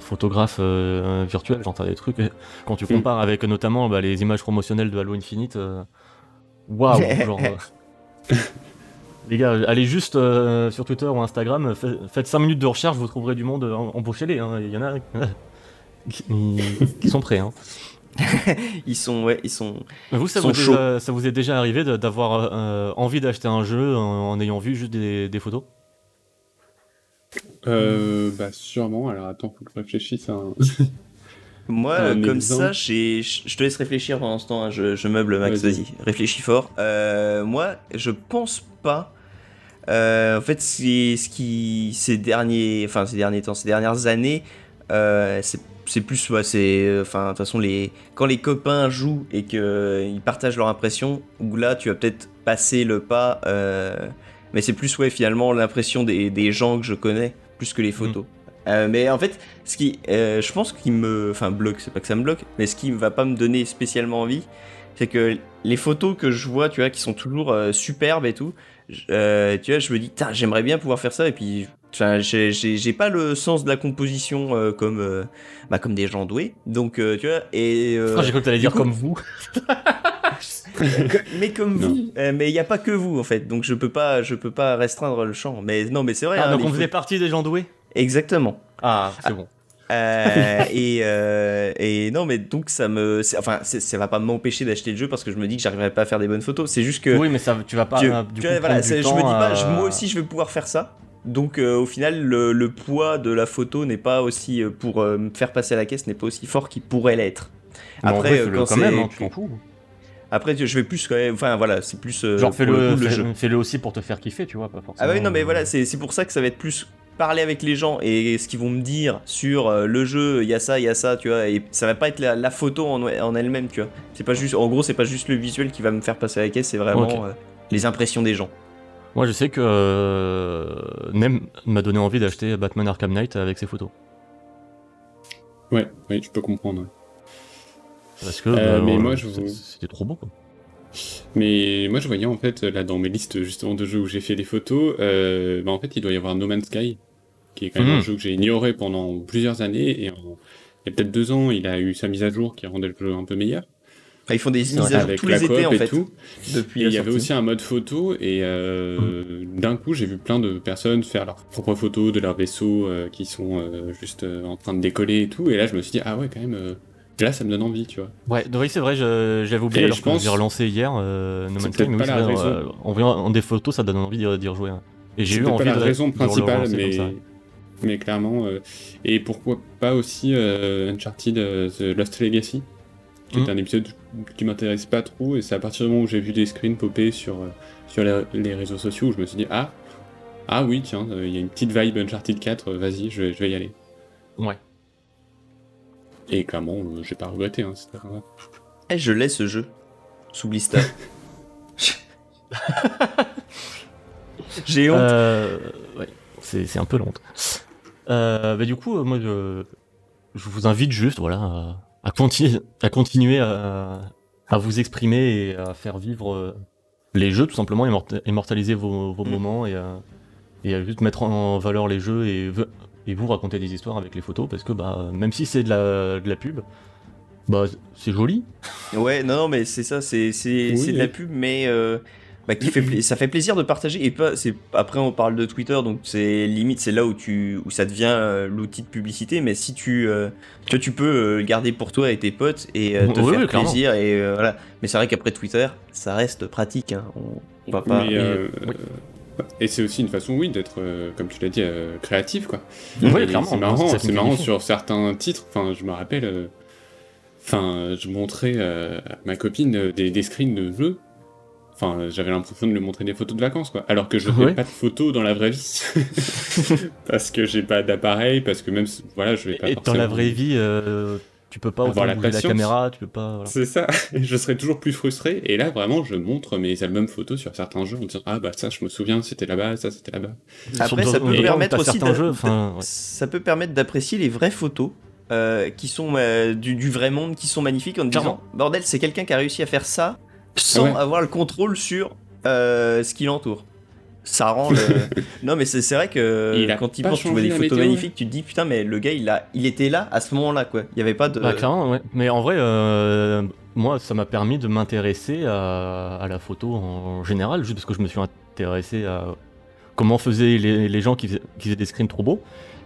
photographes euh, virtuels, j'entends des trucs. et Quand tu Mm. compares avec notamment bah, les images promotionnelles de Halo Infinite, waouh, genre. euh, Les gars, allez juste euh, sur Twitter ou Instagram, fa- faites 5 minutes de recherche, vous trouverez du monde, euh, embauchez-les. hein, Il y en a qui, qui sont prêts. Hein. Ils sont, ouais, ils sont. Mais Vous, ça vous, sont déjà- ça vous est déjà arrivé de- d'avoir euh, envie d'acheter un jeu en, en ayant vu juste des, des photos? Euh, bah sûrement, alors attends, faut que je réfléchisse à un... Moi, Un euh, comme exemple. ça, je te laisse réfléchir pendant ce temps. hein, Je, je meuble Max, Vas-y. réfléchis fort. Euh, moi, je pense pas. Euh, en fait, c'est ce qui ces derniers, enfin ces derniers temps, ces dernières années, euh, c'est c'est plus, ouais, c'est, euh, enfin de toute façon les, quand les copains jouent et que euh, ils partagent leur impression, où là tu vas peut-être passer le pas, euh, mais c'est plus ouais finalement l'impression des, des gens que je connais plus que les photos. Euh, mais en fait, ce qui, je pense qui me, enfin bloque, c'est pas que ça me bloque, mais ce qui va pas me donner spécialement envie, c'est que les photos que je vois, tu vois, qui sont toujours superbes et tout, euh, tu vois, je me dis, j'aimerais bien pouvoir faire ça et puis, j'ai- pas le sens de la composition euh, comme, euh, bah, comme des gens doués, donc tu vois, et Ah, J'ai cru que t'allais dire coup- comme vous. mais comme Non. vous, mais il y a pas que vous en fait, donc je peux pas, je peux pas restreindre le champ. Mais non, mais c'est vrai. Ah, hein, donc on faisait partie des gens doués? Exactement. Ah, c'est bon. Euh, et, euh, et non, mais donc ça me. Enfin, ça va pas m'empêcher d'acheter le jeu parce que je me dis que j'arriverai pas à faire des bonnes photos. C'est juste que. Oui, mais ça, tu vas pas. tu- euh, du coup, voilà, du c'est- je me dis temps pas, je- moi aussi je vais pouvoir faire ça. Donc euh, au final, le, le poids de la photo n'est pas aussi. euh, pour euh, me faire passer à la caisse, n'est pas aussi fort qu'il pourrait l'être. En Après, fais-le quand même, hein, tu t'en fous. Après, je vais plus quand même. Enfin voilà, c'est plus. Genre, le fais-le le fais- jeu. fais-le aussi pour te faire kiffer, tu vois, pas forcément. Ah oui, non, mais voilà, c'est pour ça que ça va être plus parler avec les gens et ce qu'ils vont me dire sur euh, le jeu, il y a ça, il y a ça, tu vois, et ça va pas être la, la photo en, en elle-même, tu vois. C'est pas juste, en gros, c'est pas juste le visuel qui va me faire passer à la caisse, c'est vraiment euh, les impressions des gens. Moi, je sais que euh, Nem m'a donné envie d'acheter Batman Arkham Knight avec ses photos. Ouais, oui, je peux comprendre. ouais. Parce que Euh, bah, mais ouais, moi, je c'était trop beau. Quoi. Mais moi, je voyais en fait, là, dans mes listes justement de jeux où j'ai fait les photos, euh, bah, en fait, il doit y avoir No Man's Sky, qui est quand même Mhm. un jeu que j'ai ignoré pendant plusieurs années, et en- il y a peut-être deux ans, il a eu sa mise à jour qui rendait le jeu un peu meilleur. Enfin, ils font des mises à jour avec tous la les étés, en et fait, tout. depuis Et la il y avait aussi un mode photo, et euh, d'un coup, j'ai vu plein de personnes faire leurs propres photos de leurs vaisseaux euh, qui sont euh, juste euh, en train de décoller et tout, et là, je me suis dit, ah ouais, quand même, euh, là, ça me donne envie, tu vois. Ouais, donc oui, c'est vrai, j'avais oublié Et alors je que pense- j'ai relancé hier euh, No C'est Man's Sky, peut-être mais oui, la vrai, raison. en voyant en des photos, ça donne envie d'y rejouer. hein. Et j'ai eu envie pas la de raison de le principale, mais, comme ça. Mais clairement. euh, et pourquoi pas aussi euh, Uncharted euh, The Lost Legacy, qui est un épisode qui m'intéresse pas trop, et c'est à partir du moment où j'ai vu des screens popper sur, sur les, les réseaux sociaux où je me suis dit Ah, ah oui, tiens, euh, il y a une petite vibe Uncharted 4, euh, vas-y, je, vais- je vais y aller. Ouais. Et clairement, euh, j'ai pas regretté, hein, grave. Eh, je l'ai ce jeu, sous blister. J'ai honte. Euh, ouais, c'est c'est un peu lent. Euh, bah, du coup, euh, moi, je, je vous invite juste, voilà, à, à continuer, à continuer à, à vous exprimer et à faire vivre euh, les jeux, tout simplement, immorta- immortaliser vos, vos Mm. moments et à, et à juste mettre en valeur les jeux et, et vous raconter des histoires avec les photos, parce que bah, même si c'est de la, de la pub, bah, c'est joli. Ouais, non, mais c'est ça, c'est Oui, de la pub, mais euh, bah, qui fait pla- ça fait plaisir de partager. Et pas, c'est après on parle de Twitter, donc c'est limite c'est là où tu où ça devient euh, l'outil de publicité. Mais si tu euh, tu peux euh, le garder pour toi et tes potes et euh, te Oui, faire oui, plaisir et euh, voilà. Mais c'est vrai qu'après Twitter, ça reste pratique. Hein. On, va pas. Mais, oui. Et c'est aussi une façon, oui, d'être, euh, comme tu l'as dit, euh, créatif, quoi. Oui, clairement. C'est marrant, ça c'est marrant sur certains titres. Enfin, je me rappelle. euh, Enfin, je montrais euh, à ma copine euh, des, des screens de jeux. Enfin, j'avais l'impression de lui montrer des photos de vacances, quoi. Alors que je fais Ouais. pas de photos dans la vraie vie. parce que j'ai pas d'appareil, parce que même, voilà, je vais pas Et dans la vraie vie, euh, tu peux pas Avoir la la caméra, tu peux pas. voilà. C'est ça, et je serais toujours plus frustré. Et là, vraiment, je montre mes albums photos sur certains jeux en disant Ah, bah ça, je me souviens, c'était là-bas, ça, c'était là-bas. Après, ça peut permettre aussi jeux, enfin, ouais. Ça peut permettre d'apprécier les vraies photos. euh, qui sont euh, du, du vrai monde, qui sont magnifiques en te disant bordel, c'est quelqu'un qui a réussi à faire ça sans Ouais. avoir le contrôle sur euh, ce qui l'entoure. Ça rend le. non, mais c'est c'est vrai que Il quand il pense, tu vois des photos météo, magnifiques, tu te dis putain, mais le gars, il, a, il était là à ce moment-là, quoi. Il n'y avait pas de. Bah, clairement, ouais. Mais en vrai, euh, moi, ça m'a permis de m'intéresser à, à la photo en général, juste parce que je me suis intéressé à comment faisaient les, les gens qui faisaient, qui faisaient des screens trop beaux.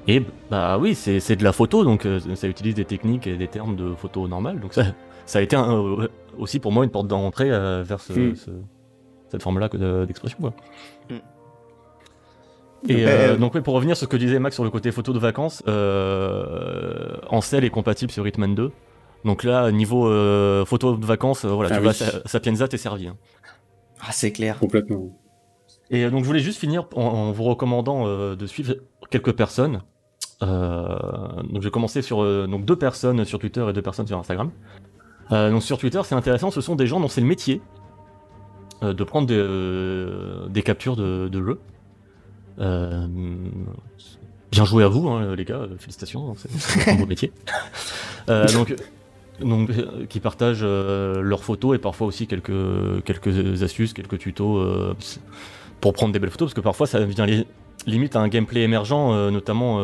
Et bah oui, c'est c'est de la photo, donc euh, ça utilise des techniques et des termes de photo normale. Donc ça, ça a été un- euh, aussi pour moi une porte d'entrée euh, vers ce- Mm. ce- cette forme-là d'expression. quoi. Mm. Et Euh, donc oui, pour revenir sur ce que disait Max sur le côté photo de vacances, euh, Ancel est compatible sur Hitman 2. Donc là, niveau euh, photo de vacances, voilà, Ah tu oui. Sapienza, t'es servi. hein. Ah, c'est clair. Complètement. Et donc je voulais juste finir en, en vous recommandant euh, de suivre quelques personnes. Euh, donc j'ai commencé sur euh, donc deux personnes sur Twitter et deux personnes sur Instagram. Euh, donc sur Twitter, c'est intéressant, ce sont des gens dont c'est le métier euh, de prendre des, euh, des captures de. Euh, bien joué à vous, hein, les gars, félicitations, c'est c'est un beau métier. Euh, donc, donc euh, qui partagent leurs photos et parfois aussi quelques, quelques astuces, quelques tutos pour prendre des belles photos, parce que parfois ça devient li- limite un gameplay émergent, notamment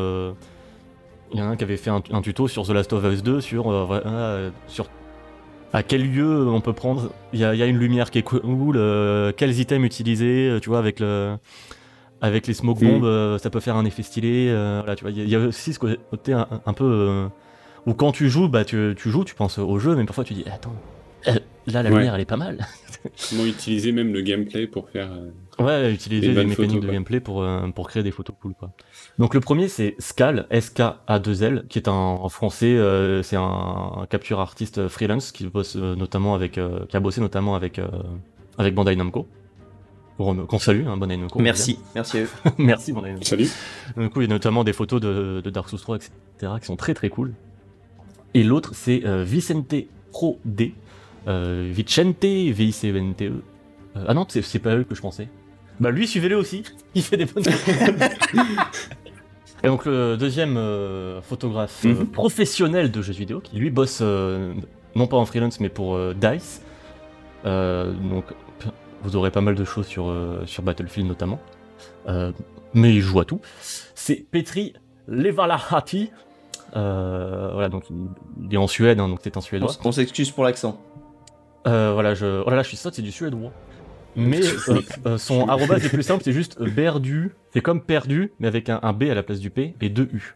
il y en a un qui avait fait un, un tuto sur The Last of Us 2 sur, euh, voilà, euh, sur à quel lieu on peut prendre, il y a, il y a une lumière qui est cool, euh, quels items utiliser, euh, tu vois, avec le avec les smoke bombs, euh, ça peut faire un effet stylé, euh, voilà, tu vois, il y a- il y, a aussi ce côté un, un peu où quand tu joues, bah tu, tu joues, tu penses au jeu, mais parfois tu dis attends, là la Ouais. lumière elle est pas mal. Comment utiliser même le gameplay pour faire. euh, Ouais, utiliser bonnes mécaniques photos, de gameplay pour, euh, pour créer des photos cool, quoi. Donc le premier, c'est Scal, S-K-A-2-L, qui est un, en français, euh, c'est un, un capture artiste freelance qui bosse euh, notamment avec, euh, qui a bossé notamment avec, euh, avec Bandai Namco. Qu'on qu'on salue, hein, Bandai Namco. Merci, merci à eux. Merci Bandai Namco. Salut. Du coup, il y a notamment des photos de, de Dark Souls 3, etc., qui sont très très cool. Et l'autre, c'est euh, Vicente Pro D. Euh, Vicente, V-I-C-E-N-T-E. Euh, ah non, c'est pas eux que je pensais. Bah lui, suivez-le aussi. Il fait des bonnes Et donc le deuxième euh, photographe euh, Mhm. professionnel de jeux vidéo, qui lui bosse euh, non pas en freelance mais pour Dice. Donc vous aurez pas mal de choses sur, sur Battlefield notamment. Mais il joue à tout. C'est Petri Levalahati. Voilà, donc il, est en Suède, hein, donc c'est un Suédois. on s'excuse pour l'accent. Euh, voilà, je... Oh là là, je suis sotte, c'est du suédois. Mais euh, euh, son arrobase est plus simple, c'est juste euh, berdu. C'est comme perdu, mais avec un, un B à la place du P et deux U.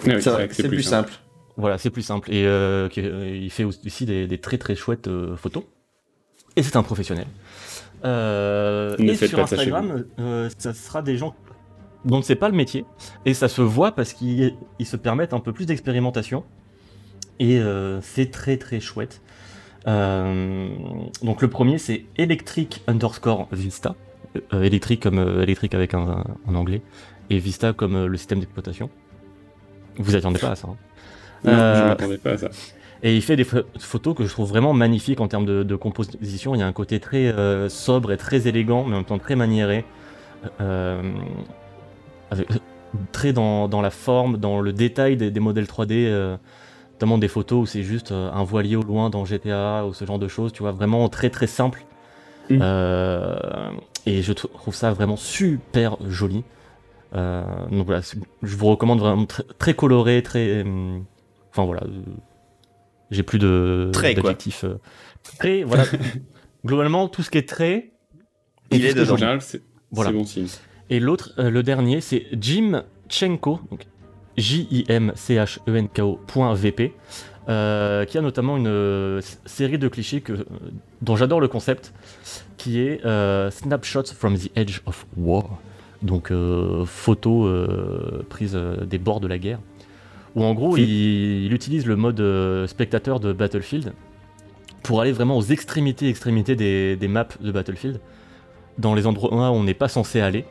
Ah oui, C'est vrai vrai, que c'est plus simple. Voilà, c'est plus simple. Et il fait aussi des, des très très chouettes euh, photos. Et c'est un professionnel. Euh, Ne et sur ça Instagram, euh, ça sera des gens dont c'est pas le métier. Et ça se voit parce qu'ils ils se permettent un peu plus d'expérimentation. Et euh, c'est très très chouette. Euh, donc le premier c'est Electric underscore Vista. Euh, électrique comme euh, électrique avec un, un anglais. Et Vista comme euh, le système d'exploitation. Vous attendez pas à ça. hein. Non, je Euh, m'attendais pas à ça. et il fait des pho- photos que je trouve vraiment magnifiques en termes de, de composition. Il y a un côté très euh, sobre et très élégant, mais en même temps très maniéré. Euh, avec- très dans, dans la forme, dans le détail des, des modèles 3D, euh, notamment des photos où c'est juste euh, un voilier au loin dans GTA ou ce genre de choses, tu vois, vraiment très très simple. Mm. Euh, et je trou- trouve ça vraiment super joli. Euh, donc voilà, je vous recommande vraiment très, très coloré, très. Enfin voilà, euh, j'ai plus de Très, quoi. d'adjectifs. Très, voilà. Globalement, tout ce qui est très. et Il est En dedans. c'est Voilà. c'est bon signe. Et l'autre, euh, le dernier, c'est Jim Chenko, donc J-I-M-C-H-E-N-K-O.VP, euh, qui a notamment une euh, série de clichés que, euh, dont j'adore le concept, qui est Snapshots from the Edge of War, donc photos prises des bords de la guerre, où en gros il, il utilise le mode spectateur de Battlefield pour aller vraiment aux extrémités, extrémités des, des maps de Battlefield, dans les endroits où on n'est pas censé aller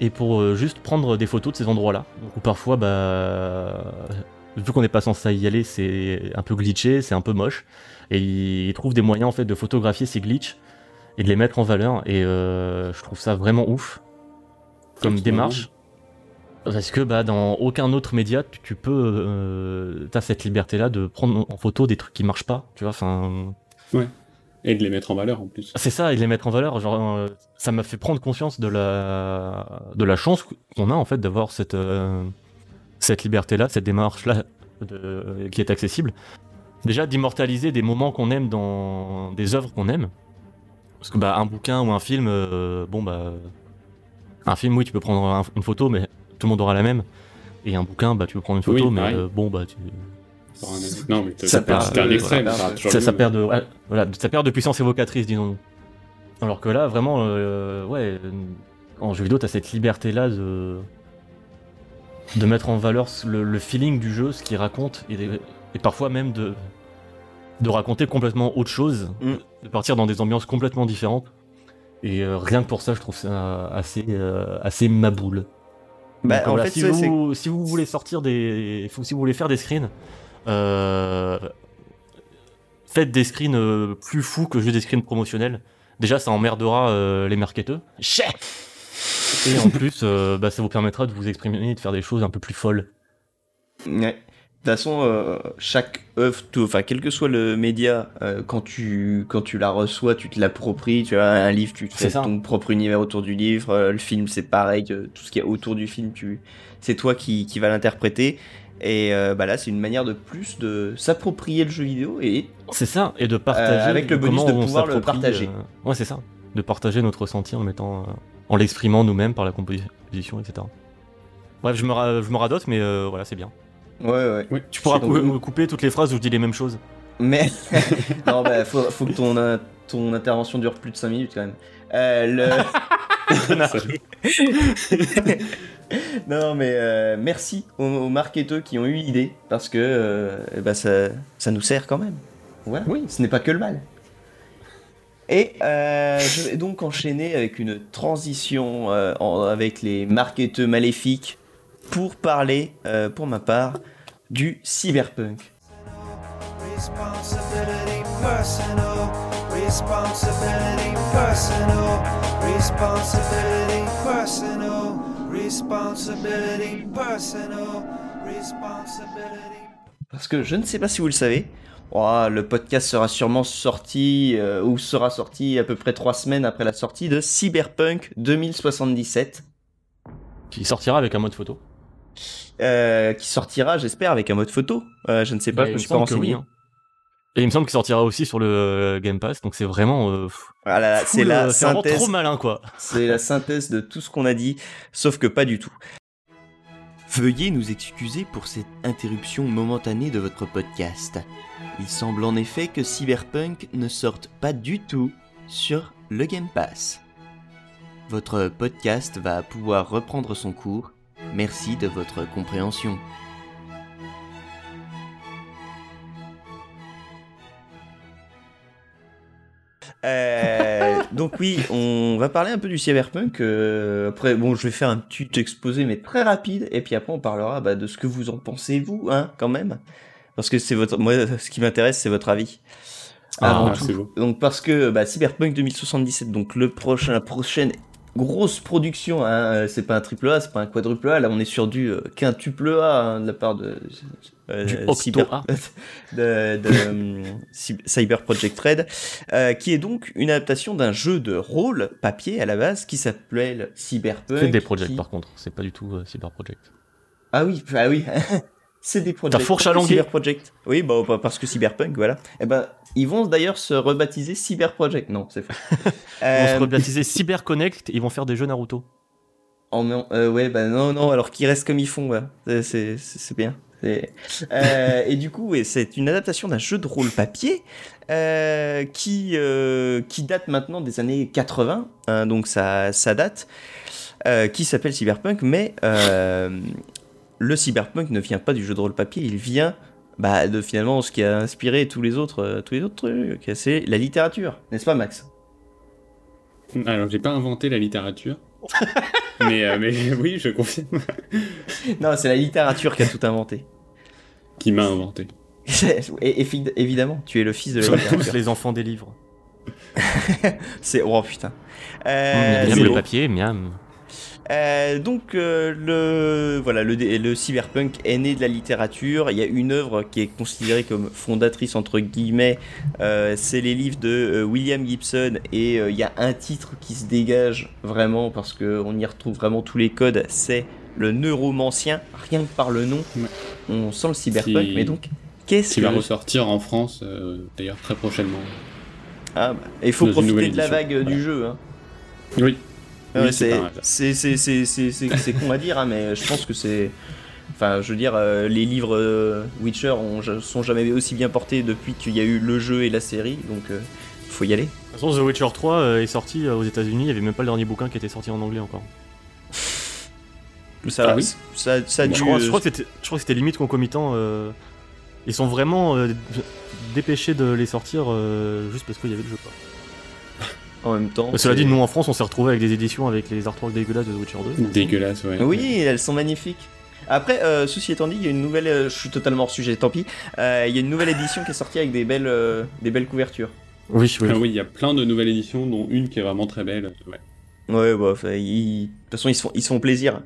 et pour euh, juste prendre des photos de ces endroits-là. Où parfois, bah, vu qu'on n'est pas censé y aller, c'est un peu glitché, c'est un peu moche, et il, il trouve des moyens en fait de photographier ces glitches et de les mettre en valeur, et euh, je trouve ça vraiment ouf comme démarche. Parce que bah, dans aucun autre média, tu, tu peux, euh, t'as cette liberté-là de prendre en photo des trucs qui marchent pas, tu vois. Enfin, Et de les mettre en valeur en plus. c'est ça, et de les mettre en valeur. Genre, euh, ça m'a fait prendre conscience de la, de la chance qu'on a en fait d'avoir cette, euh, cette liberté-là, cette démarche-là de- qui est accessible. Déjà, d'immortaliser des moments qu'on aime dans des œuvres qu'on aime. Parce que bah, un bouquin ou un film, euh, bon bah, un film, oui, tu peux prendre un- une photo, mais tout le monde aura la même. Et un bouquin, bah, tu peux prendre une photo, Oui, mais bon bah, tu, Non, mais Ça perd- un extrême. ça de, ouais, voilà, ça perd de puissance évocatrice, disons-nous. Alors que là, vraiment, euh, ouais, euh, en jeu vidéo, t'as cette liberté-là de de mettre en valeur le, le feeling du jeu, ce qu'il raconte, et, et parfois même de, de raconter complètement autre chose, Mm. de partir dans des ambiances complètement différentes. Et euh, rien que pour ça, je trouve ça assez, euh, assez maboule. Bah, Donc, en voilà, fait, si, vous, si vous voulez sortir des. Si vous voulez faire des screens, faites des screens euh, plus fous que juste des screens promotionnels. Déjà, ça emmerdera euh, les marketeurs. Et en plus, euh, bah, ça vous permettra de vous exprimer et de faire des choses un peu plus folles. Ouais. De toute façon, euh, chaque œuvre, tout- enfin quel que soit le média, euh, quand tu quand tu la reçois, tu te l'appropries. Tu as un livre, tu te fais ça. ton propre univers autour du livre. euh, le film, c'est pareil. euh, tout ce qu'il y a autour du film, tu c'est toi qui qui va l'interpréter. Et euh, bah là, c'est une manière de plus de s'approprier le jeu vidéo et C'est ça, et de partager. Euh, avec le bonus comment de pouvoir le partager. euh, Ouais, c'est ça. De partager notre ressenti en le mettant, euh, en l'exprimant nous-mêmes par la composition, etc. Bref, je me, ra- je me radote, mais euh, voilà, c'est bien. ouais ouais. Tu pourras cou- couper toutes les phrases où je dis les mêmes choses. Mais non, bah faut faut que ton euh, ton intervention dure plus de 5 minutes quand même. Euh, le... Non, mais euh, merci aux, aux marketeurs qui ont eu l'idée, parce que euh, ben, ça, ça nous sert quand même. Voilà, Oui. ce n'est pas que le mal. Et euh, je vais donc enchaîner avec une transition euh, en- avec les marketeurs maléfiques pour parler, euh, pour ma part, du cyberpunk. Responsibility personal. Responsibility personal. Responsibility personal. Responsibility personal. Responsibility. Parce que je ne sais pas si vous le savez, oh, le podcast sera sûrement sorti, euh, ou sera sorti à peu près trois semaines après la sortie de Cyberpunk 2077. Qui sortira avec un mode photo. euh, qui sortira, j'espère, avec un mode photo. Euh, je ne sais pas, je il suis pas renseigné. oui, hein. Et il me semble qu'il sortira aussi sur le euh, Game Pass, donc c'est vraiment. euh, Voilà, full, c'est la euh, synthèse. trop malin, quoi. C'est la synthèse de tout ce qu'on a dit, sauf que pas du tout. Veuillez nous excuser pour cette interruption momentanée de votre podcast. Il semble en effet que Cyberpunk ne sorte pas du tout sur le Game Pass. Votre podcast va pouvoir reprendre son cours. Merci de votre compréhension. Euh, donc oui, on va parler un peu du cyberpunk. euh, après, bon, je vais faire un petit exposé, mais très rapide, et puis après on parlera bah, de ce que vous en pensez vous, hein, quand même, parce que c'est votre, moi, ce qui m'intéresse, c'est votre avis. Avant Ah, tout. c'est beau. Donc parce que bah, Cyberpunk 2077, donc le prochain, la prochaine grosse production, hein, euh, c'est pas un triple A, c'est pas un quadruple A, là on est sur du quintuple A hein, de la part de Du octo Cyber- de, de, euh, Cy- Cyber Project Red, euh, qui est donc une adaptation d'un jeu de rôle papier à la base qui s'appelait Cyberpunk. C'est des projects qui- par contre, c'est pas du tout euh, Cyber Project. Ah oui, ah oui. c'est des projets. Ta fourche à. Cyber Project. Oui, bah, bah, parce que Cyberpunk, voilà. Et ben, ils vont d'ailleurs se rebaptiser Cyber Project. Non, c'est faux. Ils vont Euh, se rebaptiser Cyber Connect, ils vont faire des jeux Naruto. Oh non, euh, ouais, bah non, non, alors qu'ils restent comme ils font, ouais. C'est bien. Euh, et du coup, c'est une adaptation d'un jeu de rôle papier euh, qui, euh, qui date maintenant des années 80, hein, donc ça, date, qui s'appelle Cyberpunk, mais le Cyberpunk ne vient pas du jeu de rôle papier, il vient bah, de finalement ce qui a inspiré tous les autres, tous les autres trucs, c'est la littérature, n'est-ce pas Max? Alors, j'ai pas inventé la littérature. mais, euh, mais oui, je confirme. Non, c'est la littérature qui a tout inventé. Qui m'a inventé. Et- évi- évidemment, tu es le fils de la tous les enfants des livres. C'est oh putain. Euh, miam le papier, miam. Euh, donc euh, le voilà le, le cyberpunk est né de la littérature. Il y a une œuvre qui est considérée comme fondatrice entre guillemets. euh, c'est les livres de William Gibson et il y a un titre qui se dégage vraiment parce que on y retrouve vraiment tous les codes. C'est le neuromancien. Rien que par le nom, on sent le cyberpunk. Qui- Mais donc qu'est-ce Qui que va ressortir en France, d'ailleurs, très prochainement. ah, bah, il faut dans profiter de la vague du jeu. Hein. Oui. Oui, c'est c'est pas mal. c'est c'est c'est c'est c'est c'est con à dire hein, mais je pense que c'est enfin je veux dire euh, les livres euh, Witcher ont, sont jamais aussi bien portés depuis qu'il y a eu le jeu et la série donc euh, faut y aller. De toute façon, The Witcher 3 euh, est sorti euh, aux États-Unis, il y avait même pas le dernier bouquin qui était sorti en anglais encore. Ça, Ah oui ça, ça dû, Je crois, je crois que c'était, je crois que c'était limite concomitant. euh, ils sont vraiment euh, dépêchés de les sortir euh, juste parce qu'il y avait le jeu. Quoi. En même temps. Mais cela dit, nous en France, on s'est retrouvé avec des éditions avec les artworks dégueulasses de The Witcher 2. Dégueulasse, ouais. Oui, elles sont magnifiques. Après, euh, ceci étant dit, il y a une nouvelle. euh, je suis totalement hors sujet, tant pis. Euh, Il y a une nouvelle édition qui est sortie avec des belles, euh, des belles couvertures. Oui, oui. Ah oui, il y a plein de nouvelles éditions, dont une qui est vraiment très belle. Ouais. Ouais, bah, ils- de toute façon, ils se font, ils se font plaisir.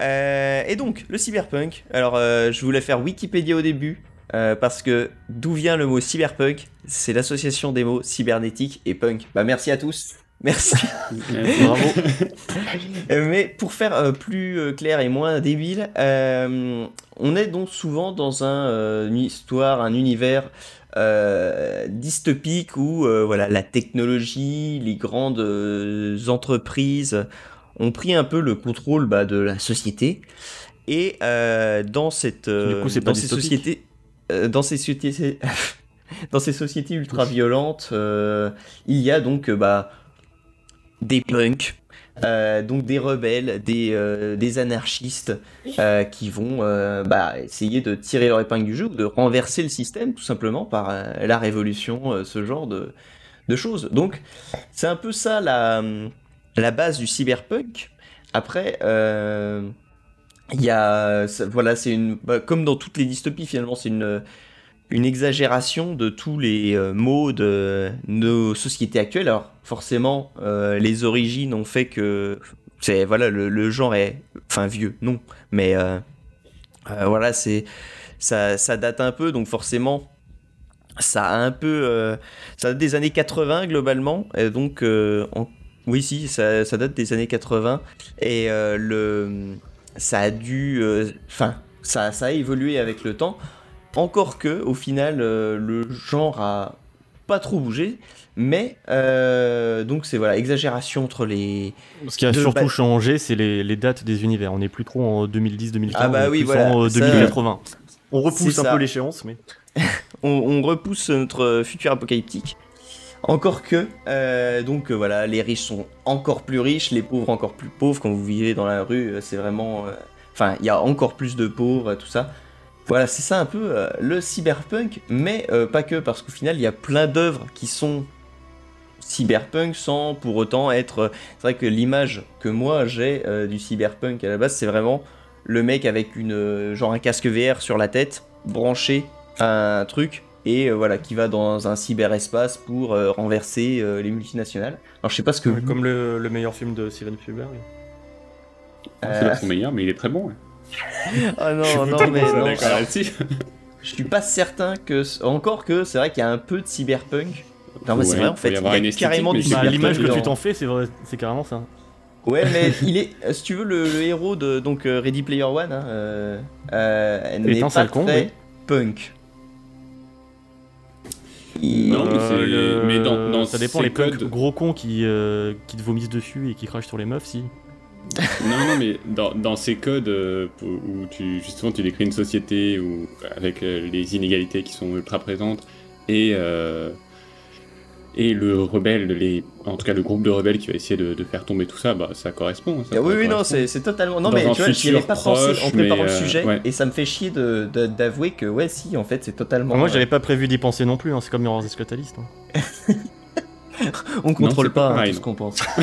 Euh, et donc, le cyberpunk. Alors, euh, je voulais faire Wikipédia au début. Euh, parce que d'où vient le mot cyberpunk? C'est l'association des mots cybernétique et punk. Bah, merci à tous. Merci. Bravo. Euh, Mais pour faire euh, plus euh, clair et moins débile, euh, on est donc souvent dans un, euh, une histoire, un univers euh, dystopique où euh, voilà, la technologie, les grandes euh, entreprises ont pris un peu le contrôle bah, de la société. Et euh, dans cette, euh, Du coup, c'est dans pas ces sociétés, dans ces sociétés, dans ces sociétés ultra violentes, euh, il y a donc euh, bah, des punks, euh, donc des rebelles, des, euh, anarchistes euh, qui vont euh, bah, essayer de tirer leur épingle du jeu ou de renverser le système tout simplement par euh, la révolution, euh, ce genre de, choses. Donc c'est un peu ça la, base du cyberpunk. Après, euh, il y a, voilà, c'est une, bah, comme dans toutes les dystopies finalement, c'est une une exagération de tous les euh, maux de nos sociétés actuelles. Alors forcément, euh, les origines ont fait que c'est voilà le, le genre est enfin vieux, non, mais euh, euh, voilà c'est ça, ça date un peu, donc forcément ça a un peu ça date des années 80 globalement, et donc oui si ça, ça date des années 80 et le ça a dû euh, enfin ça, ça a évolué avec le temps. Encore que, au final, euh, le genre a pas trop bougé, mais euh, donc c'est voilà exagération entre les. Ce qui a surtout changé, c'est les, les dates des univers. On n'est plus trop en 2010-2015, Ah bah on est oui, plus voilà, en euh, ça- 2080. On repousse un ça. peu l'échéance, mais. On, on repousse notre futur apocalyptique. Encore que, euh, donc euh, voilà, les riches sont encore plus riches, les pauvres encore plus pauvres. Quand vous vivez dans la rue, euh, c'est vraiment, enfin, il y a encore plus de pauvres, tout ça. Voilà, c'est ça un peu le cyberpunk, mais pas que, parce qu'au final, il y a plein d'œuvres qui sont cyberpunk sans pour autant être. C'est vrai que l'image que moi j'ai du cyberpunk à la base, c'est vraiment le mec avec une genre un casque VR sur la tête, branché à un truc et euh, voilà qui va dans un cyberespace pour euh, renverser euh, les multinationales. Alors je sais pas ce que vous- Comme le, le meilleur film de Steven Spielberg. Euh, C'est pas son meilleur, mais il est très bon. Ah non Je non mais non, alors, je suis pas certain que encore que c'est vrai qu'il y a un peu de cyberpunk. Non mais c'est vrai en fait, il y a carrément du Cyberpunk L'image que tu t'en fais, c'est c'est carrément ça. Ouais, mais il est, si tu veux, le, le héros de donc Ready Player One hein, n'est pas très oui. punk. Non, mais dans- dans ça dépend, ces les punks codes- gros cons qui, euh, qui te vomissent dessus et qui crachent sur les meufs, si. non, non, mais dans, dans ces codes euh, où tu, justement tu décris une société où, avec euh, les inégalités qui sont ultra présentes et, euh, et le rebelle, les, en tout cas le groupe de rebelles qui va essayer de, de faire tomber tout ça, bah, ça correspond. ça Ah oui, oui, non, c'est totalement. Non, Dans mais tu vois, j'y avais pas pensé en préparant le sujet, ouais. et ça me fait chier de- de- d'avouer que, ouais, si, en fait, c'est totalement. Moi, euh, j'avais pas prévu d'y penser non plus, hein, c'est comme Mirror's Esclatalist. hein. On contrôle pas pas, hein, tout ce qu'on pense.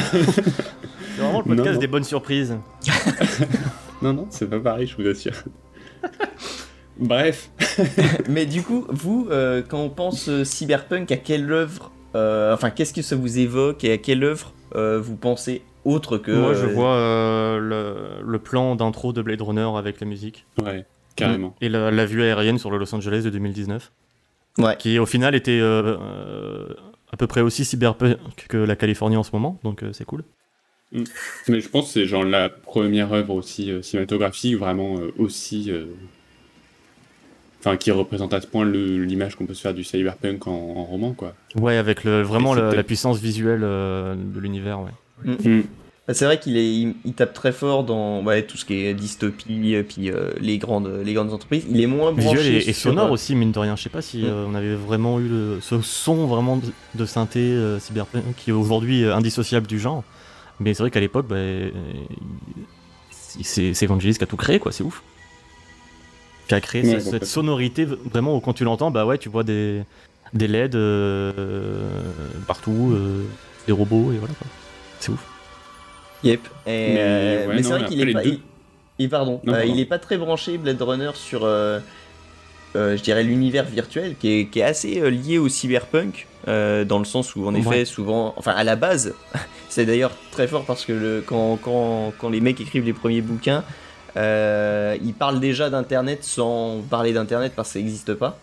C'est vraiment le Non, podcast non. des bonnes surprises. Non, non, c'est pas pareil, je vous assure. Bref, mais du coup, vous, euh, quand on pense euh, cyberpunk, à quelle œuvre. Euh, enfin, qu'est-ce que ça vous évoque et à quelle œuvre euh, vous pensez autre que. Moi, je euh, vois euh, le, le plan d'intro de Blade Runner avec la musique. ouais, carrément. Et la, la vue aérienne sur le Los Angeles de 2019. Ouais. Qui, au final, était euh, euh, à peu près aussi cyberpunk que la Californie en ce moment, donc euh, c'est cool. Mais je pense que c'est genre la première œuvre aussi euh, cinématographique, vraiment euh, aussi. euh, Enfin, qui représente à ce point l'image qu'on peut se faire du cyberpunk en, en roman, quoi. Ouais, avec le, vraiment la, puissance visuelle euh, de l'univers, ouais. Mm. Bah, C'est vrai qu'il est, il, il tape très fort dans ouais, tout ce qui est dystopie, et puis euh, les, grandes, les grandes entreprises. Il est moins branché Visuel et, sonore euh, aussi, mine de rien. Je sais pas si Mm. euh, on avait vraiment eu le- ce son vraiment de, de synthé euh, cyberpunk qui est aujourd'hui euh, indissociable du genre. Mais c'est vrai qu'à l'époque, bah, euh, c'est c'est Vangelis qui a tout créé, quoi, c'est ouf. Qui a créé Ouais, ce- cette sonorité, vraiment, où quand tu l'entends, bah ouais, tu vois des, des LED euh, partout, euh, des robots, et voilà, quoi. C'est ouf. Yep. Et, Mais, euh, ouais, mais c'est vrai qu'il est pas. deux- Il, pardon. Non, euh, pardon. il est pas très branché Blade Runner sur, euh, euh, je dirais, l'univers virtuel, qui est, qui est assez euh, lié au cyberpunk, euh, dans le sens où, en effet, Ouais. souvent, enfin, à la base, c'est d'ailleurs très fort parce que le, quand, quand, quand les mecs écrivent les premiers bouquins, euh, ils parlent déjà d'internet sans parler d'internet parce que ça n'existe pas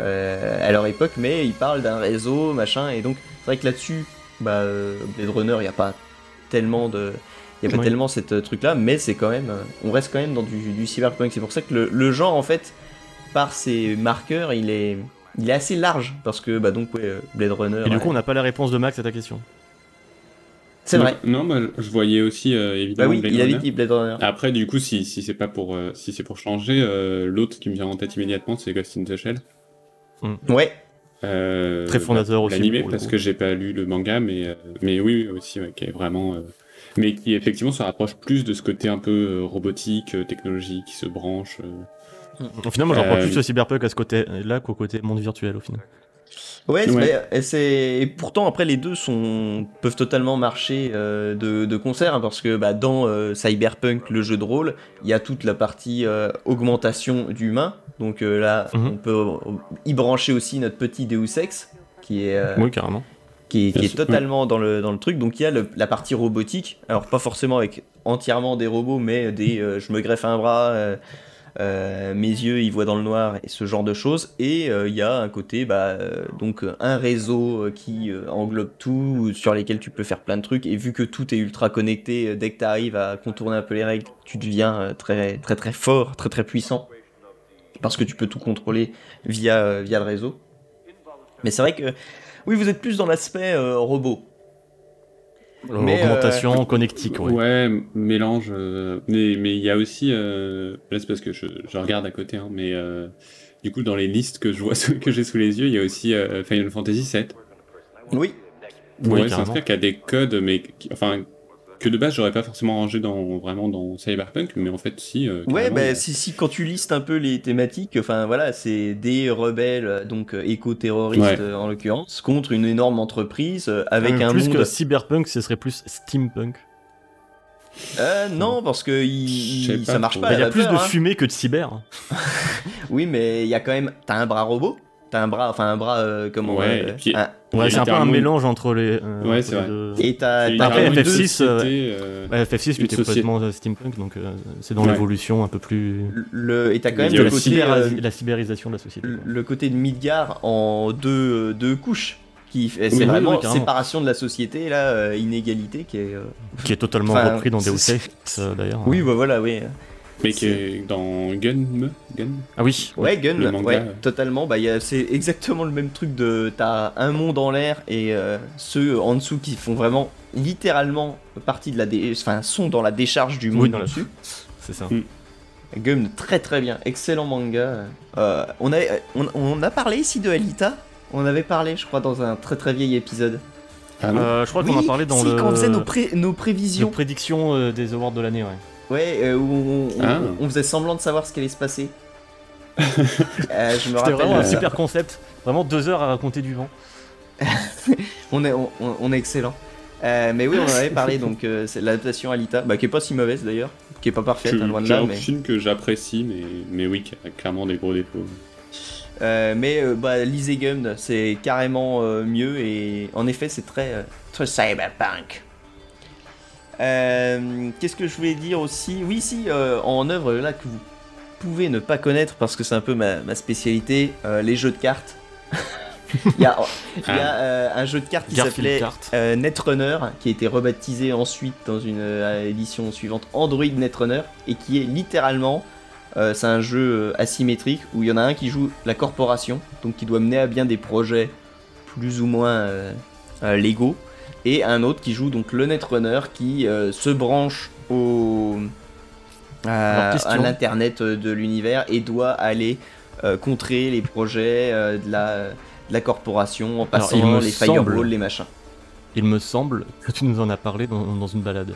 euh, à leur époque, mais ils parlent d'un réseau, machin, et donc c'est vrai que là-dessus, bah, euh, Blade Runner, il n'y a pas tellement de. Il n'y a pas Oui. tellement cette truc-là, mais c'est quand même. on reste quand même dans du, du cyberpunk. C'est pour ça que le, le genre, en fait, par ses marqueurs, il est, il est assez large. Parce que, bah, donc, ouais, Blade Runner. Et du ouais. coup, on n'a pas la réponse de Max à ta question. C'est vrai. Non, bah, je voyais aussi euh, Bah évidemment oui, Blade il avait dit Blade Runner. Après, du coup, si, si c'est pas pour euh, si c'est pour changer, euh, l'autre qui me vient en tête immédiatement, c'est Ghost in the Shell. Ouais. Euh, Très fondateur bah, aussi, L'animé, parce que j'ai pas lu le manga, mais euh, mais oui, aussi, ouais, qui est vraiment, euh, mais qui effectivement se rapproche plus de ce côté un peu euh, robotique, euh, technologique, qui se branche. euh. Au final, moi, j'en prends Euh, plus le cyberpunk à ce côté-là qu'au côté monde virtuel, au final. Ouais, Ouais. c'est et pourtant après les deux sont peuvent totalement marcher euh, de, de concert hein, parce que bah, dans euh, Cyberpunk le jeu de rôle il y a toute la partie euh, augmentation d'humains donc euh, là Mhm. on peut y brancher aussi notre petit Deus Ex qui est Oui, carrément. qui est, qui totalement dans le dans le truc donc il y a le- la partie robotique alors pas forcément avec entièrement des robots mais des je me greffe un bras euh, mes yeux ils voient dans le noir et ce genre de choses. Et euh, il y a un côté bah euh, donc un réseau qui englobe tout sur lesquels tu peux faire plein de trucs. Et vu que tout est ultra connecté dès que tu arrives à contourner un peu les règles tu deviens très très très fort très très puissant. Parce que tu peux tout contrôler via via le réseau. Mais c'est vrai que oui vous êtes plus dans l'aspect robot Mais, Augmentation connectique, ouais. Ouais, mélange. euh, mais mais il y a aussi, euh, là c'est parce que je, je regarde à côté, hein, mais euh, du coup dans les listes que je vois que j'ai sous les yeux, il y a aussi euh, Final Fantasy VII. oui Oui, ouais, c'est un carrément. truc qui a des codes, mais qui- enfin que de base j'aurais pas forcément rangé dans vraiment dans Cyberpunk, mais en fait si. euh, Ouais, bah, a- si, si, quand tu listes un peu les thématiques, enfin voilà, c'est des rebelles, euh, donc euh, éco-terroristes Ouais. en l'occurrence, contre une énorme entreprise euh, avec Euh, un plus monde. que cyberpunk, ce serait plus steampunk. Euh, non, parce que il- ça marche pas. Il y a plus peur, de hein. fumée que de cyber. Oui, mais il y a quand même. T'as un bras robot. T'as un bras, enfin un bras euh, comment Ouais, euh, et puis- un- Ouais, c'est un peu un mélange entre les. euh, Ouais, entre c'est les vrai. deux. Et t'as Après, quand même une deux- FF6, euh, euh, Ouais, FF6, lui, était complètement euh, steampunk, donc euh, c'est dans Ouais. l'évolution un peu plus. le et t'as quand Il même y a le côté cyber- euh, la cyberisation de la société. le- le côté de Midgar en deux deux couches. Qui fait- c'est Oui, vraiment oui, séparation de la société là, euh, inégalité qui est. euh, Qui est totalement Enfin, repris dans Deus Ex, d'ailleurs. Oui, bah voilà, oui. Mais qui est dans Gun, Gun. Ah oui. Ouais, Gun, Le manga, ouais, euh. totalement. Bah, c'est exactement le même truc de. T'as un monde en l'air et euh, ceux en dessous qui font vraiment littéralement partie de la. Dé... Enfin, sont dans la décharge du monde Oui, dans la- dessus. C'est ça. Gun, très très bien. Excellent manga. Euh, on, a, on, on a parlé ici de Alita On avait parlé, je crois, dans un très très vieil épisode. Ah non. Euh, je crois qu'on a parlé dans si, le. quand on faisait nos, pré- nos nos prévisions. prédictions euh, des awards de l'année, ouais. Ouais, euh, où on, on- Ah. on faisait semblant de savoir ce qui allait se passer. Euh, je me C'était rappelle. vraiment un euh, super concept. Vraiment deux heures à raconter du vent. On est, on, est excellent. Euh, mais oui, on en avait parlé, donc euh, c'est l'adaptation Alita, bah, qui est pas si mauvaise d'ailleurs, qui est pas parfaite, C'est hein, loin de c'est là, un mais, film que j'apprécie, mais, mais oui, qui a clairement des gros défauts. euh, mais euh, bah, lisez Gum, c'est carrément euh, mieux et en effet, c'est très, euh, très cyberpunk. Euh, Qu'est-ce que je voulais dire aussi Oui, si, euh, en œuvre là que vous pouvez ne pas connaître parce que c'est un peu ma, ma spécialité, euh, les jeux de cartes. Il y a, il y a, euh, un jeu de cartes qui s'appelait Netrunner, qui a été rebaptisé ensuite dans une édition suivante Android Netrunner, et qui est littéralement, euh, c'est un jeu asymétrique où il y en a un qui joue la corporation, donc qui doit mener à bien des projets plus ou moins euh, euh, légaux, et un autre qui joue donc le Netrunner qui euh, se branche au question. à l'internet euh, de l'univers et doit aller euh, contrer les projets euh, de la de la corporation en passant les semble- firewalls, les machins. Il me semble que tu nous en as parlé dans, dans une balade.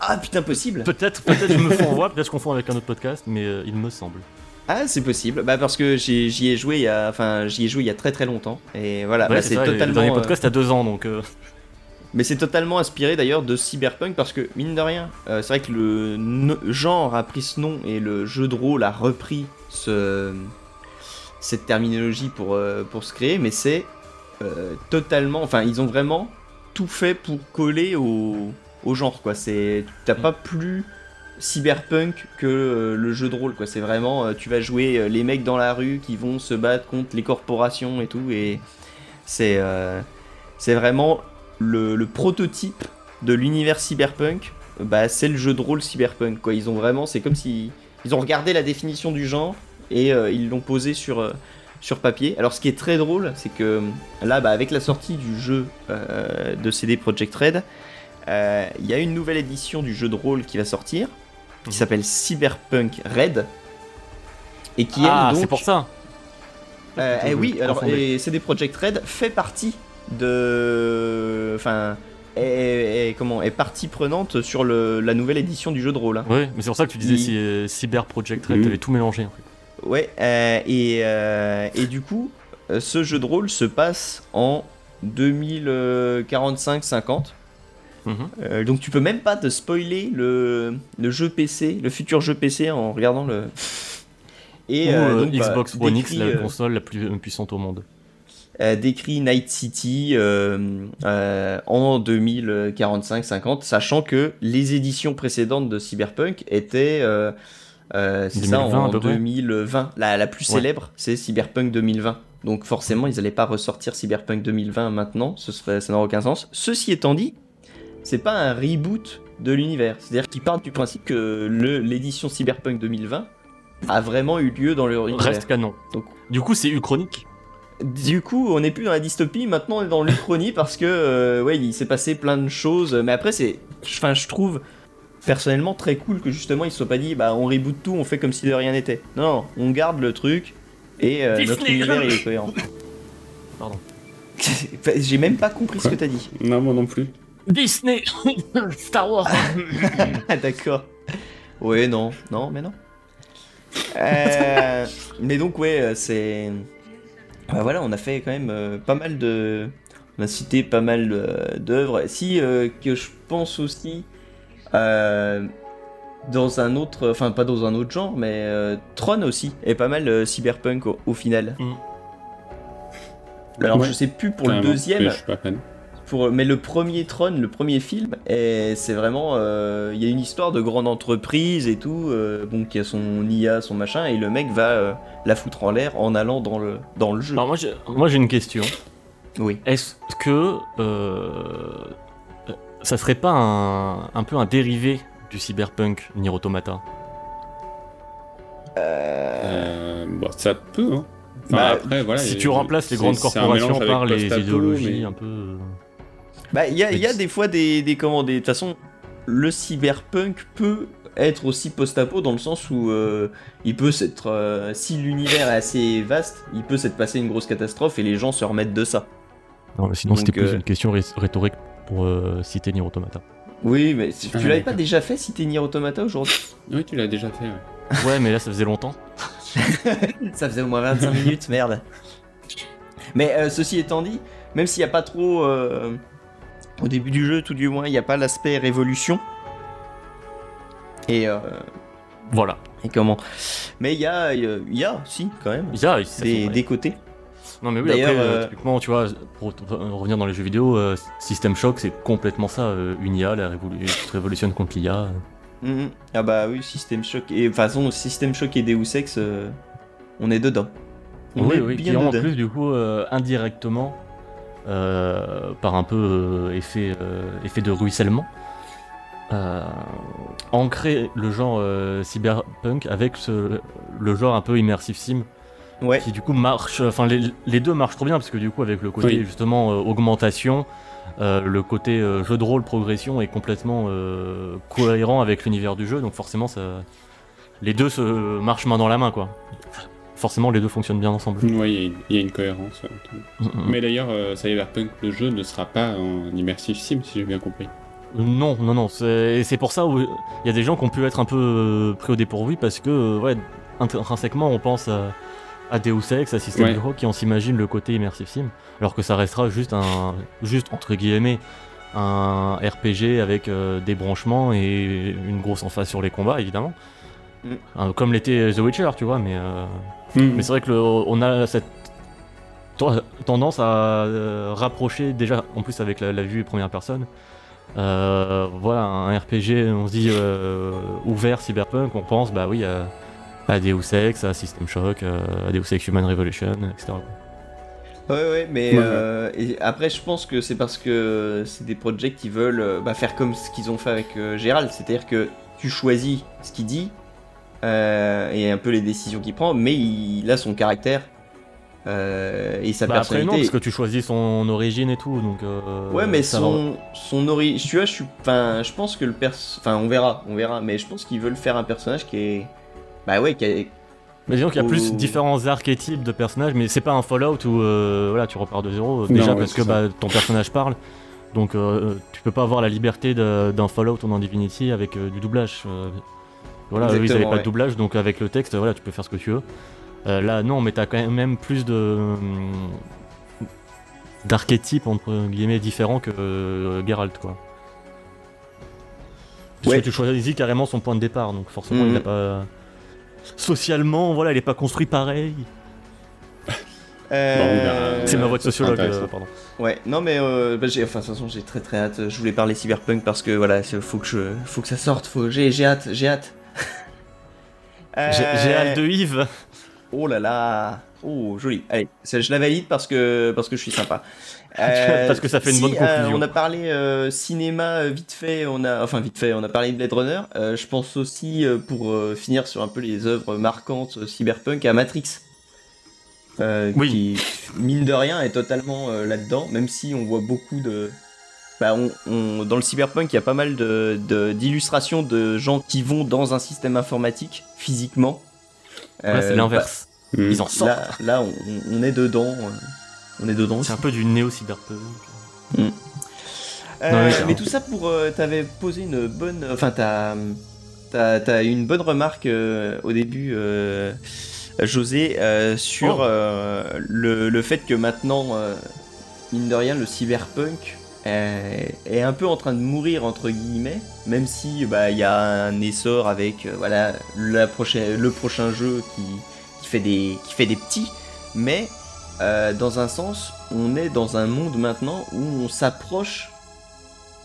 Ah putain, possible Peut-être, peut-être je me confonds, peut-être je confonds avec un autre podcast, mais euh, il me semble. Ah, c'est possible. Bah parce que j'y ai joué il y a, enfin, j'y ai joué il y a très très longtemps. Et voilà, Ouais, c'est le totalement. dernier euh, podcast a deux ans, donc. euh, Mais c'est totalement inspiré d'ailleurs de Cyberpunk parce que mine de rien, euh, c'est vrai que le no- genre a pris ce nom et le jeu de rôle a repris ce, cette terminologie pour, euh, pour se créer, mais c'est euh, totalement, enfin ils ont vraiment tout fait pour coller au, au genre quoi. C'est t'as pas plus cyberpunk que euh, le jeu de rôle quoi. C'est vraiment euh, tu vas jouer euh, les mecs dans la rue qui vont se battre contre les corporations et tout et c'est c'est vraiment le, le prototype de l'univers cyberpunk, bah, c'est le jeu de rôle cyberpunk. Quoi. Ils ont vraiment, c'est comme si ils ont regardé la définition du genre et ils l'ont posé sur, sur papier. Alors, ce qui est très drôle, c'est que là, bah, avec la sortie du jeu de CD Projekt Red, il y a une nouvelle édition du jeu de rôle qui va sortir, qui Mhm. s'appelle Cyberpunk Red, et qui ah, c'est donc, pour ça. euh, eh oui, alors et CD Projekt Red fait partie de, enfin, est, est- comment est partie prenante sur le, la nouvelle édition du jeu de rôle. hein. Ouais, mais c'est pour ça que tu disais si, euh, Cyber Project Red, Mhm. t'avais tout mélangé en fait. Ouais, euh, et, euh, et du coup, ce jeu de rôle se passe en 2045-50. Euh, donc tu peux même pas te spoiler le, le jeu PC, le futur jeu PC en regardant le. Et Ou euh, euh, bah, Xbox One X, la console la plus puissante au monde. décrit Night City en 2045-50, sachant que les éditions précédentes de Cyberpunk étaient, euh, c'est ça, 2020 à en peu près. 2020. La, la plus Ouais. célèbre, c'est Cyberpunk 2020. Donc forcément, ils n'allaient pas ressortir Cyberpunk 2020 maintenant, ce serait, ça n'aurait aucun sens. Ceci étant dit, c'est pas un reboot de l'univers. C'est-à-dire qu'ils partent du principe que le- l'édition Cyberpunk 2020 a vraiment eu lieu dans leur univers. Reste canon. Donc- Du coup, c'est Uchronique. Du coup, on n'est plus dans la dystopie, maintenant on est dans l'Uchronie parce que, euh, ouais, il s'est passé plein de choses. Mais après, c'est. Enfin, je trouve personnellement très cool que justement ils se soient pas dit, bah on reboot tout, on fait comme si de rien n'était. Non, on garde le truc et euh, notre univers il est cohérent. Pardon. J'ai même pas compris ce que t'as dit. Non, moi non plus. Disney Star Wars Ah, d'accord. Ouais, non, non, mais non. Euh, mais donc, ouais, euh, c'est. Bah voilà, on a fait quand même euh, pas mal de. On a cité pas mal euh, d'œuvres. Si, euh, que je pense aussi. euh, dans un autre. Enfin, pas dans un autre genre, mais euh, Tron aussi est pas mal euh, cyberpunk au, au final. Mm. Alors, Ouais, je sais plus pour le deuxième. Je suis pas. Pour, mais le premier Tron, le premier film, c'est vraiment. euh, Il y a une histoire de grande entreprise et tout, euh, bon, qui a son IA, son machin, et le mec va euh, la foutre en l'air en allant dans le, dans le jeu. Alors, moi, j'ai- moi, j'ai une question. Oui. Est-ce que euh, ça serait pas un, un peu un dérivé du cyberpunk Nier Automata? Euh, bon, ça peut, hein. Enfin, Bah, après, voilà. Si tu remplaces les grandes corporations par les idéologies mais- un peu. Bah, il y a, y des fois des, des comment, des- De toute façon, le cyberpunk peut être aussi post-apo dans le sens où euh, il peut s'être. euh, si l'univers est assez vaste, il peut s'être passé une grosse catastrophe et les gens se remettent de ça. Non, mais sinon, c'était plus euh, une question rhétorique pour euh, citer Nier Automata. Oui, mais tu Ah, l'avais pas déjà fait si t'es Nier Automata aujourd'hui? Oui, tu l'as déjà fait. ouais. Ouais, mais là, ça faisait longtemps. Ça faisait au moins 25 minutes, merde. Mais euh, ceci étant dit, même s'il n'y a pas trop. Au début du jeu, tout du moins, il n'y a pas l'aspect révolution. Et, euh, Voilà. et comment Mais il y a, il y a- si, quand même, Il y a- des, côtés. Non, mais oui, après, euh, euh, typiquement, tu vois, pour revenir dans les jeux vidéo, euh, System Shock, c'est complètement ça. euh, une IA, la révolu- révolutionne contre l'IA. Mhm. Ah bah oui, System Shock. Et de toute façon, System Shock et Deus Ex, on est dedans. On oui, est oui, bien qui en plus, du coup, indirectement, par un peu euh, effet, euh, effet de ruissellement, euh, ancrer le genre euh, cyberpunk avec ce- le genre un peu immersive sim Ouais. qui du coup marche enfin les, les deux marchent trop bien parce que du coup avec le côté Oui. justement euh, augmentation euh, le côté euh, jeu de rôle progression est complètement euh, cohérent avec l'univers du jeu donc forcément ça les deux se marchent main dans la main quoi forcément les deux fonctionnent bien ensemble Ouais, il y a une- il y, a une cohérence. ouais. Mm, mm. Mais d'ailleurs, euh, Cyberpunk, le jeu, ne sera pas en immersive sim, si j'ai bien compris. Non, non, non. C'est et c'est pour ça où il y a des gens qui ont pu être un peu euh, pris au dépourvu parce que, euh, ouais, intrinsèquement, on pense à, à Deus Ex, à System Ouais. Shock, et on s'imagine le côté immersive sim, alors que ça restera juste un, juste entre guillemets, un RPG avec euh, des branchements et une grosse emphase sur les combats, évidemment. Mm. Euh, comme l'était The Witcher, tu vois, mais. euh, Hmm. mais c'est vrai que le- on a cette ten- tendance à euh, rapprocher déjà, en plus avec la, la vue première personne. euh, voilà, un RPG, on se dit euh, ouvert cyberpunk, on pense bah oui à, à Deus Ex, à System Shock, à Deus Ex Human Revolution, etc. Ouais, ouais, mais Ouais, ouais. euh, et après, je pense que c'est parce que c'est des projets qui veulent bah, faire comme ce qu'ils ont fait avec euh, Gérald, c'est-à-dire que tu choisis ce qu'il dit euh, et un peu les décisions qu'il prend, mais il, a son caractère euh, et sa Bah après non, personnalité. parce que tu choisis son origine et tout, donc. euh, Ouais, mais va. son, son ori... Tu vois, je suis... Enfin, je pense que le pers... Enfin, on verra, on verra, mais je pense qu'ils veulent faire un personnage qui est... Bah ouais, qui est... Mais disons qu'il y a plus différents archétypes de personnages, mais c'est pas un Fallout où euh, voilà, tu repars de zéro, euh, déjà ouais, parce que bah, ton personnage parle. Donc euh, tu peux pas avoir la liberté d'un Fallout ou d'un Divinity avec euh, du doublage. Voilà, eux, ils avaient Exactement, pas de doublage, donc avec le texte, voilà, tu peux faire ce que tu veux. Euh, là, non, mais t'as quand même plus de hum, d'archétypes entre guillemets différents que euh, Geralt, quoi. Parce Ouais. que tu choisis carrément son point de départ, donc forcément Mhm. il n'a pas socialement, voilà, il est pas construit pareil. Euh, C'est ma voix de sociologue, euh, pardon. Ouais, non mais euh, bah, enfin de toute façon j'ai très très hâte. Je voulais parler cyberpunk parce que voilà, faut que je, faut que ça sorte. Faut, j'ai hâte, j'ai hâte. Euh, J'ai j'ai hâte de Yves. Oh là là, oh joli. Allez, je la valide parce que parce que je suis sympa. Euh, Parce que ça fait une si, bonne euh, conclusion. on a parlé euh, cinéma euh, vite fait, on a enfin vite fait, on a parlé de Blade Runner. Euh, je pense aussi euh, pour euh, finir sur un peu les œuvres marquantes euh, cyberpunk à Matrix. Euh, Oui. Qui mine de rien est totalement euh, là-dedans, même si on voit beaucoup de bah, on, on- dans le cyberpunk, il y a pas mal de- de- d'illustrations de, gens qui vont dans un système informatique physiquement. Là, Euh, c'est l'inverse. Hmm. Ils en bah, sortent. là, là, on, on est dedans. euh, On est dedans. C'est un peu du néo-cyberpunk. Euh, Non, mais mais tout ça pour. euh, T'avais posé une bonne. Enfin, t'as. T'as t'as eu une bonne remarque euh, au début, euh, José, euh, sur Oh. euh, le, le fait que maintenant, euh, mine de rien, le cyberpunk est, est un peu en train de mourir, entre guillemets, même si bah, il y a un essor avec euh, voilà, le prochain jeu qui, qui, fait des, qui fait des petits, mais euh, dans un sens, on est dans un monde maintenant où on s'approche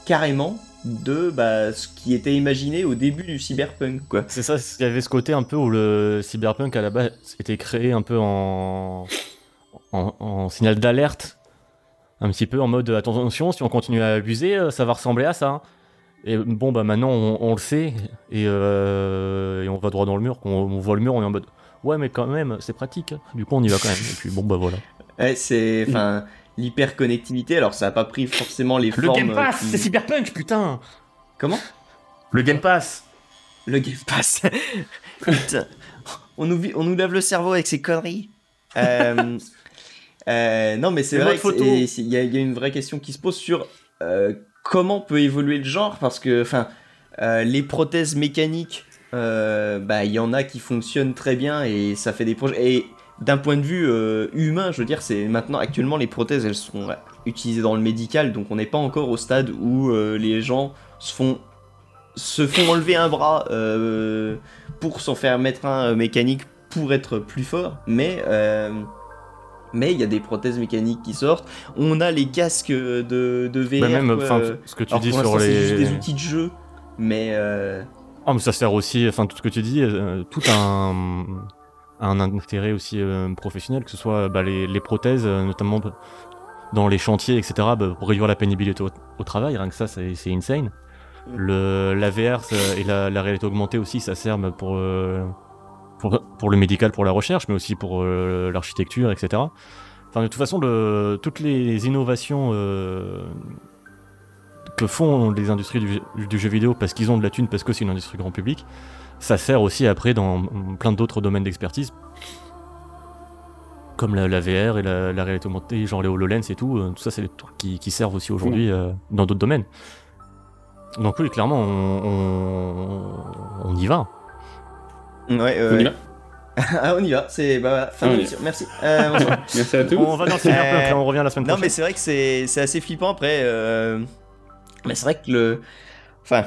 carrément de bah, ce qui était imaginé au début du cyberpunk, quoi. C'est ça, il y avait ce côté un peu où le cyberpunk à la base était créé un peu en, en signal d'alerte. Un petit peu en mode attention, si on continue à abuser, euh, ça va ressembler à ça. hein. Et bon, bah maintenant on, on le sait et, euh, et on va droit dans le mur. Quand on voit le mur, on est en mode ouais, mais quand même, c'est pratique. Du coup, on y va quand même. Et puis bon, bah voilà. Ouais, c'est enfin l'hyperconnectivité. Alors ça a pas pris forcément les Le formes. Game Pass, qui- c'est cyberpunk, putain Comment? Le Game Pass Le Game Pass. Putain, on nous on nous lave le cerveau avec ces conneries. Euh, euh, non, mais c'est vrai il y, a- il y a une vraie question qui se pose sur euh, comment peut évoluer le genre parce que enfin euh, les prothèses mécaniques, bah il y en a qui fonctionnent très bien et ça fait des projets. Et d'un point de vue humain, je veux dire, c'est maintenant actuellement les prothèses elles sont utilisées dans le médical, donc on n'est pas encore au stade où les gens se font se font enlever un bras pour s'en faire mettre un mécanique pour être plus fort, mais mais il y a des prothèses mécaniques qui sortent. On a les casques de, de VR. Bah même, euh, ce que tu alors dis pour sur les. juste des outils de jeu, mais euh, Ah, mais ça sert aussi, enfin, tout ce que tu dis, euh, tout un, un intérêt aussi euh, professionnel, que ce soit bah, les, les prothèses, euh, notamment dans les chantiers, etc., bah, pour réduire la pénibilité au, au travail, rien que ça, c'est insane. Mm. Le, la VR ça- et la, la réalité augmentée aussi, ça sert bah, pour, euh, pour, pour le médical, pour la recherche, mais aussi pour euh, l'architecture, etc. Enfin, de toute façon, le, toutes les innovations euh, que font les industries du, du jeu vidéo parce qu'ils ont de la thune, parce que c'est une industrie grand public, ça sert aussi après dans plein d'autres domaines d'expertise, comme la, la VR et la, la réalité augmentée, genre les HoloLens et tout. euh, tout ça, c'est des trucs qui, qui servent aussi aujourd'hui dans d'autres domaines. Donc oui, clairement, on, on- on y va. Ouais, On y va ah, on y va. C'est bah, fin Ah, de l'émission. Merci. Euh, bonsoir. Merci à tous. On va dans le cyberpunk, là, on revient la semaine Non, prochaine. mais c'est vrai que c'est c'est assez flippant après. euh, Mais c'est vrai que le. Enfin.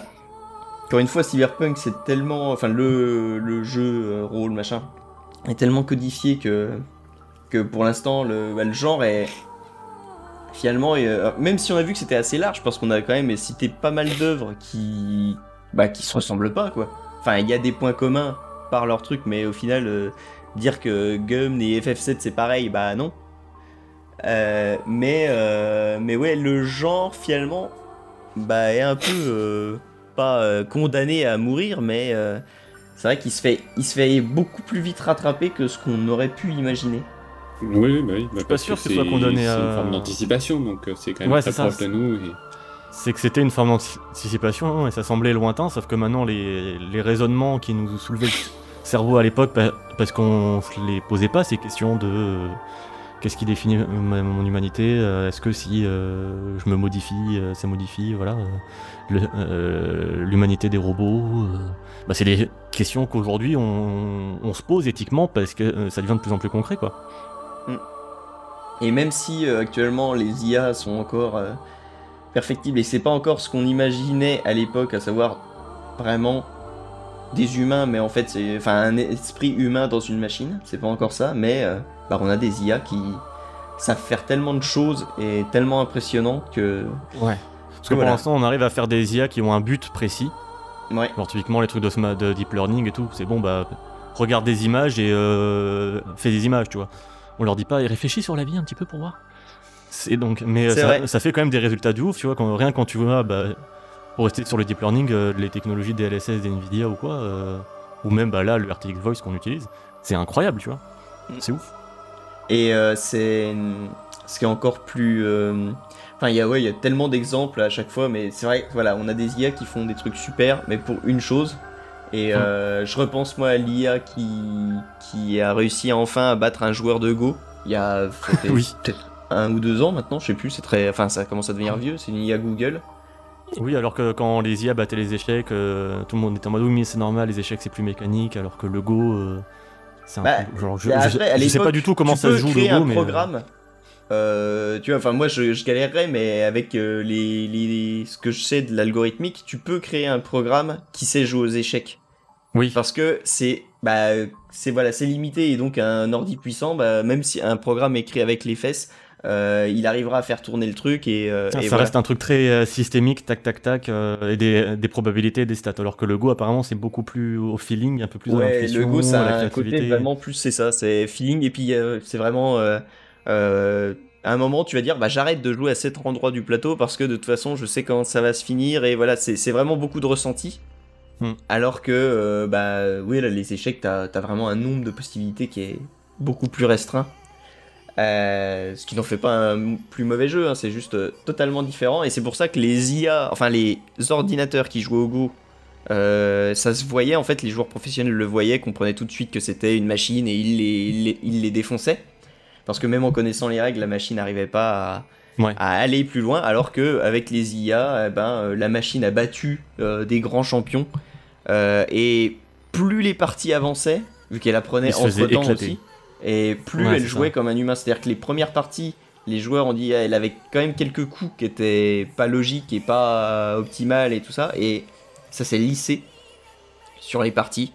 Encore une fois, Cyberpunk, c'est tellement. Enfin, le, le jeu, euh, rôle, machin, est tellement codifié que. Que pour l'instant, le, bah, le genre est. Finalement, et, euh, même si on a vu que c'était assez large, parce qu'on a quand même cité pas mal d'œuvres qui. Bah, qui se ressemblent pas, quoi. Enfin, il y a des points communs par leur truc, mais au final, euh, dire que Gum et FF7 c'est pareil, bah non. Euh, mais, euh, mais ouais, le genre finalement bah, est un peu euh, pas euh, condamné à mourir, mais euh, c'est vrai qu'il se, fait, il se fait beaucoup plus vite rattraper que ce qu'on aurait pu imaginer. Oui, oui, bah oui. bah pas sûr ce soit c'est- condamné C'est à- une forme d'anticipation, donc c'est quand même Ouais, très c'est ça, proche de c'est- nous. et- C'est que c'était une forme d'anticipation et ça semblait lointain, sauf que maintenant les, les raisonnements qui nous soulevaient le cerveau à l'époque, pa- parce qu'on se les posait pas ces questions de euh, qu'est-ce qui définit mon humanité, euh, est-ce que si euh, je me modifie, ça modifie, voilà, l'humanité des robots. bah, c'est des questions qu'aujourd'hui on, on se pose éthiquement parce que ça devient de plus en plus concret quoi. Et même si actuellement les IA sont encore perfectibles et c'est pas encore ce qu'on imaginait à l'époque, à savoir vraiment des humains, mais en fait c'est enfin un esprit humain dans une machine, c'est pas encore ça, mais euh, bah, on a des IA qui savent faire tellement de choses et tellement impressionnant que Ouais. Parce que Voilà. pour l'instant on arrive à faire des IA qui ont un but précis. ouais. Genre typiquement les trucs de, sma- de deep learning et tout, c'est bon bah regarde des images et euh, fais des images, tu vois. On leur dit pas et réfléchis sur la vie un petit peu pour voir. C'est donc mais euh, ça, ça fait quand même des résultats de ouf, tu vois, quand, rien quand tu vois bah, pour rester sur le deep learning euh, les technologies DLSS des Nvidia ou quoi euh, ou même bah là le RTX Voice qu'on utilise, c'est incroyable, tu vois. Mm. C'est ouf. Et euh, c'est ce qui est encore plus. Enfin, il y a ouais, il y a tellement d'exemples à chaque fois, mais c'est vrai, voilà, on a des IA qui font des trucs super, mais pour une chose. Et euh, je repense moi à l'IA qui qui a réussi enfin à battre un joueur de Go. Il y a Oui. peut-être un ou deux ans maintenant, je sais plus. C'est très, enfin, ça commence à devenir vieux. C'est une IA Google. Oui, alors que quand les IA battaient les échecs, euh, tout le monde était en mode oui mais c'est normal, les échecs c'est plus mécanique, alors que le Go euh, c'est un Bah, peu- genre, je, après, à je sais pas du tout comment ça se joue créer le Go, un mais euh, programme. euh, tu vois, enfin moi je, je galérerais, mais avec les, les- ce que je sais de l'algorithmique, tu peux créer un programme qui sait jouer aux échecs. oui. Parce que c'est bah c'est voilà c'est limité et donc un ordi puissant, bah, même si un programme écrit avec les fesses, euh, il arrivera à faire tourner le truc et, euh, Ça et ça voilà. reste un truc très euh, systémique, tac tac tac, et des, des probabilités, des stats. Alors que le Go, apparemment, c'est beaucoup plus au feeling, un peu plus à Ouais, l'intuition, le Go, ça à a un côté vraiment plus, c'est ça, c'est feeling, et puis c'est vraiment. à un moment, tu vas dire, bah j'arrête de jouer à cet endroit du plateau parce que de toute façon, je sais quand ça va se finir, et voilà, c'est vraiment beaucoup de ressenti. Hmm. Alors que, euh, bah oui, là, les échecs, t'as as vraiment un nombre de possibilités qui est beaucoup plus restreint. Euh, ce qui n'en fait pas un plus mauvais jeu, hein, c'est juste euh, totalement différent, et c'est pour ça que les IA, enfin les ordinateurs qui jouent au Go, euh, ça se voyait en fait, les joueurs professionnels le voyaient, comprenaient tout de suite que c'était une machine et ils les, ils les, ils les défonçaient. Parce que même en connaissant les règles, la machine n'arrivait pas à, Ouais. à aller plus loin, alors que avec les IA, eh ben, la machine a battu des grands champions. Et plus les parties avançaient, vu qu'elle apprenait Ils se faisaient entre temps éclater. aussi, et plus Ouais, elle c'est jouait ça. comme un humain. C'est-à-dire que les premières parties, les joueurs ont dit ah, elle avait quand même quelques coups qui étaient pas logiques et pas optimales et tout ça, et ça s'est lissé sur les parties.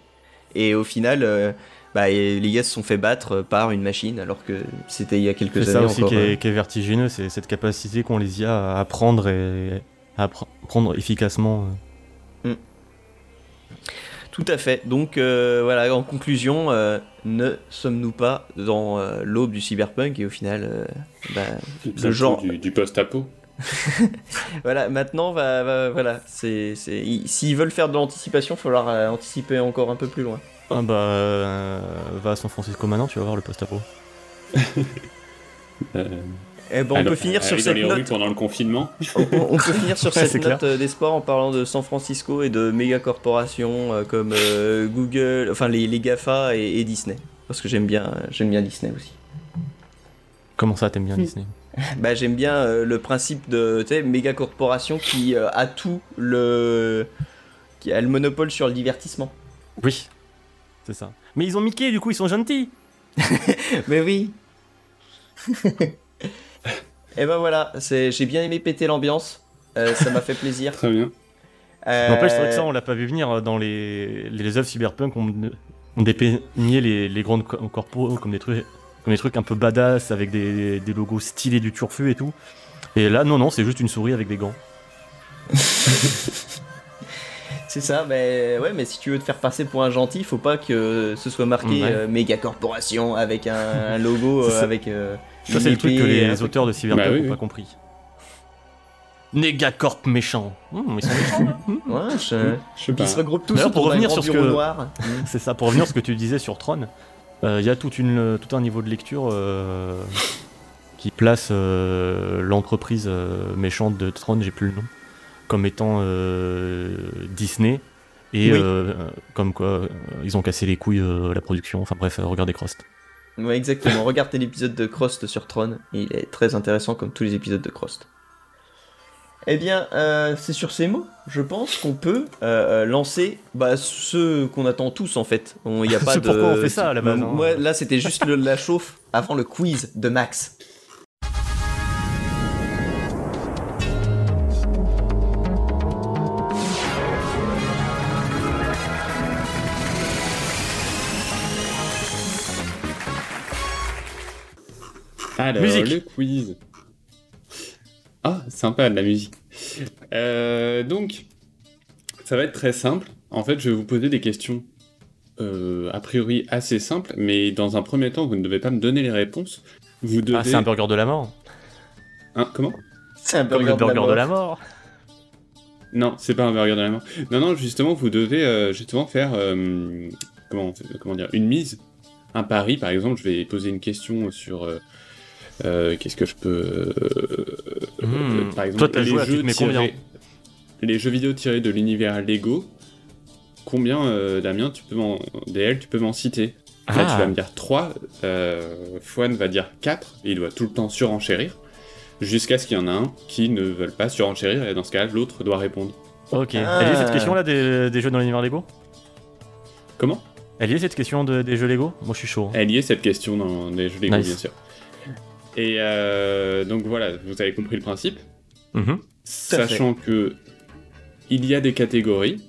Et au final, euh, bah, les gars se sont fait battre par une machine, alors que c'était il y a quelques C'est années ça aussi encore. qui euh, est, vertigineux, c'est cette capacité qu'ont les IA à apprendre et à apprendre efficacement. Tout à fait. Donc euh, voilà, en conclusion, euh, ne sommes-nous pas dans euh, l'aube du cyberpunk et au final, euh, bah, Bientôt genre- du, du post-apo. voilà, maintenant, va, va- voilà, c'est, s'ils veulent faire de l'anticipation, il va falloir euh, anticiper encore un peu plus loin. Ah bah, euh, va à San Francisco maintenant, tu vas voir le post-apo. Euh, Eh ben, on peut finir sur cette note. pendant le confinement. On, on peut finir sur Ouais, cette c'est note euh, d'espoir en parlant de San Francisco et de méga corporations euh, comme euh, Google, enfin les, les Gafa et, et Disney. Parce que j'aime bien, j'aime bien Disney aussi. Comment ça, t'aimes bien Hmm. Disney? Bah, j'aime bien euh, le principe de tu sais, méga corporation qui euh, a tout le. qui a le monopole sur le divertissement. Oui, c'est ça. Mais ils ont Mickey, du coup ils sont gentils. Mais oui Et ben voilà, c'est- j'ai bien aimé péter l'ambiance. Euh, ça m'a fait plaisir. Très bien. Euh, N'empêche, c'est vrai que ça, on l'a pas vu venir euh, dans les, les œuvres cyberpunk. On, on dépeignait les, les grandes co- corpos comme des trucs, comme des trucs un peu badass avec des, des logos stylés du turfu et tout. Et là, non, non, c'est juste une souris avec des gants. C'est ça, mais ouais, mais si tu veux te faire passer pour un gentil, faut pas que ce soit marqué Ouais. euh, méga corporation avec un, un logo euh, avec. euh, Ça, c'est le truc que les auteurs de cyberpunk Bah oui, n'ont oui. pas compris. Négacorp méchant. Hum, ils sont méchants. Ouais, je... Je sais pas. Ils se regroupent tous pour revenir sur ce que- noir. C'est ça, pour revenir à ce que tu disais sur Tron, euh, il y a toute une, tout un niveau de lecture euh, qui place euh, l'entreprise euh, méchante de Tron, j'ai plus le nom, comme étant euh, Disney. Et Oui. euh, comme quoi, euh, ils ont cassé les couilles euh, à la production. Enfin bref, regardez Crost. Ouais, exactement. Regardez l'épisode de Crost sur Tron. Il est très intéressant comme tous les épisodes de Crost. Eh bien, euh, c'est sur ces mots, je pense qu'on peut euh, euh, lancer bah, ce qu'on attend tous en fait. Il y a pas C'est de. pourquoi on fait ça, à la base, hein. Moi, là, c'était juste le- la chauffe avant le quiz de Max. Alors, Musique. le quiz. Ah, sympa de la musique. Euh, donc, ça va être très simple. En fait, je vais vous poser des questions euh, a priori assez simples, mais dans un premier temps, vous ne devez pas me donner les réponses. Vous devez. Ah, c'est un burger de la mort. Hein, comment? C'est un Comme burger, le burger de de la mort. Non, c'est pas un burger de la mort. Non, non, justement, vous devez euh, justement faire euh, comment, comment dire une mise, un pari. Par exemple, je vais poser une question sur qu'est-ce que je peux. euh, Hmm. Par exemple, Toi, t'as les joué jeux te mets tirés- combien Les jeux vidéo tirés de l'univers Lego. Combien, euh, Damien, tu peux m'en, DL, tu peux m'en citer? Là, tu Ah. vas me dire 3, euh, Fouane va dire 4, et il doit tout le temps surenchérir, jusqu'à ce qu'il y en a un qui ne veulent pas surenchérir, et dans ce cas, l'autre doit répondre. Ok. Ah. Elle y est cette question là des, des jeux dans l'univers Lego? Comment? Elle y est cette question de- des jeux Lego? Moi je suis chaud. hein. Elle y est cette question dans les jeux Lego, Nice. bien sûr. Et euh, donc voilà, vous avez compris le principe. Mhm. Sachant que il y a des catégories.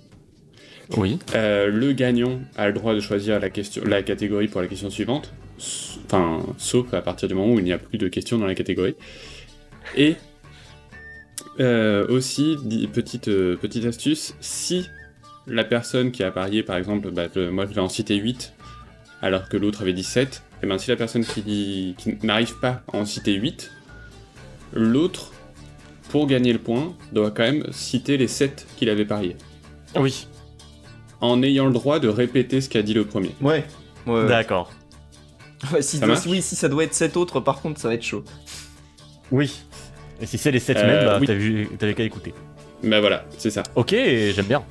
Oui. Euh, le gagnant a le droit de choisir la, question, la catégorie pour la question suivante. Enfin, sauf à partir du moment où il n'y a plus de questions dans la catégorie. Et euh, aussi, petite, petite astuce, si la personne qui a parié, par exemple, bah, moi je vais en citer 8, alors que l'autre avait 17, et ben si la personne qui, qui n'arrive pas à en citer 8, l'autre, pour gagner le point, doit quand même citer les 7 qu'il avait parié, Oui. en ayant le droit de répéter ce qu'a dit le premier. Ouais. ouais. D'accord. Ouais, si, Ça marche oui, si ça doit être 7 autres, par contre, ça va être chaud. Oui. Et si c'est les 7 Euh, mêmes, bah oui. t'avais qu'à écouter. Bah voilà, c'est ça. Ok, j'aime bien.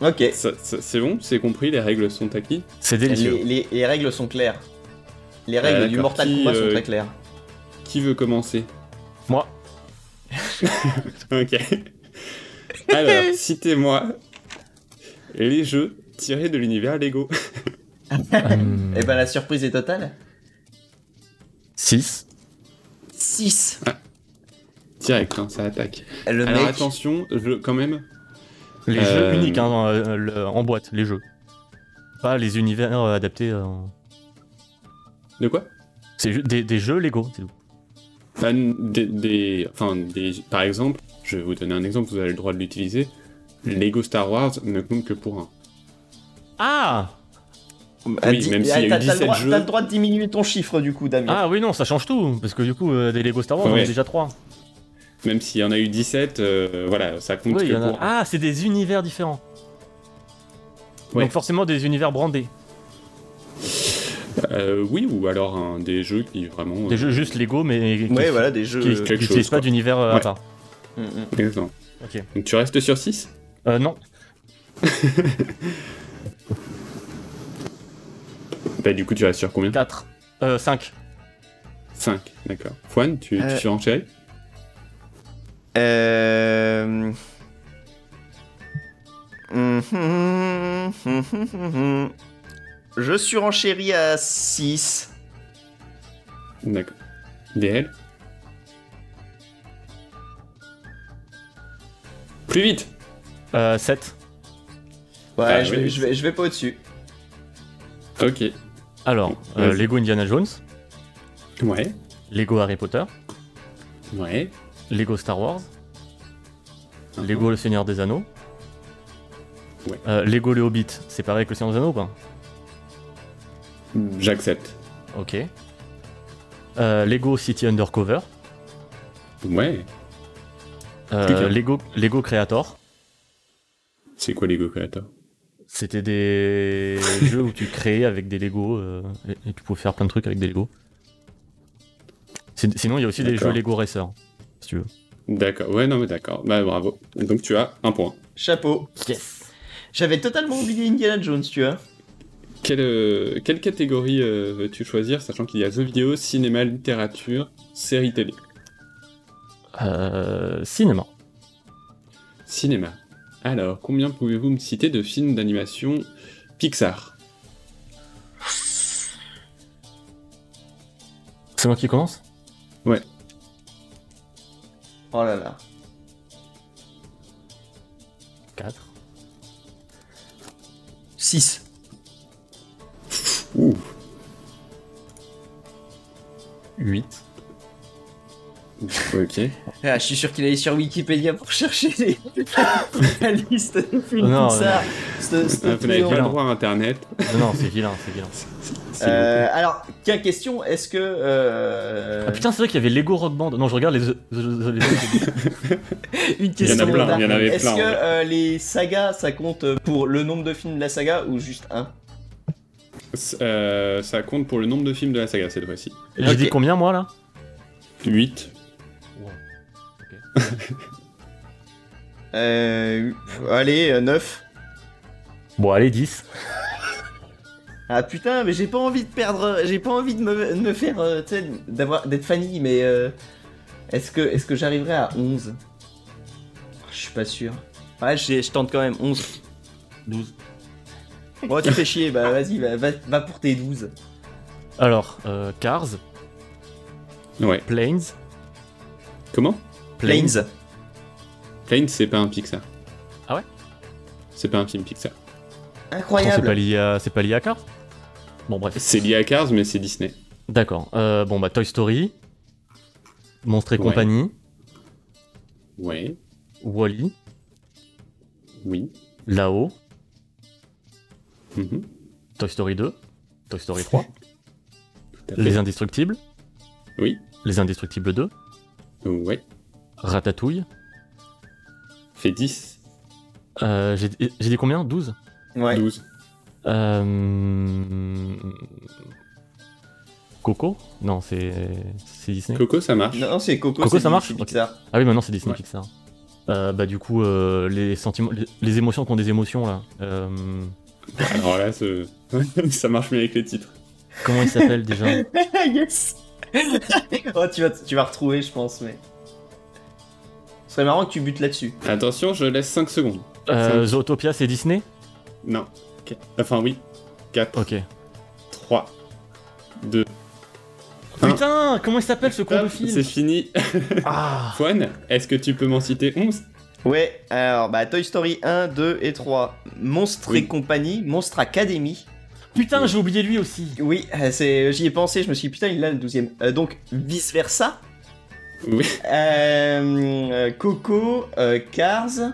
Ok. C'est bon, c'est compris, les règles sont acquises. C'est délicieux. Les, les- les règles sont claires. Les règles Ah, du. Mortal Qui, Kombat sont euh, très claires. Qui veut commencer? Moi. Ok. Alors, citez-moi les jeux tirés de l'univers Lego. Et ben la surprise est totale. 6. 6. Direct, hein, ça attaque. Le Alors mec. attention, je, quand même, Les Euh, jeux uniques hein, euh, le- en boîte, les jeux. Pas les univers euh, adaptés. euh, de quoi? C'est des, des jeux Lego, c'est tout. Bah, des, des- enfin, des, par exemple, je vais vous donner un exemple, vous avez le droit de l'utiliser. Lego Star Wars ne compte que pour un. Ah Ah, oui, même s'il y ah, a eu t'as- t'as le 17 droit- jeux. T'as le droit de diminuer ton chiffre du coup, Damien. Ah oui, non, ça change tout. Parce que du coup, euh, des Lego Star Wars, on en a déjà 3. Même s'il y en a eu 17, euh, voilà, ça compte Oui, que y en a- pour un. Ah, c'est des univers différents. Ouais. Donc forcément des univers brandés. Euh, oui, ou alors des jeux qui vraiment. Des jeux juste Lego, mais qui Ouais, voilà, des jeux. qui euh, n'utilisent pas d'univers euh, à part. mm, mm. Exactement. Ok. Donc tu restes sur 6 Euh, non. Bah du coup tu restes sur combien? 4. Euh, 5. 5, d'accord. Fouane, tu, tu Euh. surenchéris Euh... Je surenchéris à 6. D'accord. DL Plus vite Euh, 7. Ouais, Ah, je, oui. vais, je, vais, je vais pas au-dessus. Ok. Alors, euh. Lego Indiana Jones, Ouais. Lego Harry Potter, Ouais. Lego Star Wars, Mhm. Lego Le Seigneur des Anneaux, Ouais. Euh, Lego Le Hobbit, c'est pareil que Le Seigneur des Anneaux ou pas? J'accepte. Ok. Euh, Lego City Undercover, Ouais. euh. Lego, Lego Creator, C'est quoi Lego Creator? C'était des jeux où tu créais avec des Lego euh, et, et tu pouvais faire plein de trucs avec des Lego. Sinon, il y a aussi des jeux Lego Racer, si tu veux. D'accord. Ouais, non, mais d'accord. Bah, bravo. Donc, tu as un point. Chapeau. Yes J'avais totalement oublié Indiana Jones, tu vois. Quelle, euh, quelle catégorie euh, veux-tu choisir, sachant qu'il y a jeux vidéo, cinéma, littérature, série télé? Euh, Cinéma. Cinéma. Alors, combien pouvez-vous me citer de films d'animation Pixar? C'est moi qui commence? Oh là là. 4. 6. Ouh. 8. Ok. Ah, je suis sûr qu'il allait sur Wikipédia pour chercher les... la liste de films Non, Pixar. Ce Ah, vous n'avez pas le non. droit à Internet. Non, non, c'est vilain, c'est vilain. Euh, alors, tiens, question, est-ce que... euh, Ah putain, c'est vrai qu'il y avait Lego Rock Band. Non, je regarde les. Une Il y en question. a plein, Lola. il y en avait Est-ce que euh, les sagas, ça compte pour le nombre de films de la saga ou juste un? Euh, ça compte pour le nombre de films de la saga cette fois-ci. J'ai Ok. dit combien, moi, là 8. euh, pff, Allez, 9. Bon, allez, 10. Ah putain, mais j'ai pas envie de perdre, j'ai pas envie de me, de me faire, euh, tu sais, d'avoir, d'être Fanny, mais euh, est-ce que, est-ce que j'arriverai à 11 Je suis pas sûr. Ouais, je, je tente quand même 11. 12. Bon, tu fais chier, bah vas-y, va, va, va pour tes 12. Alors, euh, Cars, Ouais. Planes. Comment? Planes. Plane, c'est pas un Pixar. Ah ouais? C'est pas un film Pixar. C'est Incroyable. pas, lié à... c'est pas lié à Cars? Bon, bref. C'est lié à Cars, mais c'est Disney. D'accord. Euh, bon, bah, Toy Story, Monstres et Ouais. compagnie, Ouais. Wally, Oui. Là-haut, Mhm. Toy Story 2, Toy Story 3, Tout à fait. Les Indestructibles, Oui. Les Indestructibles 2, Ouais. Ratatouille. Fait 10. Euh, j'ai dit combien? 12 Ouais. 12. Euh... Coco? Non, c'est c'est Disney. Coco, ça marche. Non, c'est Coco. Coco, c'est ça marche? Ah oui, maintenant c'est Disney Ouais. Pixar. Euh, bah du coup, euh, les sentiments, les, les émotions qui ont des émotions là. Alors là, ce- ça marche mieux avec les titres. comment il s'appelle déjà? Yes. oh, tu vas, tu vas retrouver, je pense, mais. Ce serait marrant que tu butes là-dessus. Attention, je laisse 5 secondes. euh, Cinq. Zootopia, c'est Disney? Non. Enfin, oui. 4, Ok. 3, 2. Hein Putain, comment il s'appelle ce con de film C'est fini. Ah Fouane, est-ce que tu peux m'en citer 11 Ouais, alors, bah, Toy Story 1, 2 et 3. Monstre Oui. et compagnie, Monstre Academy. Putain, j'ai oublié lui aussi. Oui, euh, c'est, j'y ai pensé, je me suis dit, putain, il a le 12 e donc, vice versa. Oui. Euh, euh, Coco, euh, Cars.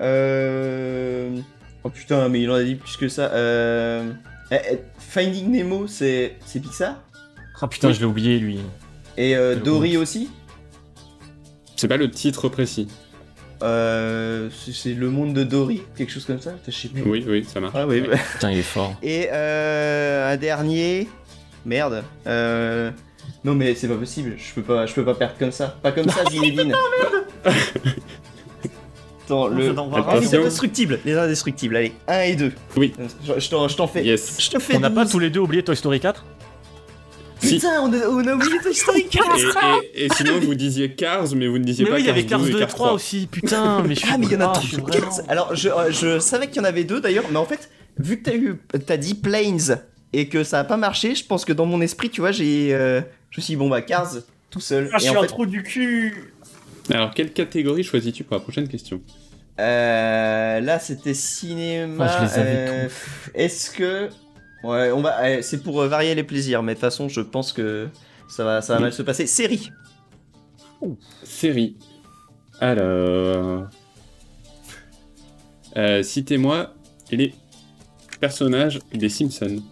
Euh... Oh putain, mais il en a dit plus que ça. Euh... eh, eh, Finding Nemo, c'est, c'est Pixar? Ah putain, Oui. je l'ai oublié lui. Et euh, Dory aussi? C'est pas le titre précis. Euh, c'est, le monde de Dory, quelque chose comme ça Je sais plus. Oui, oui, ça marche. Ah oui. Ouais. Putain, il est fort. Et euh, un dernier. Merde. Euh... Non mais c'est pas possible. Je peux pas, je peux pas perdre comme ça. Pas comme ça, Zinedine. Attends, le. Les indestructibles. Les indestructibles. Allez, 1 et 2. Oui. Je, je t'en, je t'en fais. Yes. Je te fais. On n'a pas 12. tous les deux oublié Toy Story 4 Si, putain, on a, on a oublié Toy Story 4 Et, et- et sinon, vous disiez Cars, mais vous ne disiez Mais pas oui, il y Cars avait Cars 2 et 2 et Cars 3 aussi, putain, mais je suis Ah, mais il y en a trois. Alors, je, euh, je savais qu'il y en avait deux d'ailleurs, mais en fait, vu que t'as eu, t'as dit Planes et que ça a pas marché, je pense que dans mon esprit, tu vois, j'ai, euh, je me suis dit, bon bah Cars tout seul. Ah, je suis en un trou du cul. Alors, quelle catégorie choisis-tu pour la prochaine question? Euh, là, c'était cinéma. Je les avais euh, Est-ce que, ouais, on va, euh, c'est pour euh, varier les plaisirs, mais de toute façon, je pense que ça va, ça va Oui. mal se passer. Série. Série. Alors. Euh, Citez-moi les personnages des Simpsons.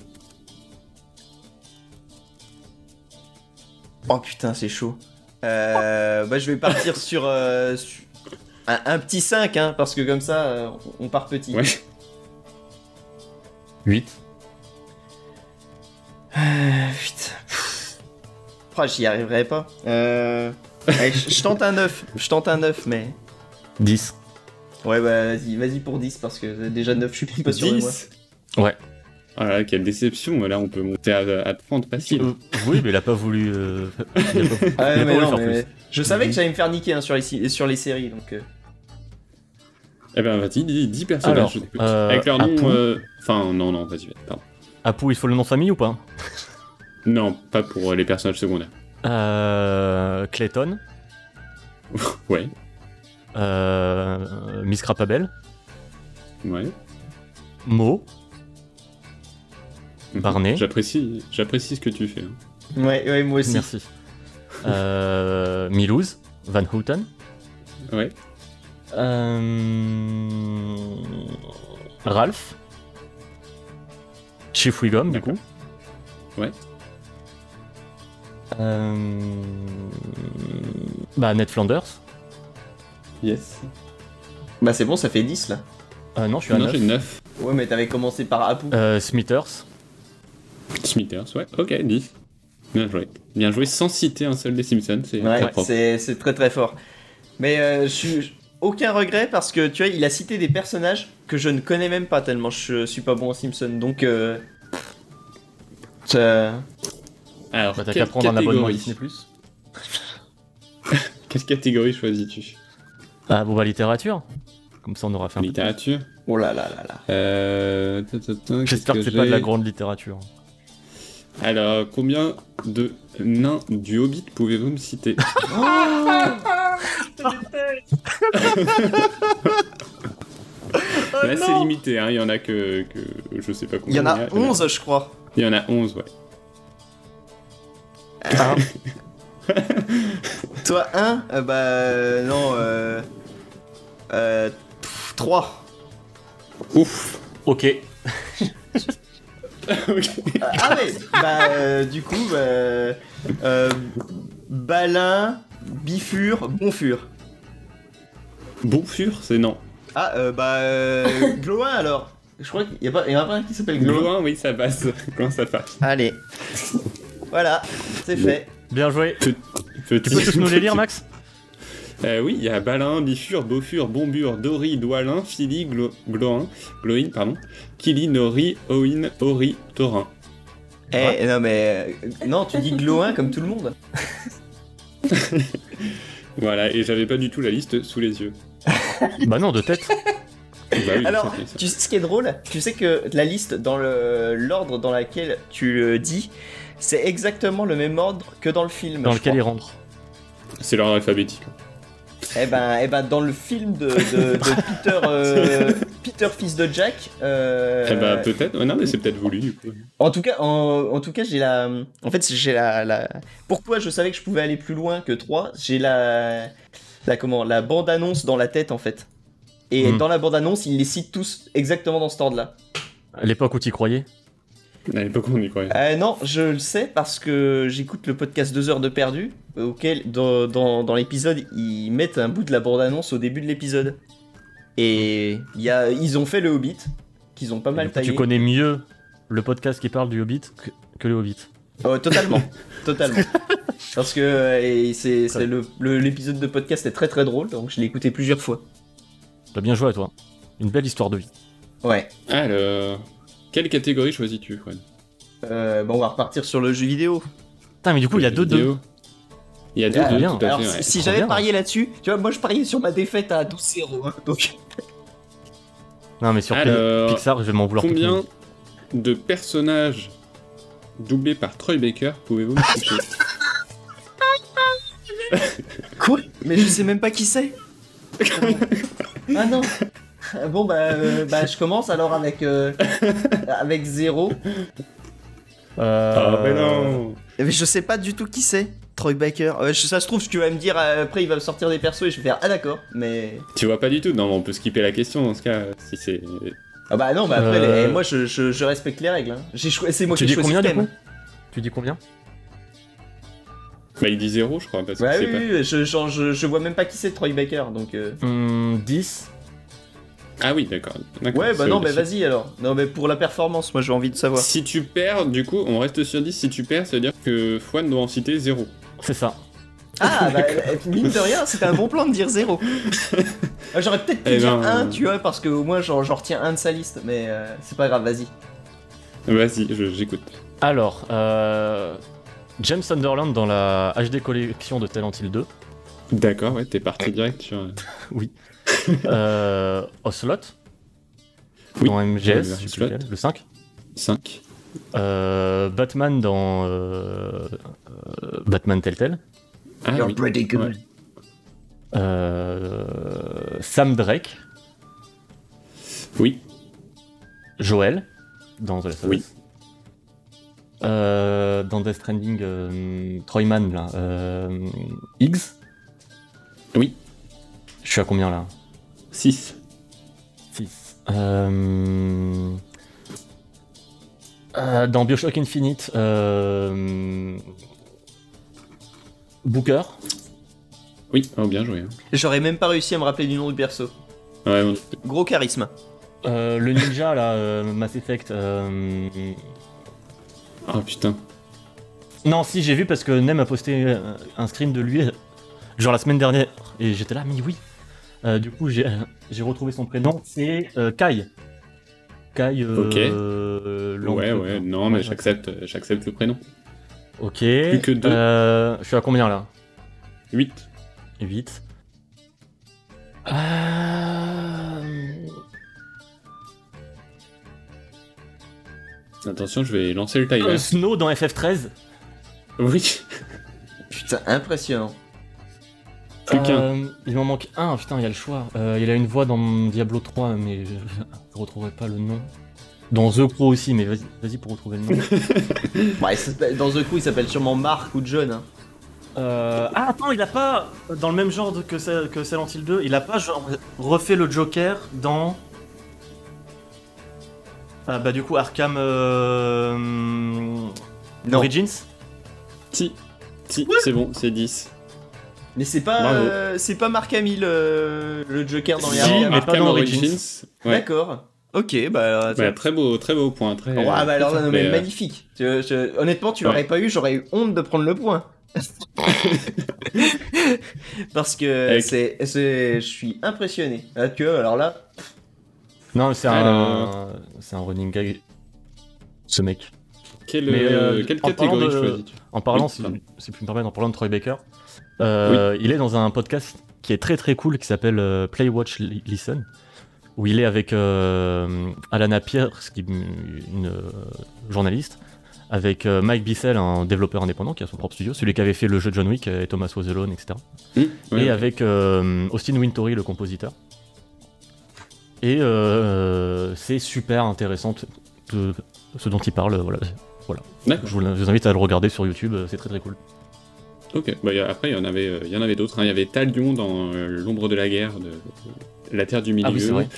Oh putain, c'est chaud. Euh, bah, je vais partir sur, euh, sur un, un petit 5, hein, parce que comme ça, on part petit. Ouais. 8. Euh, putain. Oh, j'y arriverai pas? Euh... allez, je tente un 9. Je tente un 9, mais. 10. Ouais, bah vas-y, vas-y pour 10, parce que déjà 9, je suis pas sûr de moi. 10 Ouais. Ah là, quelle déception. Là, on peut monter à, à 30 facile. Euh, oui, mais il a pas voulu. euh, il a pas, il a Ah pas mais voulu non, faire mais plus. je savais que j'allais me faire niquer hein, sur, les, si- sur les séries, donc. euh, Eh ben, vas-y, dis 10 personnages. Alors, euh, Avec leur nom. Euh, Enfin, non, non, vas-y, vas-y, pardon. Apu, il faut le nom de famille ou pas Non, pas pour les personnages secondaires. euh, Clayton. Ouais, Euh, Miss Crapabel. ouais. Mo. Mhm. Barney. J'apprécie, j'apprécie ce que tu fais. hein. Ouais, ouais, moi aussi. Merci. Euh, Milouz. Van Houten. Ouais. Euh, Ralph. Chief Wiggum, du coup. Ouais. Euh, Bah, Ned Flanders. Yes. Bah c'est bon, ça fait 10 là. Euh, non, je suis à Non, 9. j'ai 9. Ouais, mais t'avais commencé par Apu. Euh, Smithers. Smithers, ouais. Ok, 10. Bien joué. Bien joué sans citer un seul des Simpsons. C'est Ouais, très propre. c'est c'est très très fort. Mais euh, je suis aucun regret parce que tu vois, il a cité des personnages que je ne connais même pas tellement je suis pas bon en Simpson. Donc, euh, Alors, Bah, t'as qu'à prendre un abonnement Disney+. Quelle catégorie choisis-tu? Ah, bon, bah, littérature. Comme ça, on aura fait un peu. Littérature. oh là là là là. Euh... J'espère que c'est pas de la grande littérature. Alors, combien de nains du Hobbit pouvez-vous me citer? Là, c'est limité, hein. il y en a que, que je sais pas Il y combien. en a 11, je crois. Il y en a 11, ouais. Toi, 1 Bah euh, non. Euh, euh, 3. Ouf Ok. Ok. Ah ouais Bah euh, du coup, bah, euh, Balin, Bifur, Bonfur. Bonfur, c'est non. Ah euh, bah euh, Gloin alors. Je crois qu'il y a pas, il y en a pas un qui s'appelle Gloin. Gloin, oui, ça passe. Comment ça passe Allez. Voilà, c'est fait. Bien joué. Petit. Tu peux tous nous les lire, Max Euh, oui, il y a Balin, Bifur, Beaufur, Bombur, Dori, Doualin, Philly, Glo Gloin, Gloin, pardon, Kili, Nori, Oin, Ori, Torin. Eh non mais euh, non, tu dis Gloin comme tout le monde. Voilà, et j'avais pas du tout la liste sous les yeux. Bah non, de tête. Bah oui, Alors, tu sais ce qui est drôle Tu sais que la liste dans le l'ordre dans laquelle tu le dis, c'est exactement le même ordre que dans le film. Dans lequel il crois. rentre. C'est l'ordre alphabétique. Eh ben, eh ben, dans le film de, de- de Peter, euh, Peter fils de Jack. euh, Eh bah peut-être, ouais, non mais c'est peut-être voulu du coup. En tout cas, en, en tout cas, j'ai la. En fait, j'ai la, la. Pourquoi je savais que je pouvais aller plus loin que 3 J'ai la. La comment La bande annonce dans la tête en fait. Et Hmm. dans la bande annonce, ils les citent tous exactement dans cet ordre-là. À l'époque où tu croyais? À l'époque on y croyait. Euh, non, je le sais parce que j'écoute le podcast 2 heures de perdu, auquel dans, dans, dans l'épisode ils mettent un bout de la bande-annonce au début de l'épisode. Et il y a, ils ont fait le Hobbit, qu'ils ont pas mal coup, taillé. tu connais mieux le podcast qui parle du Hobbit que, que le Hobbit. Oh, totalement, totalement. Parce que et c'est, c'est le, le- l'épisode de podcast est très très drôle, donc je l'ai écouté plusieurs fois. T'as bien joué à toi. Une belle histoire de vie. Ouais. Alors, quelle catégorie choisis-tu, Fred Euh, bon, on va repartir sur le jeu vidéo. Putain, mais du coup, il y a deux deux. vidéo. Il y a deux Ah, deux, bien. tout à Alors, fait. si- ouais. si Trop j'avais parié là-dessus, tu vois, moi je pariais sur ma défaite à 12-0. hein, donc, Non, mais sur Alors, Pixar, je vais m'en vouloir. Combien de personnages doublés par Troy Baker pouvez-vous me citer quoi? Mais je sais même pas qui c'est. ah non. Bon bah, euh, bah je commence alors avec euh, avec 0. Euh, Ah, mais non Mais je sais pas du tout qui c'est. Troy Baker. Euh, je- ça se trouve, tu vas me dire euh, après, il va me sortir des persos et je vais faire ah d'accord. Mais Tu vois pas du tout Non, mais on peut skipper la question dans ce cas. Si c'est. ah bah non, bah après, Euh. les- moi je, je- je respecte les règles. hein. J'ai choi- c'est moi Tu qui ai dis choisi combien le du thème. coup? Tu dis combien? Bah, il dit zéro, je crois, parce que Ouais, c'est oui, pas. oui, je, genre, je, je vois même pas qui c'est Troy Baker, donc. euh, Hum, 10. Ah oui, d'accord. Ouais, bah c'est- non, bah c'est- vas-y alors. Non, mais pour la performance, moi j'ai envie de savoir. Si tu perds, du coup, on reste sur 10. Si tu perds, ça veut dire que Fouane doit en citer 0. C'est ça. Ah, bah, euh, mine de rien, c'était un bon plan de dire 0. J'aurais peut-être pu Eh dire ben, 1, euh, tu vois, parce que au moins j'en j'en retiens un de sa liste, mais euh, c'est pas grave, vas-y. Vas-y, je- j'écoute. Alors, euh, James Sunderland dans la HD collection de Talent Hill 2. D'accord, ouais, t'es parti direct sur. euh, Ocelot. Oui. Dans MGS, Ocelot. le 5. 5. Euh, Batman dans euh, euh, Batman Telltale. Ah You're oui. pretty good. Ouais. Euh, Sam Drake. Oui. Joel dans The Last of Oui. Us. Euh, dans Death Stranding, euh, Troyman, là. Euh, Higgs. Oui. Je suis à combien là? 6. 6. Euh... euh, dans Bioshock Infinite, euh... Booker? Oui, oh, bien joué. hein. J'aurais même pas réussi à me rappeler du nom du perso. Ouais, bon. Gros charisme. Euh, le ninja là, euh, Mass Effect. euh, Oh putain. Non, si, j'ai vu parce que Nem a posté un screen de lui, genre la semaine dernière, et j'étais là, mais oui. Euh, du coup, j'ai j'ai retrouvé son prénom, c'est euh, Kai. Kai. Euh, Ok. euh, Ouais, ouais, non, mais j'accepte, j'accepte le prénom. Ok. Plus que deux. Euh, je suis à combien là? 8. 8. Euh... Attention, je vais lancer le timer. euh, Snow dans FF13. Oui. Putain, impressionnant. Plus qu'un. Euh, il m'en manque un, putain, il y a le choix. Euh, il a une voix dans Diablo 3, mais je, je retrouverai pas le nom. Dans The Crow aussi, mais vas-y vas pour retrouver le nom. Ouais, c'est- dans The Crew, il s'appelle sûrement Mark ou John. hein. Euh, Ah, attends, il a pas, dans le même genre de- que, que Silent Hill 2, il a pas genre refait le Joker dans. Ah, bah, du coup, Arkham euh... Non. Origins? Si. Si, c'est bon, c'est 10. Mais c'est pas, euh, c'est pas Mark Hamill, euh, le Joker dans les Si, mais pas dans Origins. Ouais. D'accord. Ok, bah. Bah, très beau, très beau point. Très, Ouais, bah alors là, non, mais mais, euh, magnifique. Tu- je- honnêtement, tu Ouais. l'aurais pas eu, j'aurais eu honte de prendre le point. Parce que c'est, c'est, je suis impressionné. Ah, tu vois, alors là, Non, mais c'est un, c'est un running gag. Ce mec. Quelle, Mais, euh, euh, quelle catégorie de- choisis-tu? En parlant, Oui, si, si tu me permets, en parlant de Troy Baker, euh, il est dans un podcast qui est très très cool qui s'appelle euh, Play Watch Li- Listen, où il est avec euh, Alana Pierce, qui est une euh, journaliste, avec Mike Bissell, un développeur indépendant qui a son propre studio, celui qui avait fait le jeu John Wick et Thomas Was Alone, etc. Et ok. avec Austin Wintory, le compositeur. Et c'est super intéressant de- ce dont il parle. Voilà. Je vous invite à le regarder sur YouTube, c'est très très cool. Ok. Bah, y a- après, il y en avait, euh, il y en avait d'autres. hein. Il y avait Talion dans euh, L'ombre de la guerre de La Terre du Milieu. Ah oui, c'est vrai.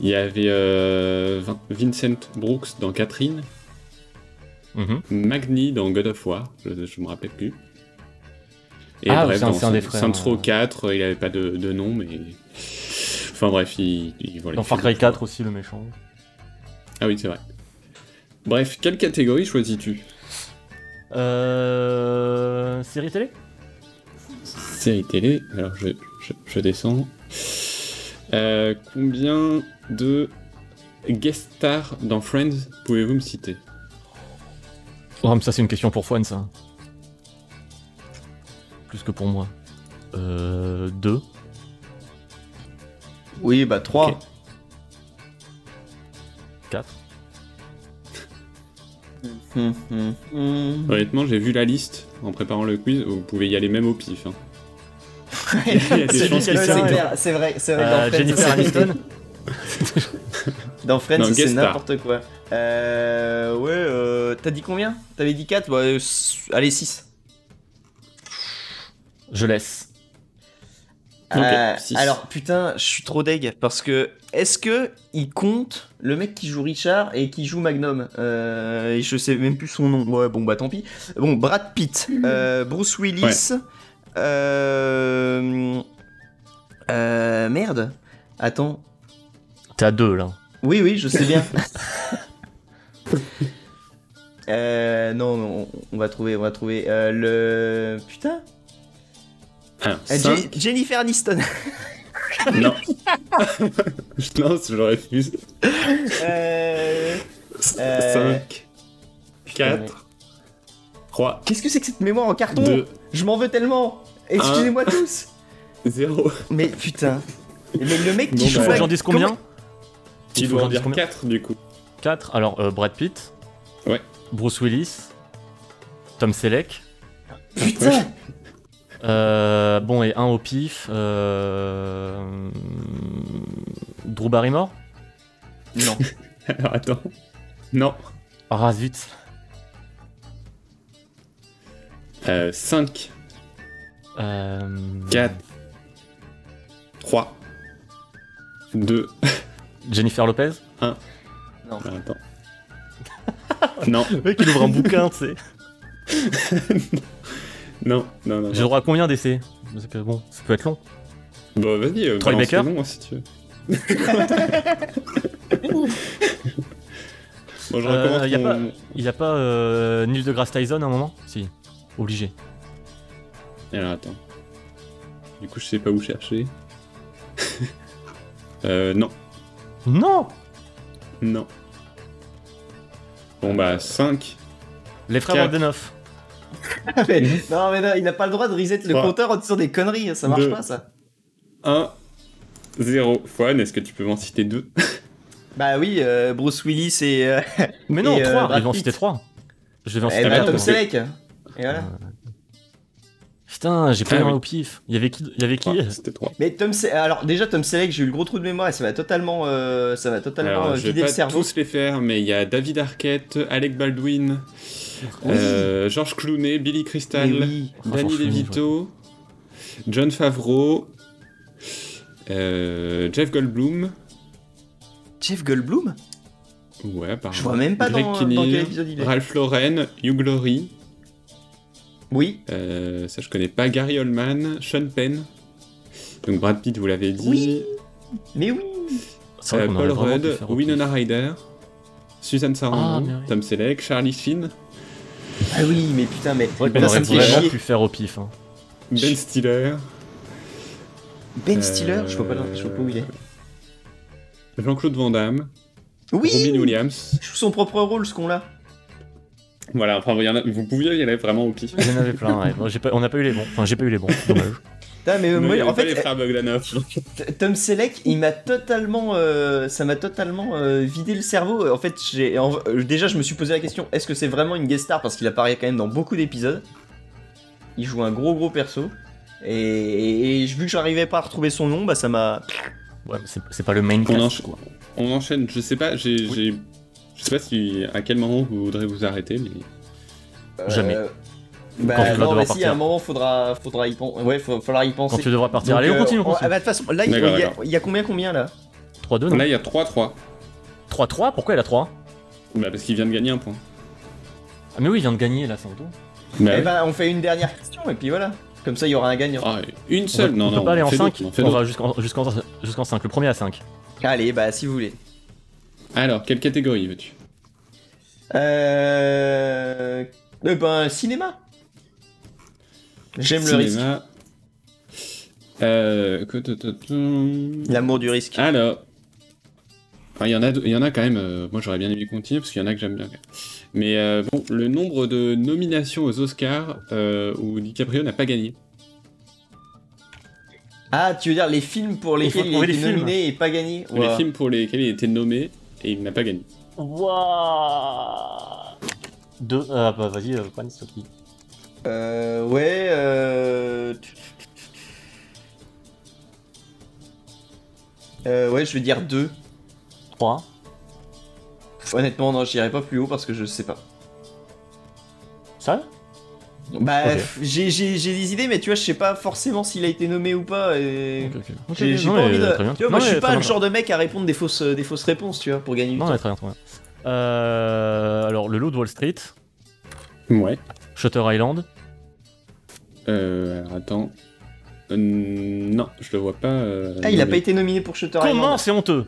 Il y avait euh, Vin- Vincent Brooks dans Catherine. Mhm. Magni dans God of War, je, je me rappelle plus. Et Ah, bref, c'est un- dans c'est un des Saint- frères, Saints Row euh. 4, il avait pas de, de nom, mais. Enfin bref, il. il- voilà, Dans il Far Cry des- 4 aussi, le méchant. Ah oui, c'est vrai. Bref, quelle catégorie choisis-tu? Euh... Série télé? Série télé, alors je, je, je descends. Euh, combien de guest stars dans Friends pouvez-vous me citer? Oh, mais ça c'est une question pour Fouane ça. plus que pour moi. Euh, 2. Oui, bah 3. Ok. 4. Hum. Honnêtement, j'ai vu la liste en préparant le quiz. Vous pouvez y aller même au pif. hein. C'est clair, vrai, c'est vrai. Euh, dans Jennifer Aniston Dans Friends, c'est n'importe quoi. Euh, ouais, euh, t'as dit combien? T'avais dit 4 bah, euh, Allez, 6. Je laisse. Euh, alors, putain, je suis trop deg parce que est-ce que il compte le mec qui joue Richard et qui joue Magnum? Euh, et Je sais même plus son nom. Ouais, bon, bah tant pis. Bon, Brad Pitt, euh, Bruce Willis. Euh, euh, merde. Attends. T'es à 2 là. Oui, oui, je sais bien. euh, non, non, on, on va trouver, on va trouver euh, le putain. Alors, Euh, cinq. Jennifer Aniston. Non. je lance, je refuse. Euh, Euh, 5, 4, 3, Qu'est-ce que c'est que cette mémoire en carton 2, Je m'en veux tellement. Excusez-moi tous. 0. Mais putain. Mais le mec qui Bon, joue bah, Faut que Mag- j'en dise combien Tu Il faut dois que en j'en dise dire combien 4 du coup. 4. Alors, euh, Brad Pitt. Ouais. Bruce Willis. Tom Selleck. Putain. Euh, bon, et un au pif. Euh... Drew Barrymore? Non. Alors attends. Non. Ah zut. Euh, 5, Euh... 4, 3, 2. Jennifer Lopez? Attends. non, Le mec, il ouvre un bouquin, tu sais. non, non, non. J'ai droit à combien d'essais Parce que bon, ça peut être long. Bon, vas-y, euh, Troy Baker hein, si tu veux. bon, je Euh, recommence y a mon- Il y a pas euh, Neil deGrasse Tyson à un moment Si. Obligé. Alors attends. Du coup, je sais pas où chercher. euh, non, Non non. Bon bah 5, Les frères Quatre. Bogdanov. Mais- non mais non, il n'a pas le droit de reset le compteur en disant des conneries, ça marche pas ça. 1, 0. Fouane, est-ce que tu peux m'en citer deux? Bah oui, euh, Bruce Willis et, euh, Mais non, Et, euh, 3, Brad ils vont citer 3. Je devais en eh citer bah, Tom Selleck. Et voilà. Putain, j'ai Ah un oui. au pif. Il y avait qui Il y avait qui? Ah, C'était 3. Mais Tom alors déjà Tom Selleck, j'ai eu le gros trou de mémoire et ça va totalement, euh, ça va totalement Alors, euh, je vais vider pas le cerveau. tous les faire, mais il y a David Arquette, Alec Baldwin, Oui. euh, George Clooney, Billy Crystal, oui. Ah, Danny DeVito, John Favreau, euh, Jeff Goldblum. Jeff Goldblum? Ouais, apparemment. Je vois même pas Greg dans, Kinnear, dans quel épisode il est. Ralph Lauren, Hugh Laurie, Oui. euh, ça je connais pas, Gary Oldman, Sean Penn. Donc Brad Pitt, vous l'avez dit. Oui. Mais oui. Euh, Paul Rudd, Winona Ryder, Susan Sarandon, mais oui. Tom Selleck, Charlie Sheen, Ah oui, mais putain, mais ça me fait vraiment pu faire au pif. hein. Ben Stiller, Ben Stiller, Euh, je vois pas, je vois pas où il est. Jean-Claude Van Damme, Oui. Robin Williams. Il joue son propre rôle, ce con-là. Voilà, enfin, il y en a- vous pouviez y aller vraiment au pif. Il y en avait plein, ouais. Bon, j'ai pas- on n'a pas eu les bons. Enfin, j'ai pas eu les bons. Dommage. Mais euh, moi, en fait, les frères Bogdanov. T- Tom Selleck, il m'a totalement, euh, ça m'a totalement euh, vidé le cerveau. En fait, j'ai, euh, déjà, je me suis posé la question est-ce que c'est vraiment une guest star? Parce qu'il apparaît quand même dans beaucoup d'épisodes. Il joue un gros gros perso. Et, et vu que j'arrivais pas à retrouver son nom, bah ça m'a. Ouais, mais c'est pas le main On, cast, encha- quoi. on enchaîne, je sais pas, j'ai, j'ai- je sais pas si à quel moment vous voudrez vous arrêter, mais Jamais. Euh, Quand Bah tu non, mais si, à un moment, faudra, faudra y penser. Ouais, faut, falloir y penser. Quand tu devras partir. Donc, Allez, on euh, continue, on ah continue. bah, de toute façon, là, il y, a- d'accord. il y a combien, combien là? 3-2, non là il y a 3-3. 3-3 Pourquoi il a 3 Bah parce qu'il vient de gagner un point. Ah, mais oui, il vient de gagner là, sans doute. Bah, Eh ouais. ben, on fait une dernière question et puis voilà. Comme ça, il y aura un gagnant. Ah, une On seule, va- non, on non. peut pas aller en fait 5 d'autres, on On va jusqu'en jusqu'en jusqu'en 5. Le premier à 5. Allez, bah, si vous voulez. Alors, quelle catégorie veux-tu? Euh... Eh ben, cinéma. J'aime le risque. Cinéma. Euh... L'amour du risque. Alors, enfin, il y en a, il y en a quand même. euh, moi, j'aurais bien aimé continuer parce qu'il y en a que j'aime bien. Mais euh, bon, le nombre de nominations aux Oscars euh, où DiCaprio n'a pas gagné. Ah, tu veux dire les films pour lesquels il a été les films. nominé et pas gagné? Les films pour lesquels il était nommé et il n'a pas gagné. Waouh Deux. Ah bah vas-y, euh, Juan, c'est toi qui. Euh, ouais, euh... euh... Ouais, je vais dire 2. Trois. Honnêtement, non, j'irai pas plus haut parce que je sais pas. Ça Bah, j'ai j'ai- j'ai des idées, mais tu vois, je sais pas forcément s'il a été nommé ou pas. Et... Ok, ok. Ok, J'ai j'ai non, pas envie de. Tu vois, moi, je suis pas le genre de mec à répondre des fausses, des fausses réponses, tu vois, pour gagner du Non, temps. mais très bien, très bien. Euh, alors, le loup de Wall Street, Ouais. Shutter Island, Euh, alors attends. Euh, non, je le vois pas. euh, Ah, il a pas été nominé pour Shutter Comment Island. c'est honteux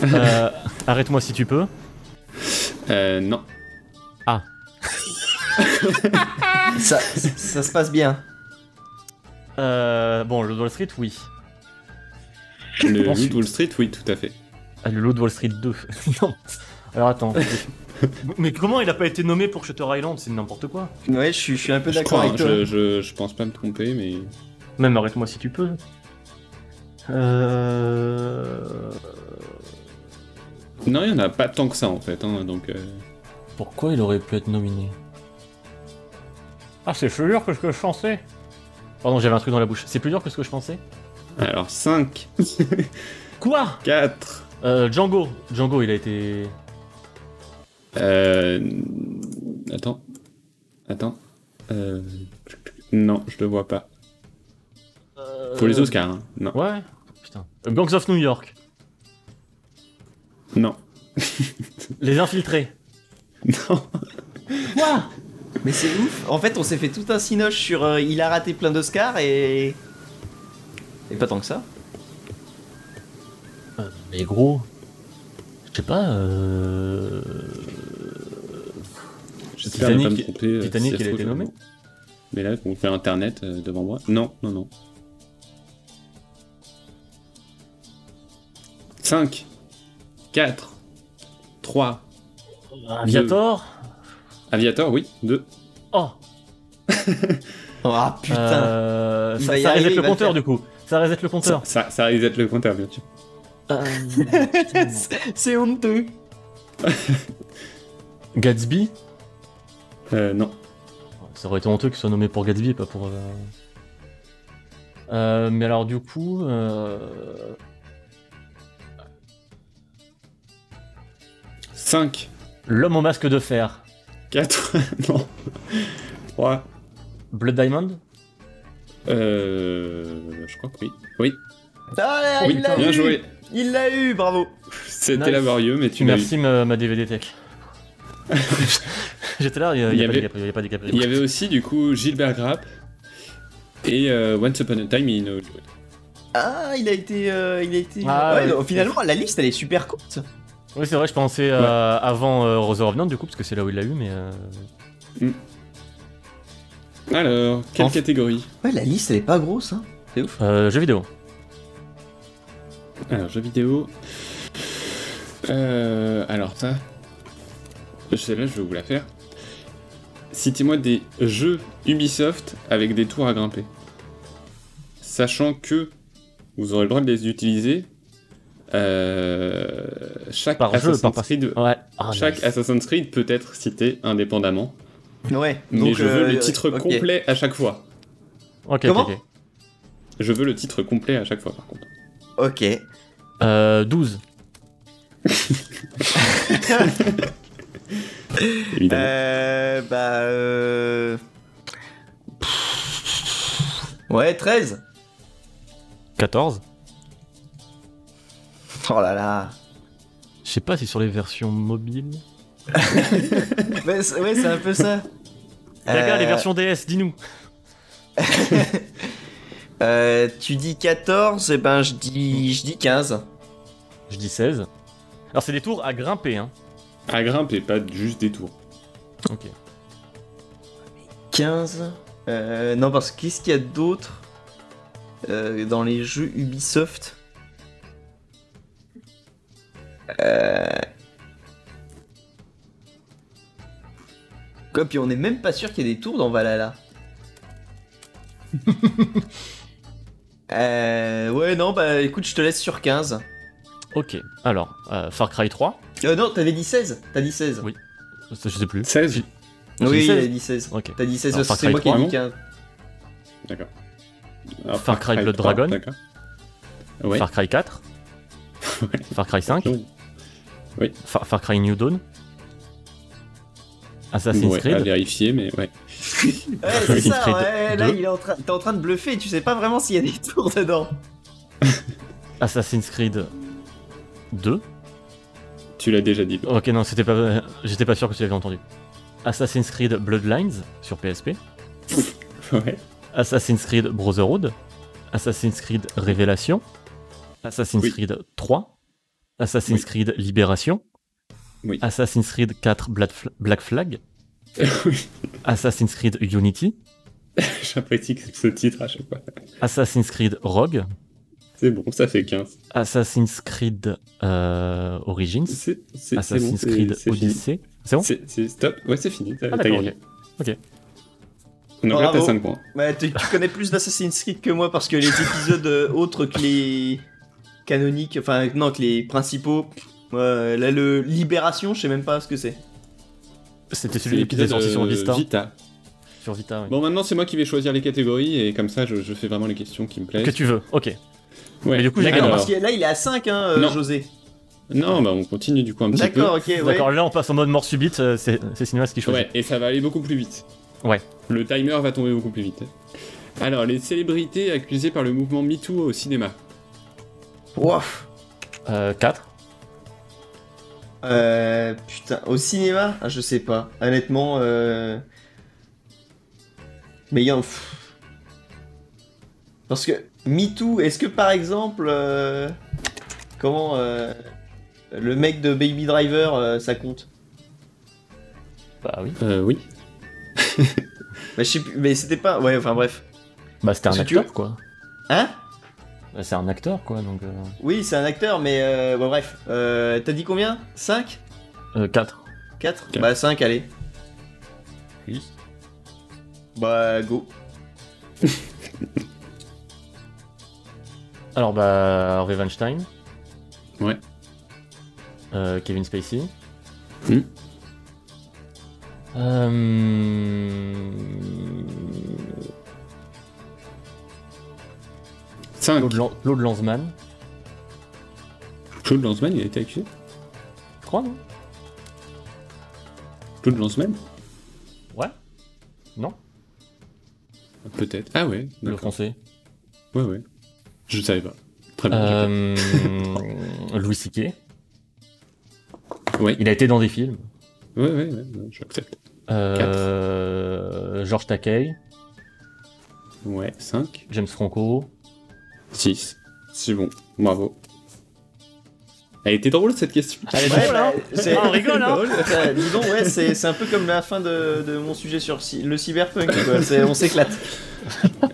Euh, Arrête-moi si tu peux. Euh, non. Ça, ça, ça se passe bien. Euh, bon, le Wall Street, oui. Le Ensuite. Wall Street, oui, tout à fait. Ah, le de Wall Street 2. non. Alors attends. mais comment il a pas été nommé pour Shutter Island? C'est n'importe quoi. Ouais, je suis, je suis un peu d'accord crois, avec toi. je, je, je pense pas me tromper, mais. Même arrête-moi si tu peux. Euh... Non, il y en a pas tant que ça en fait, hein, donc. euh, Pourquoi il aurait pu être nominé? Ah, c'est plus dur que ce que je pensais. Pardon, j'avais un truc dans la bouche. C'est plus dur que ce que je pensais Alors 5, Quoi? 4. euh, Django. Django, il a été. Euh... Attends. Attends. Euh... Non, je le vois pas. Pour les Oscars, hein. Non. Ouais. Putain. Euh, Gangs of New York. Non. Les infiltrés. Non. Quoi? Mais c'est ouf. En fait, on s'est fait tout un cinoche sur euh, il a raté plein d'Oscars et. Et pas tant que ça. Euh, Mais gros. Je sais pas. Euh... J'espère ne pas me tromper. euh, Titanic, il a été nommé. Mais là, on fait internet euh, devant moi. Non, non, non. 5, 4, 3. Aviator Aviator, oui. 2. Oh Ah putain. Euh, ça, ça reset le compteur du coup. Ça reset le Ça, compteur. ça, ça risque d'être le compteur, bien sûr. Euh, c'est honteux. Gatsby Euh, non. Ça aurait été honteux qu'il soit nommé pour Gatsby et pas pour. euh, euh, mais alors du coup. Euh... 5, L'homme au masque de fer. 4, non. 3. Blood Diamond Euh, je crois que oui. Oui, Ah, oui il l'a bien eu. joué. Il l'a eu, bravo. C'était Nice. laborieux, mais tu l'as eu. Merci ma, ma DVD Tech. J'étais là, il n'y avait- de Capri- y a pas. Il y avait aussi, du coup, Gilbert Grapp et euh, Once Upon a Time in Hollywood. Ah, il a été, euh, il a été. Ah, ouais, finalement, la liste elle est super courte. Oui, c'est vrai, je pensais euh, avant euh, Rose Revenant du coup, parce que c'est là où il l'a eu, mais. euh, Alors, quelle catégorie? Ouais, la liste elle est pas grosse, hein. C'est ouf. euh, jeux vidéo. Alors, jeux vidéo. Euh, alors, ça. Celle-là, je vais vous la faire. Citez-moi des jeux Ubisoft avec des tours à grimper. Sachant que vous aurez le droit de les utiliser. euh, chaque Par jeu, Assassin's par. Creed, Ouais. Ah, chaque nice. Assassin's Creed peut être cité indépendamment. Ouais. Mais donc, je veux euh, le titre ok. complet à chaque fois. Ok, Comment. Je veux le titre complet à chaque fois, par contre. Ok. Euh, 12. Évidemment. Euh. Bah. Euh... Ouais, 13. 14. Oh là là. Je sais pas si sur les versions mobiles. Ouais, c'est ouais, c'est un peu ça. Regarde les Euh, versions DS, dis-nous. euh, tu dis 14, et ben je dis, je dis 15. Je dis 16. Alors, c'est des tours à grimper, hein. À grimper, pas juste des tours. Ok. 15. Euh, non, parce que qu'est-ce qu'il y a d'autre euh, dans les jeux Ubisoft? Euh... Quoi, puis on est même pas sûr qu'il y ait des tours dans Valhalla. Euh, ouais, non, bah écoute, je te laisse sur 15. Ok, alors, euh, Far Cry 3, Euh, non, t'avais dit 16 T'as dit 16 Oui. je sais plus. 16 J'ai Oui, dit il a 16. dit 16. Ok. T'as dit 16, Alors, Far c'est Cry moi qui ai 3, dit 15. D'accord. Alors, Far Cry Blood 3, Dragon. D'accord. Ouais. Far Cry 4, Ouais. Far Cry 5, Oui. Far, Far Cry New Dawn, Assassin's Ouais, à Creed, vérifier, mais ouais. Ouais, c'est Assassin's ça, Creed ouais, là 2. il est en train, t'es en train de bluffer, tu sais pas vraiment s'il y a des tours dedans. Assassin's Creed 2. Tu l'as déjà dit. Ok, non, c'était pas, j'étais pas sûr que tu l'avais entendu. Assassin's Creed Bloodlines sur PSP, Ouais. Assassin's Creed Brotherhood, Assassin's Creed Révélation, Assassin's Oui. Creed 3, Assassin's Oui. Creed Libération, Oui. Assassin's Creed 4 Black Fl- Black Flag, oui. Assassin's Creed Unity, J'apprécie que ce titre à chaque fois. Assassin's Creed Rogue, C'est bon, ça fait 15. Assassin's Creed euh, Origins, Assassin's Creed. Odyssey. C'est bon? C'est stop. Ouais, c'est fini. T'as Ah, gagné. ok. Ok. Donc là, Bravo. t'as 5 points. Ouais, tu, tu connais plus d'Assassin's Creed que moi parce que les épisodes euh, autres que les canoniques, enfin non, que les principaux, ouais, là le Libération, je sais même pas ce que c'est. C'était C'est celui qui était l'épisode sorti sur euh, Vista. Vita. Sur Vita, oui. Bon, maintenant, c'est moi qui vais choisir les catégories et comme ça, je, je fais vraiment les questions qui me plaisent. Que tu veux, ok. Ouais. Mais du coup, j'ai D'accord, Alors. parce que là il est à 5, hein, euh, Non. José. Non, bah on continue du coup un petit peu. D'accord, ok, ouais. D'accord, là on passe en mode mort subite, euh, c'est c'est Cinémas qui choisit. Ouais, et ça va aller beaucoup plus vite. Ouais. Le timer va tomber beaucoup plus vite. Alors, les célébrités accusées par le mouvement MeToo au cinéma. Wow. Euh, 4. Euh, putain, au cinéma, ah, je sais pas. Honnêtement, euh... mais il y a un... Parce que MeToo, est-ce que par exemple, euh, comment euh, le mec de Baby Driver, euh, ça compte? Bah oui. Euh, oui. Bah, je sais plus, mais c'était pas. Ouais, enfin bref. Bah c'était un acteur quoi. Hein? C'est un acteur quoi, donc. Euh, Oui, c'est un acteur, mais euh, bon, bref. Euh, T'as dit combien? 5 euh, 4. 4 Quatre. Bah 5, allez. Oui. Bah go. Alors bah Harvey Weinstein. Ouais. Euh, Kevin Spacey. Hmm. Euh... 5. Claude, Lan- Claude Lanzmann. Claude Lanzmann, il a été accusé Je crois non Claude Lanzmann Ouais. Non Peut-être. Ah ouais, Le français. Ouais, ouais. Je savais pas. Très bien. Euh... Louis capté. Ouais, Il a été dans des films. ouais, ouais, ouais, ouais, j'accepte. Euh... Georges Takei. Ouais, 5. James Franco. 6. C'est bon, bravo. Elle était drôle cette question. Elle est Ouais, drôle, hein c'est- Ah, on rigole, hein Euh, dis donc, ouais, c'est c'est un peu comme la fin de, de mon sujet sur le cyberpunk, quoi. C'est- On s'éclate.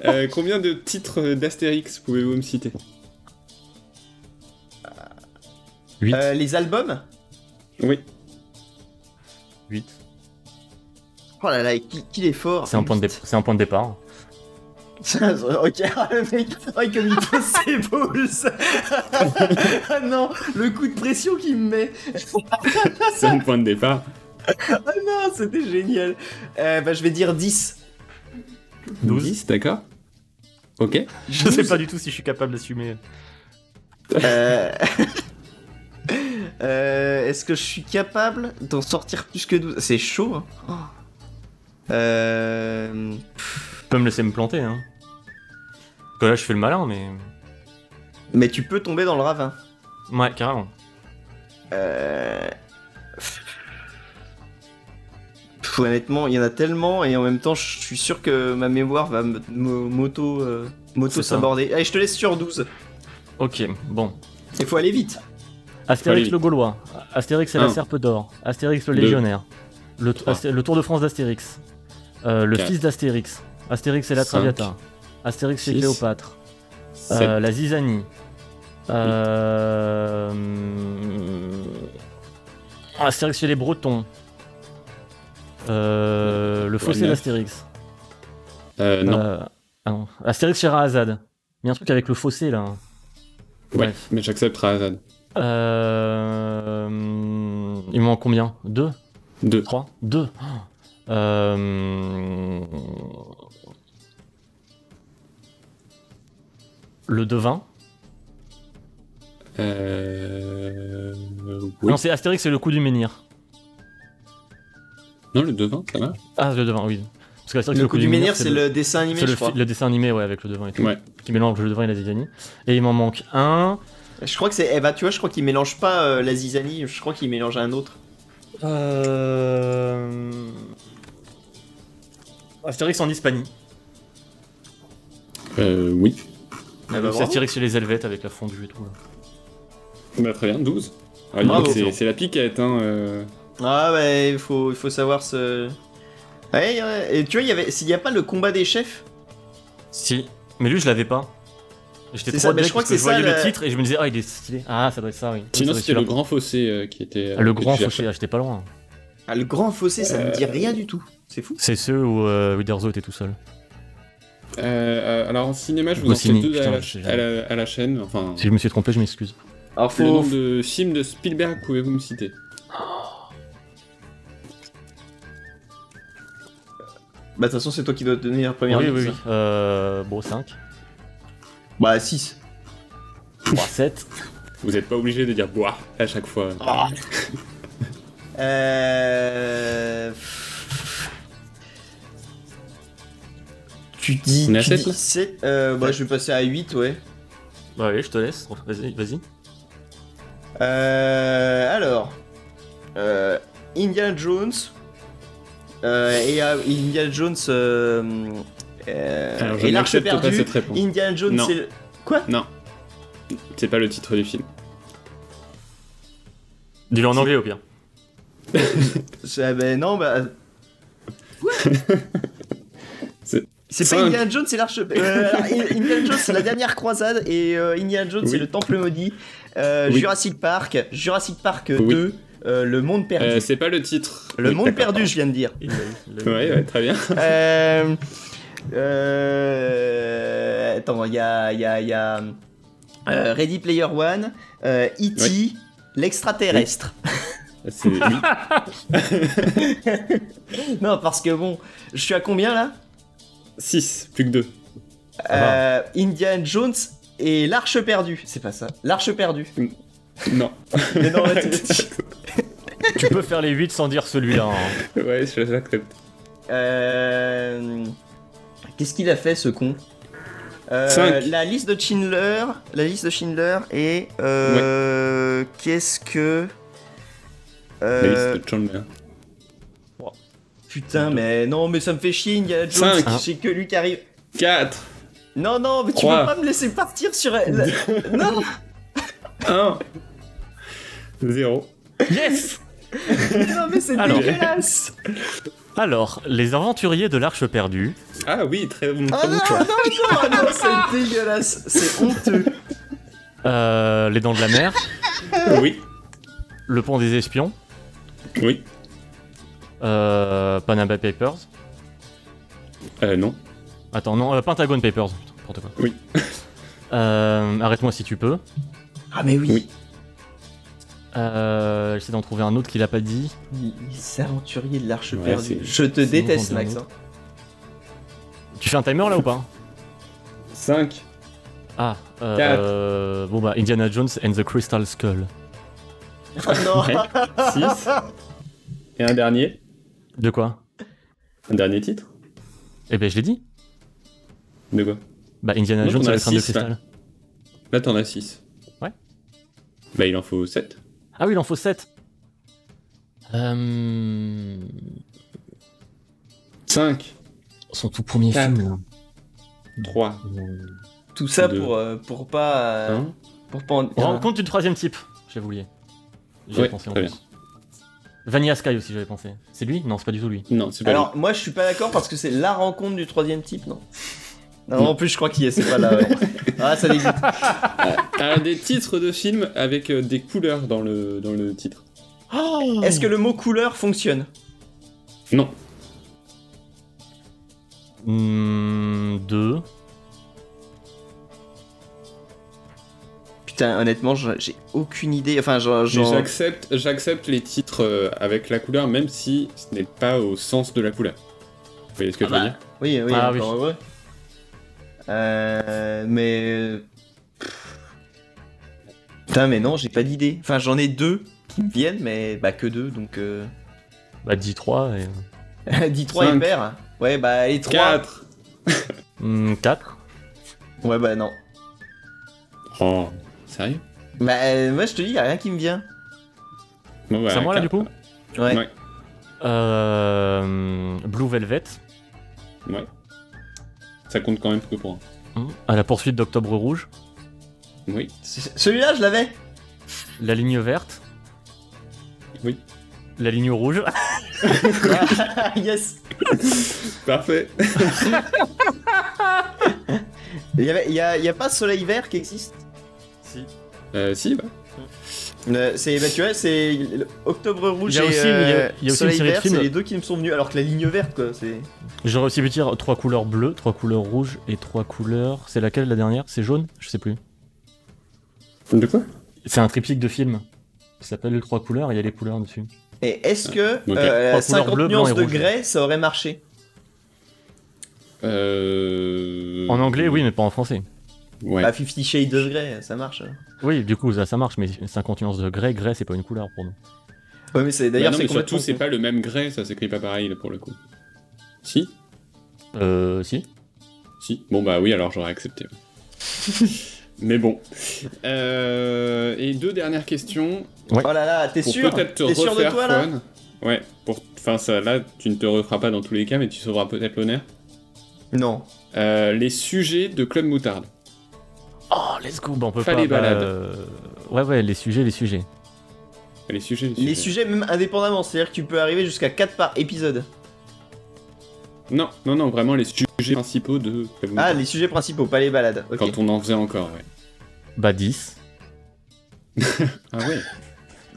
Euh, combien de titres d'Astérix pouvez-vous me citer? 8. Euh, les albums? Oui. 8. Oh là là, qui, qui est fort C'est un, point de dé- c'est un point de départ. ok, le mec, oh, comme il pose ses boules Ah non, le coup de pression qu'il me met C'est un point de départ. Ah non, c'était génial euh, Bah je vais dire 10 12. 10, d'accord. Ok. Je sais pas du tout si je suis capable d'assumer. Euh... euh, Est-ce que je suis capable d'en sortir plus que 12 C'est chaud, hein Oh. Euh... Tu peux me laisser me planter, hein. Parce que là, je fais le malin, mais. Mais tu peux tomber dans le ravin. Ouais, carrément. Euh... Pff, honnêtement, il y en a tellement et en même temps, je suis sûr que ma mémoire va m'auto euh, ça. s'aborder. Allez, je te laisse sur 12. Ok, bon. Il faut aller vite. Astérix vite. le Gaulois. Astérix et la. Serpe d'Or. Astérix le Deux. Légionnaire. Le, Trois. Asté- le Tour de France d'Astérix. Euh, le Quatre. fils d'Astérix. Astérix et la Cinq. Traviata. Astérix et. Cléopâtre. 7. Euh, la Zizanie. Euh... Astérix chez les Bretons. Euh, le fossé d'Astérix. Euh, non. Ah non. Astérix chez Rahazad. Il y a un truc avec le fossé là. Ouais, Bref. mais j'accepterai Azad. Euh... Il manque combien? Deux? 2. Trois? Deux? Euh... Le devin Euh... Oui. Non, c'est Astérix, c'est le coup du menhir. Non, le devin, ça marche. Ah, le devin, oui. Parce que Astérix, Le coup du menhir, c'est le dessin animé, c'est je le, crois. le dessin animé, ouais, avec le devin et tout. Ouais. Qui mélange le devin et la zizanie. Et il m'en manque un. Je crois que c'est. Eh bah, tu vois, je crois qu'il mélange pas euh, la zizanie, je crois qu'il mélange un autre. Euh... Astérix en Hispanie. Euh, oui. Ah bah, chez les Helvètes avec la fondue et tout. là. Bah, très bien, 12. Ah, c'est la piquette, hein. euh. Ah ouais, il faut, il faut savoir se. Ouais, ouais, et tu vois, il y avait, s'il n'y a pas le combat des chefs, Si, mais lui je l'avais pas. J'étais trop ça, mais je crois parce que je voyais ça, le le- titre et je me disais ah il est stylé. Ah ça doit être ça oui. Sinon, c'était le grand fossé euh, qui était. Ah, le grand fossé, ah, j'étais pas loin. ah, le grand fossé, ça me dit rien du tout. C'est fou. C'est ceux où euh, Uderzo était tout seul. Euh, euh, alors, en cinéma, je vous en Goscinny, fais deux à, la, je sais à la- à la chaîne. Enfin, Si je me suis trompé, je m'excuse. Alors le nom faut. de film de Spielberg, pouvez-vous me citer? Bah, de toute façon, c'est toi qui dois te donner la première oui, liste, oui, oui. Euh, bon, 5. Bah, 6. 3, 7. Vous êtes pas obligé de dire boire à chaque fois. Ah. Euh... Tu dis. On est à tu sept, dis là sept, euh, bah, je vais passer à 8, ouais. Bah, allez, je te laisse. Vas-y, vas-y. Euh, alors, euh, Indiana Jones euh, et euh, Indiana Jones euh, euh, Alors, je et l'arche n'accepte pas perdue. cette réponse. Indiana Jones, Non. c'est le... quoi? Non. C'est pas le titre du film. Dis-le en anglais au pire. C'est- Ben non, bah. Quoi? C'est- pas. Indiana Jones, c'est l'arche. euh, Indiana Jones, c'est la dernière croisade et euh, Indiana Jones, c'est le temple maudit. Euh, Oui. Jurassic Park, Jurassic Park Oui. 2, euh, le monde perdu. Euh, c'est pas le titre. le Oui, monde perdu, je viens de dire. Eu. Ouais, ouais, très bien. Euh, euh, attends, il y a, il y a, il y a euh, Ready Player One, euh, E.T., l'extraterrestre. C'est oui. Non, parce que bon, je suis à combien là? 6, plus que 2. euh, Indiana Jones et l'Arche perdue. C'est pas ça. L'Arche perdue. Non. Mais non, là, tu- Tu peux faire les 8 sans dire celui-là. hein. ouais, je l'accepte. Euh, Qu'est-ce qu'il a fait ce con? Euh. La liste de Schindler, la liste de Schindler et euh, qu'est-ce que La liste de Chandler. Putain, mais non, mais ça me fait chier, Indiana Jones. Cinq. C'est que lui qui arrive. 4, Non, non, mais tu Trois. peux pas me laisser partir sur. la- non 1, 0. Yes Non, mais c'est Alors. dégueulasse Alors, les aventuriers de l'Arche perdue. Ah oui, très bon, Ah non, non, non, non, c'est dégueulasse C'est honteux euh, les Dents de la Mer. Oui, Le Pont des Espions. oui. Euh, Panama Papers. Euh, non. Attends, non, euh, Pentagon Papers. N'importe quoi. Oui. Euh, Arrête-moi si tu peux. Ah, mais oui, Oui. Euh, J'essaie d'en trouver un autre qu'il a pas dit. Les aventuriers de l'Arche Ouais, perdue. Je te déteste, Max. hein. Tu fais un timer là ou pas? 5, Ah, euh, bon bah Indiana Jones and the Crystal Skull. Oh non 6. Et un dernier. De quoi? Un dernier titre? Eh ben je l'ai dit. De quoi? Bah Indiana Non, Jones le de cristal. Là, t'en as 6. Ouais. Bah, il en faut 7. Ah oui, il en faut 7. Euh... 5, Son tout premier Quatre. film. là. 3, Tout ça Deux. pour, euh, pour pas. euh, 1. pour pas en... On rend compte du troisième type. J'avais oublié. J'y ai Ouais, pensé en plus. Vanilla Sky aussi, j'avais pensé. C'est lui? Non, c'est pas du tout lui. Non, c'est pas Alors, moi, je suis pas d'accord parce que c'est la rencontre du troisième type, non? Non, Non. en plus, je crois qu'il y est, c'est pas là. ouais. Ah, ça dégoûte. lui. Un des titres de films avec euh, des couleurs dans le, dans le titre. Est-ce que le mot couleur fonctionne? Non. Hmm, deux. Putain, honnêtement, j'ai aucune idée. Enfin, J'accepte, j'accepte les titres euh, avec la couleur, même si ce n'est pas au sens de la couleur. Vous voyez ce que Ah je veux bah, dire Oui, oui, Ah encore oui. heureux. Euh, mais. Putain, mais non, j'ai pas d'idée. Enfin, j'en ai deux qui me viennent, mais bah que deux, donc. Euh... Bah, dis 3 et. Dis 3 Cinq. et. Ouais, bah les 3. 4 4. Ouais, bah non. Oh, sérieux Bah, euh, moi je te dis, y a rien qui me vient. bon, bah, C'est à moi là du coup Ouais. Ouais. Euh, Blue Velvet. Ouais. Ça compte quand même que pour un. Hmm. À la poursuite d'Octobre Rouge. Oui. Celui-là, je l'avais. La ligne verte. Oui. La ligne rouge. yes. Parfait. Il y, a, y a pas Soleil Vert qui existe? Si. Euh, si, bah. Euh, C'est, bah tu vois, c'est Octobre Rouge Il y a et aussi- il y a- euh, il y a aussi Soleil une série de Vert, films. c'est les deux qui me sont venus, alors que la ligne verte, quoi, c'est... J'aurais aussi pu dire trois couleurs bleues, trois couleurs rouges et trois couleurs. C'est laquelle la dernière? C'est jaune? Je sais plus. De quoi? C'est un triptyque de films. Ça s'appelle les trois couleurs et il y a les couleurs dessus. Et est-ce que Ok. euh, Trois couleurs 50 bleu, blanc nuances et de rouge. grès, ça aurait marché? Euh... En anglais, oui, mais pas en français. Ouais. Bah 50 Shades of Grey, ça marche. Oui, du coup, ça, ça marche, mais 50 nuances de grès, grès, c'est pas une couleur pour nous. Ouais, mais c'est Bah d'ailleurs c'est mais surtout, c'est pas le même grès, ça s'écrit pas pareil là, pour le coup. Si Euh, si. Si. Bon, bah oui, alors j'aurais accepté. mais bon. Euh, Et deux dernières questions. Oh là là, t'es sûr peut-être te T'es sûr de toi là. Ouais, pour... enfin ça là, tu ne te referas pas dans tous les cas, mais tu sauveras peut-être l'honneur. Non. Euh, les sujets de Club Moutarde. Oh, let's go Bah, on peut Fallait pas... bah, balade. euh, Ouais, ouais, les sujets, les sujets. Les sujets, les sujets. Les sujets même indépendamment, c'est-à-dire que tu peux arriver jusqu'à 4 par épisode. Non, non, non, vraiment les sujets principaux de Ah, les sujets principaux, pas les balades. ok. Quand on en faisait encore, ouais. Bah, 10. Ah ouais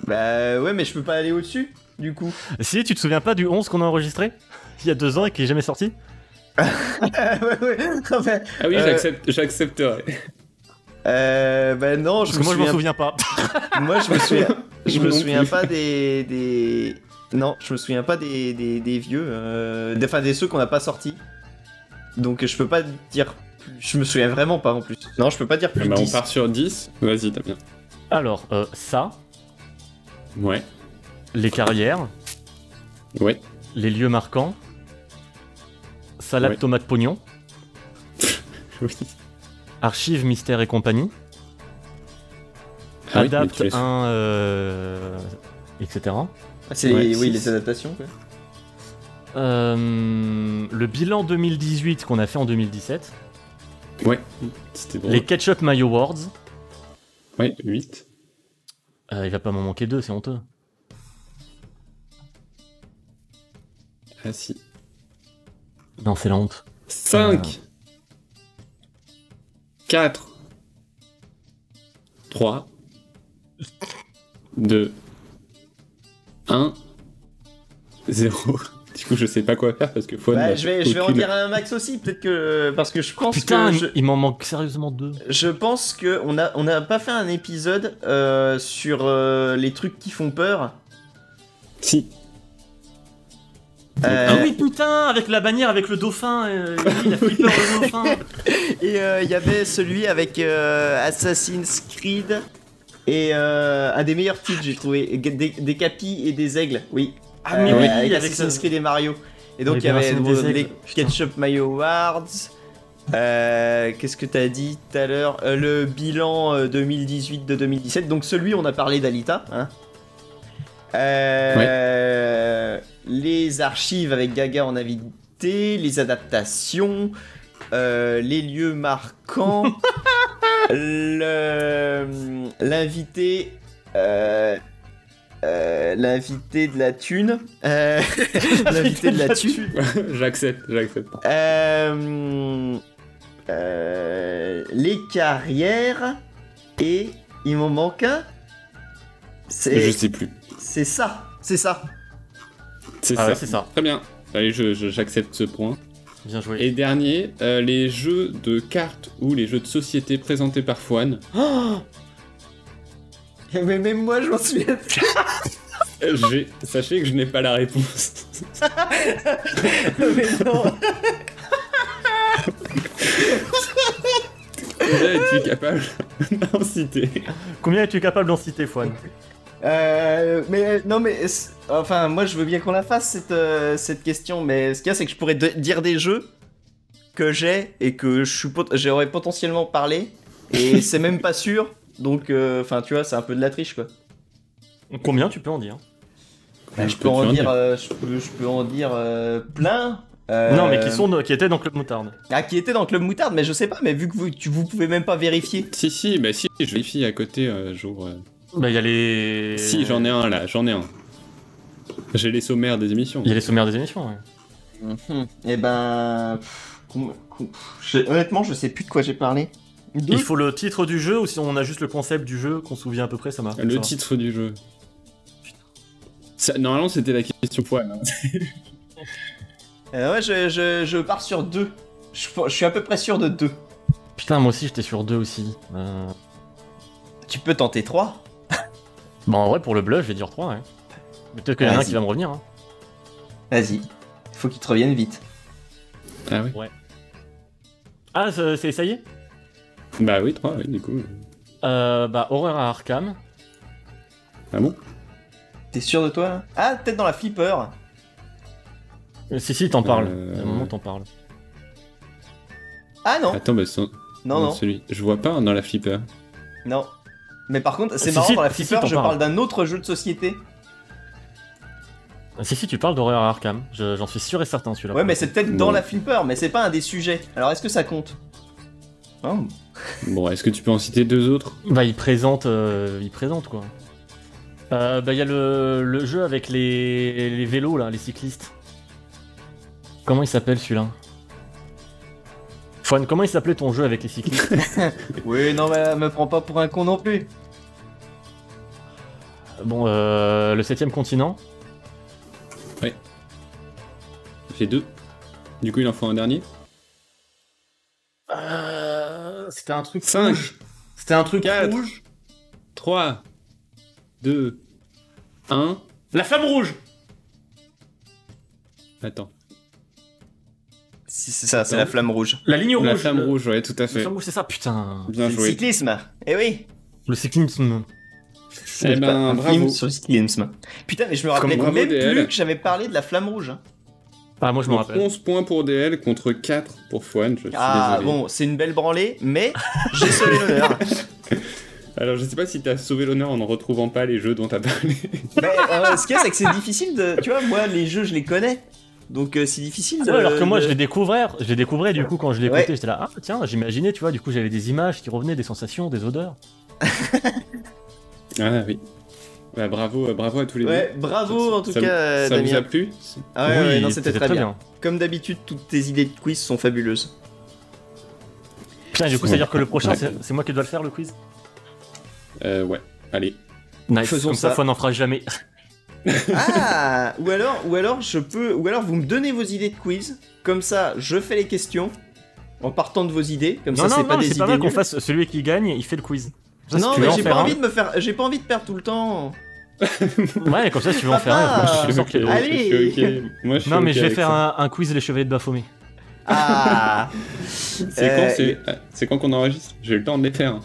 Bah ouais, mais je peux pas aller au-dessus, du coup. Si, tu te souviens pas du 11 qu'on a enregistré Il y a deux ans et qui est jamais sorti? Ouais, ouais. Non, mais, Ah oui, Euh, j'accepte, j'accepterai. Euh, bah non, je Parce me que moi, je m'en souviens... souviens pas. Moi, je me souviens... je me pas des... des... Non, je me souviens pas des, des, des vieux, euh... enfin des ceux qu'on n'a pas sortis. Donc je peux pas dire plus. Je me souviens vraiment pas en plus. Non, je peux pas dire plus de bah, on 10. part sur 10. Vas-y, t'as bien. Alors, euh, ça, Ouais. les carrières, Ouais. les lieux marquants, salade Ouais. tomate pognon, Oui. Archives mystère et compagnie, Ah adapte un, euh, etc. Ah, C'est. Ouais, oui, les adaptations quoi. Euh, le bilan 2018 qu'on a fait en 2017, Ouais. C'était drôle. les Ketchup Mayo Awards, Ouais, 8. euh, il va pas m'en manquer deux, c'est honteux. Ah si. Non, c'est la honte. 5. 4. 3. 2. 1. 0. Du coup, je sais pas quoi faire parce que Faune. Bah, je vais, je vais en dire un max aussi, peut-être que parce que je pense Putain, que je, il m'en manque sérieusement deux. je pense que on a on a pas fait un épisode euh, sur euh, les trucs qui font peur. Si. Euh, Ah oui, putain, avec la bannière, avec le dauphin, euh, il a le dauphin. Et euh, il y avait celui avec euh, Assassin's Creed et euh, un des meilleurs titres j'ai trouvé des, des capis et des aigles. Oui. Ah, mais Euh, oui, avec avec Assassin's ça. Creed et Mario. Et donc il y avait des les aigles. Ketchup Mayo Awards. Euh, Qu'est-ce que t'as dit tout à l'heure? Euh, Le bilan euh, 2018 de 2017. Donc celui on a parlé d'Alita. Hein Euh, Les archives avec Gaga en invité, les adaptations, euh, les lieux marquants, l'invité. euh, euh, l'invité de la thune. L'invité de la thune. j'accepte, j'accepte. Les carrières. Et il m'en manque un. Je sais plus. c'est ça. C'est ça. C'est Ah ça. ouais, c'est ça. Très bien. Allez, je- je- j'accepte ce point. Bien joué. Et dernier, euh, les jeux de cartes ou les jeux de société présentés par Fouane. Mais même moi, je m'en souviens. Euh, j'ai- Sachez que je n'ai pas la réponse. mais non. Combien es-tu capable d'en citer? Combien es-tu capable d'en citer, Fouane? Euh, mais non, mais enfin, moi, je veux bien qu'on la fasse cette euh, cette question, mais ce qu'il y a, c'est que je pourrais de- dire des jeux que j'ai et que je suis pot- j'aurais potentiellement parlé et c'est même pas sûr. Donc, euh, enfin, tu vois, c'est un peu de la triche, quoi. Combien tu peux en dire? Bah, je peux en dire, euh, je peux, je peux en dire euh, plein. Euh, Non, mais qui sont qui étaient dans Club Moutarde. Ah, qui était dans Club Moutarde, mais je sais pas, mais vu que vous, tu, vous pouvez même pas vérifier. Si, si, bah si, je vérifie à côté, euh, jour. Bah, il y a les. Si, j'en ai un là, j'en ai un. J'ai les sommaires des émissions. Il y a les sommaires des émissions, ouais. Ben. pff, com- com- je- honnêtement, je sais plus de quoi j'ai parlé. Deux Il faut le titre du jeu ou si on a juste le concept du jeu qu'on se souvient à peu près, ça marche. Le ça va. titre du jeu. Ça- normalement, c'était la question poil. hein. Euh, ouais, je, je, je pars sur deux. Je, je suis à peu près sûr de deux. Putain, moi aussi j'étais sur deux aussi. Euh... Tu peux tenter trois. Bah, en vrai, pour le bluff, je vais dire 3, ouais. Mais Peut-être qu'il y en a un qui va me revenir. Hein. Vas-y. Il faut qu'ils te reviennent vite. Ah oui Ah, ça- c'est ça y est? Bah oui, 3, oui, du coup. euh, Bah, Horreur à Arkham. Ah bon? T'es sûr de toi là? Ah, peut-être dans la flipper. Euh, Si, si, t'en parles. Euh, À un moment, t'en parles. Ah non, Attends, bah son- non, non, celui. Je vois pas dans la flipper. non. Mais par contre, c'est Si, marrant, si, dans la si, si, flipper, je parle d'un autre jeu de société. Si, si, tu parles d'Horreur à Arkham. Je- J'en suis sûr et certain, celui-là. Ouais, mais c'est peut-être dans la flipper, mais c'est pas un des sujets. Alors, est-ce que ça compte? Oh. Bon, est-ce que tu peux en citer deux autres? Bah, il présente, euh, il présente quoi. Euh, bah, il y a le, le jeu avec les, les vélos là, les cyclistes. Comment il s'appelle celui-là? Fouane, comment il s'appelait ton jeu avec les cyclistes Oui, non, mais me prends pas pour un con non plus. Bon, euh, le septième continent. J'ai deux. Du coup, il en faut un dernier Euh, C'était un truc. 5, C'était un truc 4, rouge. 3, 2, 1. La flamme rouge. Attends. Si, c'est ça, c'est la flamme rouge. La ligne rouge. La flamme le- rouge, ouais, tout à La fait. flamme rouge, c'est ça, putain. Bien C'est le joué. cyclisme. Eh oui. Le cyclisme. Eh ben, un bravo. film sur le cyclisme. Putain, mais je me rappelais bravo, même plus que j'avais parlé de la flamme rouge. Ah, moi je me rappelle. 11 points pour DL contre 4 pour Fouane, je suis Ah désolé. bon, c'est une belle branlée, mais j'ai sauvé l'honneur. Alors, je sais pas si t'as sauvé l'honneur en ne retrouvant pas les jeux dont t'as parlé. Mais euh, ce qu'il y a, c'est que c'est difficile de. Tu vois, moi, les jeux, je les connais. Donc euh, c'est difficile de. Ouais, alors que moi de- je les découvrais, je les découvrais du coup quand je l'écoutais, Ouais. j'étais là, ah tiens, j'imaginais, tu vois, du coup j'avais des images qui revenaient, des sensations, des odeurs. Ah oui. Bah, bravo, euh, bravo à tous les Ouais, deux. bravo en tout Ça- cas, euh, Ça vous a Damien. plu Ah ouais, ouais, non, c'était très, bien. bien. Comme d'habitude, toutes tes idées de quiz sont fabuleuses. Putain, du coup, Ouais. c'est-à-dire que le prochain, Ouais. c'est c'est moi qui dois le faire le quiz? Euh, ouais. Allez. Nice, Faisons comme ça, ça. Fouane n'en fera jamais. Ah Ou alors, ou alors, je peux. Ou alors, vous me donnez vos idées de quiz. Comme ça, je fais les questions. En partant de vos idées. Comme non, ça, non, c'est pas des c'est idées. qu'on fasse celui qui gagne, il fait le quiz. Ça, non, mais j'ai pas un- envie de me faire. J'ai pas envie de perdre tout le temps. Ouais, comme ça, si tu veux en faire un, je suis Allez. je suis ok. Moi, je suis Non, mais je vais faire un, un quiz les chevaliers de Baphomet. Ah C'est Euh, quand, c'est- c'est quand qu'on enregistre? J'ai eu le temps de les faire.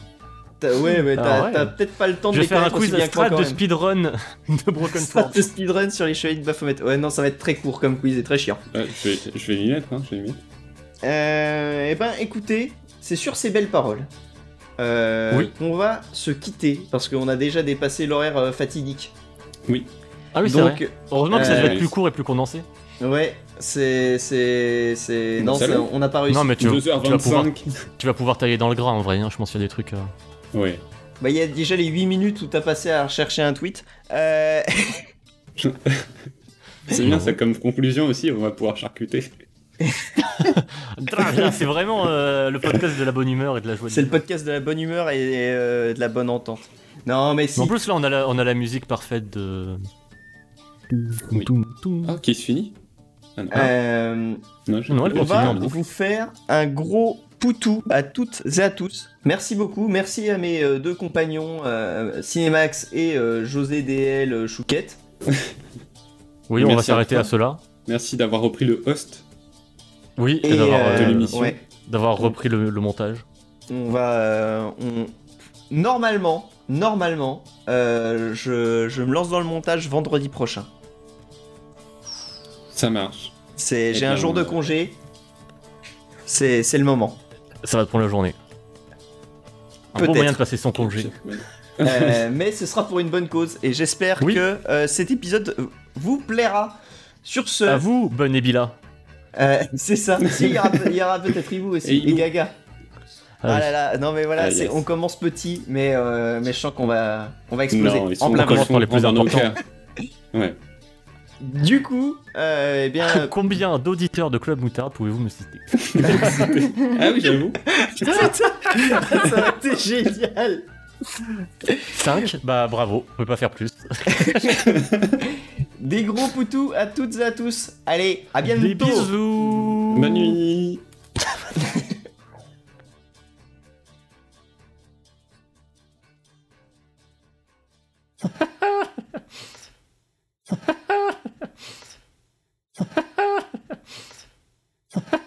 T'as- Ouais, mais Ah t'as ouais. peut-être pas le temps de Je vais les faire un quiz bien strat de speedrun de Broken Sword. de speedrun sur les chevaliers de Baphomet. Ouais, non, ça va être très court comme quiz et très chiant. Ouais, je vais, je vais mettre, hein, je vais m'y mettre. Euh, eh ben, écoutez, c'est sur ces belles paroles euh, Oui. qu'on va se quitter parce qu'on a déjà dépassé l'horaire euh, fatidique. Ah oui, c'est vrai. Donc, Heureusement que ça devait euh, être plus court et plus condensé. ouais, c'est, c'est, non, on n'a pas réussi. Non, mais tu, tu vas pouvoir, 2h25. tu vas pouvoir tailler dans le gras en vrai, hein, je pense qu'il y a des trucs. euh. Ouais. Bah, il y a déjà les 8 minutes où t'as passé à rechercher un tweet. Euh, C'est bien ça comme conclusion aussi, on va pouvoir charcuter. c'est vraiment euh, le podcast de la bonne humeur et de la joie. de c'est le podcast de la bonne humeur et, et, euh, de la bonne entente. Non, mais si. En plus, là, on a la, on a la musique parfaite de. Oui. Ah, qui se finit ah, non. Euh, non, je- non, elle on va vous faire un gros Poutou à toutes et à tous. Merci beaucoup. Merci à mes euh, deux compagnons, euh, Cinemax et euh, José DL euh, Chouquette. Oui, on va Merci s'arrêter à cela. Merci d'avoir repris le host. Oui, et, Et d'avoir euh, de l'émission. ouais, d'avoir repris le, le montage. on va. euh, on- Normalement, normalement, euh, je, je me lance dans le montage vendredi prochain. Ça marche. C'est, Eh j'ai un jour de congé. C'est, c'est le moment. Ça va te prendre la journée. Un Peut-être. bon moyen de passer son congé. Euh, mais ce sera pour une bonne cause et j'espère Oui. que euh, cet épisode vous plaira. Sur ce, À vous, bonne Ebila. euh, c'est ça. Si, il y aura, aura peut-être Ivo aussi Et et. Gaga. Ah, Ah là là, non mais voilà, Ah, yes. on commence petit, mais, euh, mais je sens qu'on va, on va exploser. Non, en plein par les plus importants. Ouais. Du coup, euh, eh bien. Combien d'auditeurs de Club Moutarde pouvez-vous me citer Ah oui, j'avoue. ça génial 5 Bah bravo, on peut pas faire plus. Des gros poutous à toutes et à tous. Allez, à bientôt. Des bisous. Bonne nuit. Ha ha ha!